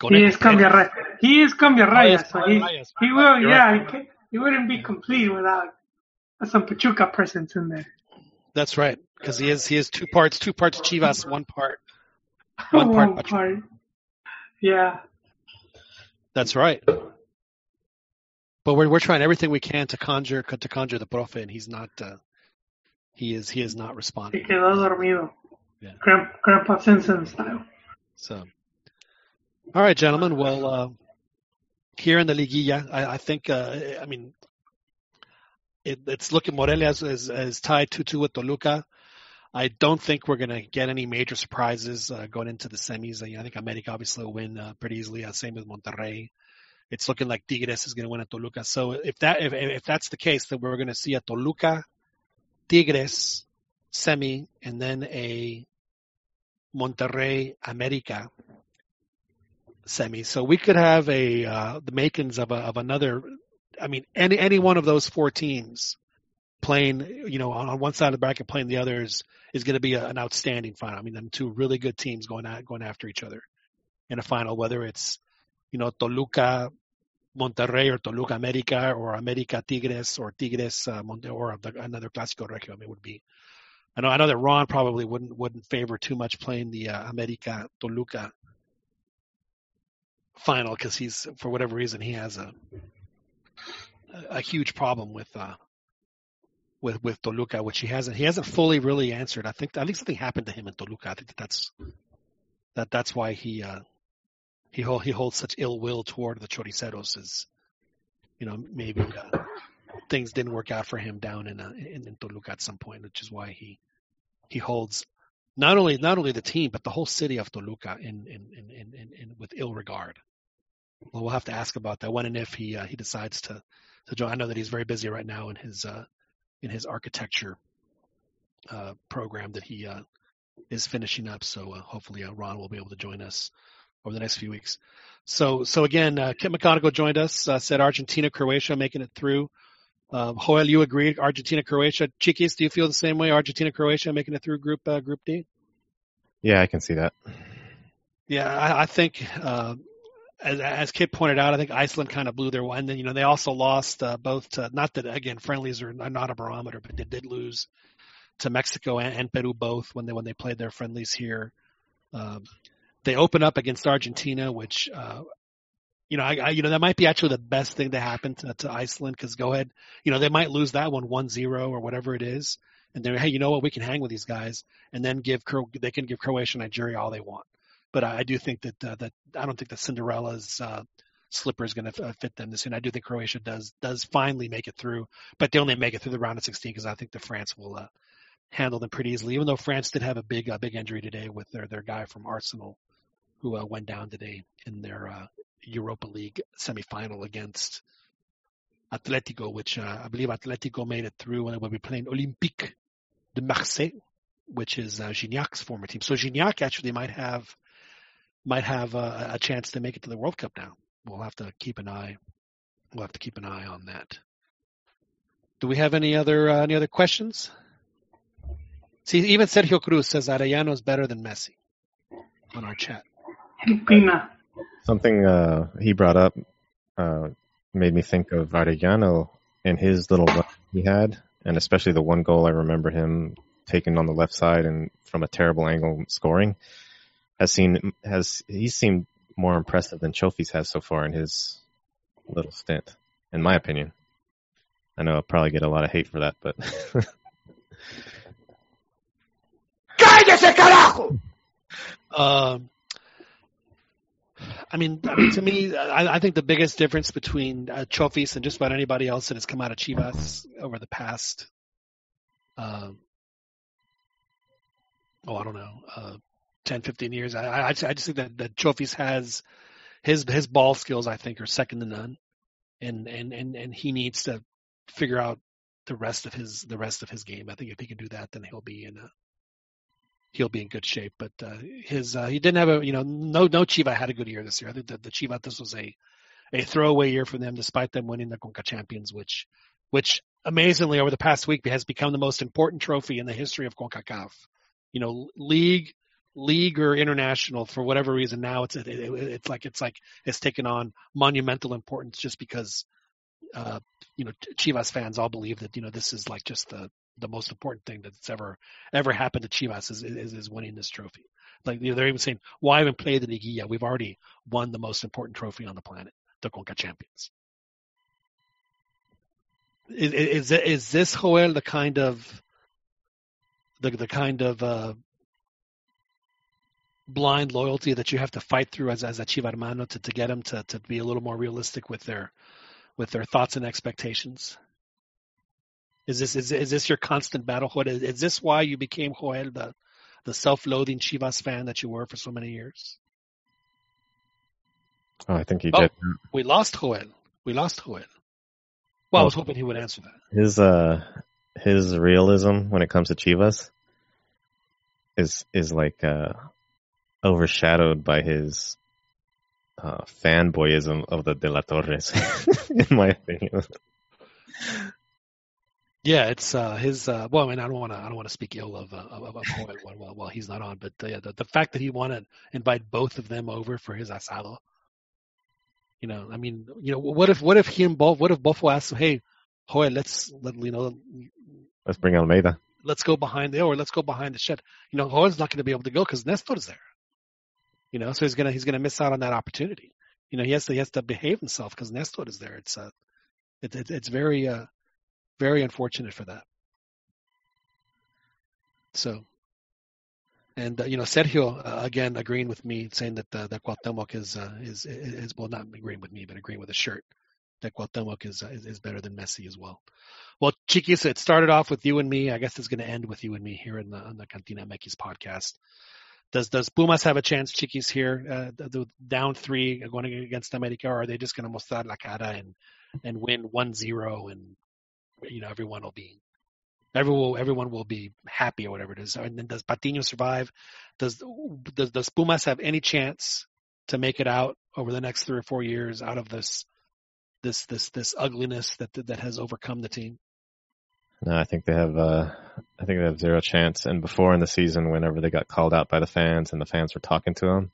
Conejo is Cambiarrayas. He is Cambiarrayas, Oh, so he, he will, You're yeah, right. he, he wouldn't be complete without some Pachuca presence in there. That's right. Because he is he is two parts, two parts Chivas, one part. One part One part. Yeah. That's right. But we're we're trying everything we can to conjure to conjure the profe, and he's not. Uh, he is he is not Se responding. quedó dormido. Yeah. Grand, Grandpa Simpson style. So, all right, gentlemen. Well, uh, here in the Liguilla, I, I think. Uh, I mean, it, it's looking Morelia is, is tied two two with Toluca. I don't think we're going to get any major surprises uh, going into the semis. I think America obviously will win uh, pretty easily. Uh, same with Monterrey. It's looking like Tigres is going to win at Toluca. So if that if, if that's the case, then we're going to see a Toluca, Tigres semi, and then a Monterrey America semi. So we could have a uh, the makings of a, of another. I mean, any any one of those four teams playing, you know, on, on one side of the bracket playing the others is going to be a, an outstanding final. I mean, them two really good teams going going after each other in a final, whether it's you know Toluca. Monterrey or Toluca America or America Tigres or Tigres uh, Monte or the, another Clásico Regio. I mean, would be I know I know that Ron probably wouldn't wouldn't favor too much playing the uh, America Toluca final because he's for whatever reason he has a a huge problem with uh with with Toluca, which he hasn't he hasn't fully really answered. I think I think something happened to him in Toluca. I think that that's that that's why he uh he hold, he holds such ill will toward the Choriceros. Is you know maybe uh, things didn't work out for him down in, uh, in in Toluca at some point, which is why he he holds not only not only the team but the whole city of Toluca in in in, in, in, in with ill regard. Well, we'll have to ask about that when and if he uh, he decides to to join. I know that he's very busy right now in his uh, in his architecture uh, program that he uh, is finishing up. So uh, hopefully uh, Ron will be able to join us over the next few weeks. So so again, uh, Kit McConnico joined us. Uh, said Argentina, Croatia making it through. Um, Joel, you agreed. Argentina, Croatia. Chiquis, do you feel the same way? Argentina, Croatia making it through Group uh, Group D. Yeah, I can see that. Yeah, I, I think uh, as, as Kit pointed out, I think Iceland kind of blew their one. Then you know they also lost uh, both. To, not that again friendlies are not a barometer, but they did lose to Mexico and, and Peru both when they when they played their friendlies here. Um, they open up against Argentina, which uh, you know I, I you know that might be actually the best thing to happen to, to Iceland because go ahead, you know they might lose that one one zero or whatever it is, and they're hey you know what we can hang with these guys and then give they can give Croatia and Nigeria all they want. But I, I do think that uh, that I don't think that Cinderella's uh, slipper is going to uh, fit them this year. And I do think Croatia does does finally make it through, but they only make it through the round of 16 because I think the France will uh, handle them pretty easily. Even though France did have a big uh, big injury today with their their guy from Arsenal who uh, went down today in their uh, Europa League semifinal against Atletico, which uh, I believe Atletico made it through and will be playing Olympique de Marseille, which is uh, Gignac's former team. So Gignac actually might have might have uh, a chance to make it to the World Cup now. We'll have to keep an eye. We'll have to keep an eye on that. Do we have any other uh, any other questions? See, even Sergio Cruz says Arellano is better than Messi on our chat. Pina. Something uh, he brought up uh, made me think of Arellano and his little run he had, and especially the one goal I remember him taking on the left side and from a terrible angle scoring. Has seen has he seemed more impressive than Chofis has so far in his little stint, in my opinion. I know I'll probably get a lot of hate for that, but ¡Cállese, carajo! Um, I mean, I mean, to me, I, I think the biggest difference between uh, Chofis and just about anybody else that has come out of Chivas over the past, um, oh, I don't know, uh, 10, 15 years, I, I, I just think that, that Chofis has his his ball skills. I think are second to none, and and and and he needs to figure out the rest of his the rest of his game. I think if he can do that, then he'll be in a he'll be in good shape. But uh, his uh, he didn't have a you know no no Chiva had a good year this year. I think the Chiva this was a a throwaway year for them, despite them winning the Conca Champions, which which amazingly over the past week has become the most important trophy in the history of Concacaf. You know, league league or international for whatever reason now it's it, it, it's like it's like it's taken on monumental importance just because uh you know Chivas fans all believe that you know this is like just the the most important thing that's ever ever happened to Chivas is is, is winning this trophy. Like you know, they're even saying, why even play the Liguilla? We've already won the most important trophy on the planet, the Conca Champions. Is, is is this Joel the kind of the the kind of uh, blind loyalty that you have to fight through as as a Chivarmano to to get them to to be a little more realistic with their with their thoughts and expectations? Is this is is this your constant battle? What is, is this why you became Joel the the self-loathing Chivas fan that you were for so many years? oh, I think he Oh. did. We lost Joel. We lost Joel. Well, I was hoping he would answer that. His uh his realism when it comes to Chivas is is like uh overshadowed by his uh fanboyism of the De La Torres, in my opinion. Yeah, it's uh, his. Uh, well, I mean, I don't want to. I don't want to speak ill of uh, of, of while, while while he's not on. But yeah, the the fact that he wanted to invite both of them over for his asado. You know, I mean, you know, what if what if he and both? What if Bofo asks, him, "Hey, Joel, let's let you know, Let's bring Almeyda. let's go behind the or let's go behind the shed." You know, Joel's not going to be able to go because Nestor's there. You know, so he's gonna he's gonna miss out on that opportunity. You know, he has to he has to behave himself because Nestor is there. It's uh, it, it, it's very uh, very unfortunate for that. So, and uh, you know, Sergio uh, again agreeing with me, saying that uh, that Cuauhtemoc is uh, is is well not agreeing with me, but agreeing with the shirt. That Cuauhtemoc is, uh, is is better than Messi as well. Well, Chiquis, it started off with you and me. I guess it's going to end with you and me here in the on the Cantina Mekis podcast. Does does Pumas have a chance, Chiquis, here? Uh, the, down three going against America, or are they just going to mostrar la cara and and win 1-0 and you know everyone will be everyone everyone will be happy or whatever it is. And then does Patino survive? Does does does Pumas have any chance to make it out over the next three or four years out of this this this this ugliness that that has overcome the team? No, I think they have. Uh, I think they have zero chance. And before in the season, whenever they got called out by the fans and the fans were talking to them,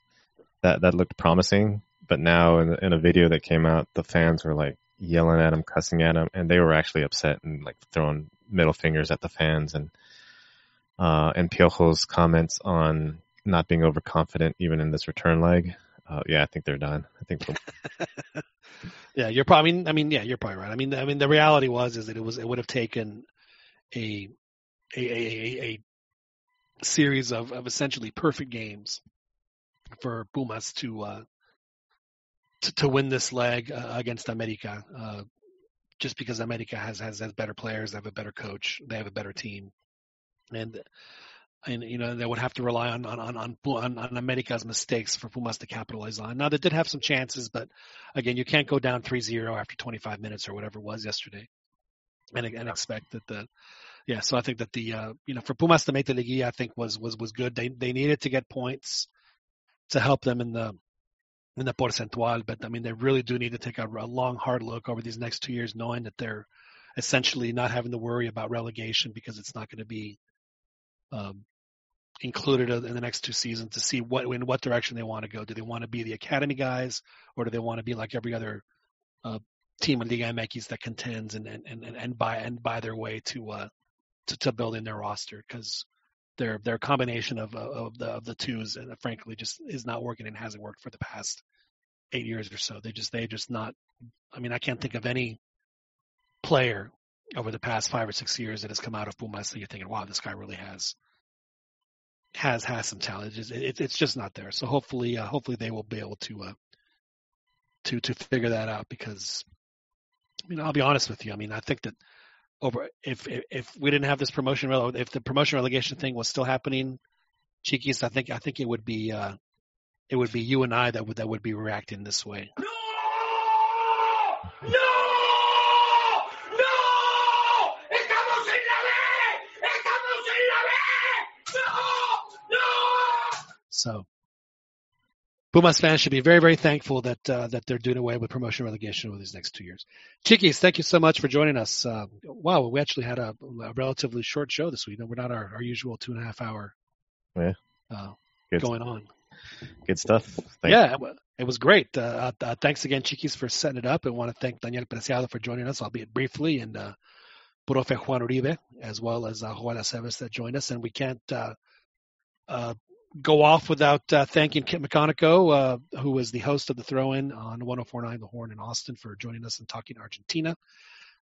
that that looked promising. But now, in, in a video that came out, the fans were like yelling at him, cussing at him, and they were actually upset and like throwing middle fingers at the fans. And uh, and Piojo's comments on not being overconfident even in this return leg. Uh, yeah, I think they're done. I think Yeah, you're probably. I mean, I mean, yeah, you're probably right. I mean, I mean, the reality was is that it was it would have taken a a a, a, series of, of essentially perfect games for Pumas to uh, to, to win this leg uh, against America. Uh, just because America has, has has better players, they have a better coach, they have a better team, and and you know they would have to rely on on on on, on, on America's mistakes for Pumas to capitalize on. Now they did have some chances, but again, you can't go down 3-0 after 25 minutes or whatever it was yesterday, and and expect that the yeah. So I think that the uh, you know for Pumas to make the Liguilla, I think was was was good. They they needed to get points to help them in the in the porcentual, but I mean they really do need to take a, a long hard look over these next two years, knowing that they're essentially not having to worry about relegation because it's not going to be um, included in the next two seasons to see what in what direction they want to go. Do they want to be the academy guys, or do they want to be like every other uh, team in Liga MX that contends and and and, and buy and buy their way to uh to, to building their roster because their their combination of of the of the twos and frankly just is not working and hasn't worked for the past eight years or so. They just they just not. I mean, I can't think of any player over the past five or six years that has come out of Pumas that you're thinking, wow, this guy really has has has some talent. It's, it, it's just not there. So hopefully, uh, hopefully they will be able to uh, to to figure that out because I mean, I'll be honest with you. I mean, I think that over if if, if we didn't have this promotion, if the promotion relegation thing was still happening, Chiquis, I think I think it would be uh, it would be you and I that would that would be reacting this way. No! No! So Pumas fans should be very, very thankful that uh, that they're doing away with promotion relegation over these next two years. Chiquis, thank you so much for joining us. Uh, wow, we actually had a, a, relatively short show this week. We're not our, our usual two and a half hour yeah. uh, Good. going on. Good stuff. Thank yeah, it was great. Uh, uh, thanks again, Chiquis, for setting it up. I want to thank Daniel Preciado for joining us, albeit briefly, and uh, Profe Juan Uribe, as well as uh, Juan Aceves that joined us. And we can't uh, uh, go off without uh, thanking Kit McConnico, uh, who was the host of the throw in on 1049 The Horn in Austin, for joining us and talking Argentina.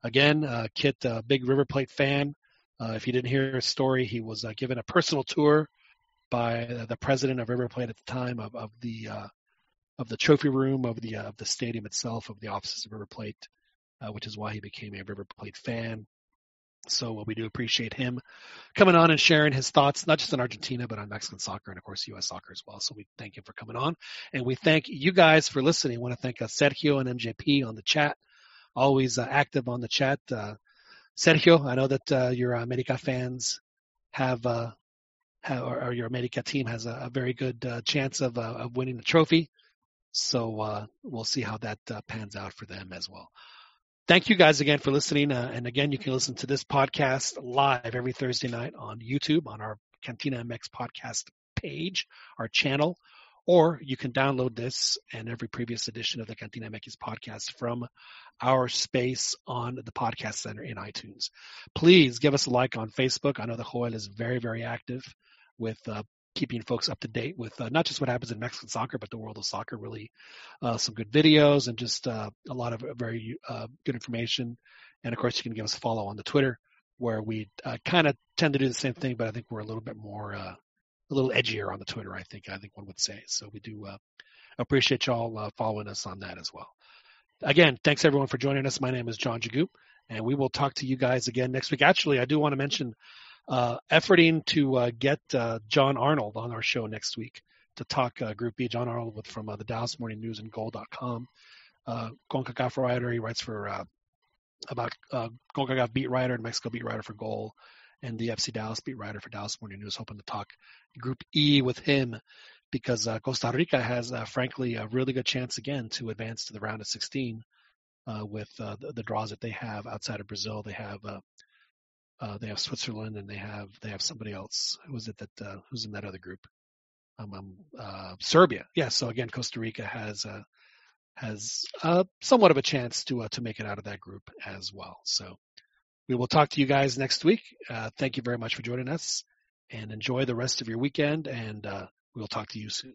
Again, uh, Kit, a big River Plate fan. Uh, if you didn't hear his story, he was uh, given a personal tour by the president of River Plate at the time of, of the uh, of the trophy room of the of the stadium itself of the offices of River Plate, which is why he became a River Plate fan. So we do appreciate him coming on and sharing his thoughts, not just on Argentina, but on Mexican soccer and of course U.S. soccer as well. So we thank him for coming on, and we thank you guys for listening. I want to thank uh, Sergio and MJP on the chat, always uh, active on the chat. Uh, Sergio, I know that uh, your America fans have, uh, have or, or, your America team has a, a very good uh, chance of of winning the trophy. So we'll see how that pans out for them as well thank you guys again for listening. Uh, and again, you can listen to this podcast live every Thursday night on YouTube on our Cantina MX podcast page, our channel, or you can download this and every previous edition of the Cantina MX podcast from our space on the podcast center in iTunes. Please give us a like on Facebook. I know the Joel is very, very active with uh, keeping folks up to date with uh, not just what happens in Mexican soccer, but the world of soccer. Really, uh, some good videos and just uh, a lot of very uh, good information. And of course, you can give us a follow on the Twitter, where we uh, kind of tend to do the same thing, but I think we're a little bit more, uh, a little edgier on the Twitter. I think I think one would say. So we do appreciate y'all following us on that as well. Again, thanks everyone for joining us. My name is John Jagoop, and we will talk to you guys again next week. Actually, I do want to mention uh, efforting to uh, get uh, John Arnold on our show next week to talk uh, Group B. John Arnold with from uh, the Dallas Morning News and Goal.com. Uh, CONCACAF writer, he writes for uh, about uh, CONCACAF beat writer and Mexico beat writer for Goal, and the FC Dallas beat writer for Dallas Morning News. Hoping to talk Group E with him because Costa Rica has, frankly, a really good chance again to advance to the round of 16 uh, with the, the, draws that they have outside of Brazil. They have uh, they have Switzerland and they have they have somebody else. Who is it that uh, who's in that other group? Um, um uh, Serbia. Yeah. So again, Costa Rica has uh, has uh, somewhat of a chance to uh, to make it out of that group as well. So we will talk to you guys next week. Uh, thank you very much for joining us, and enjoy the rest of your weekend. And we will talk to you soon.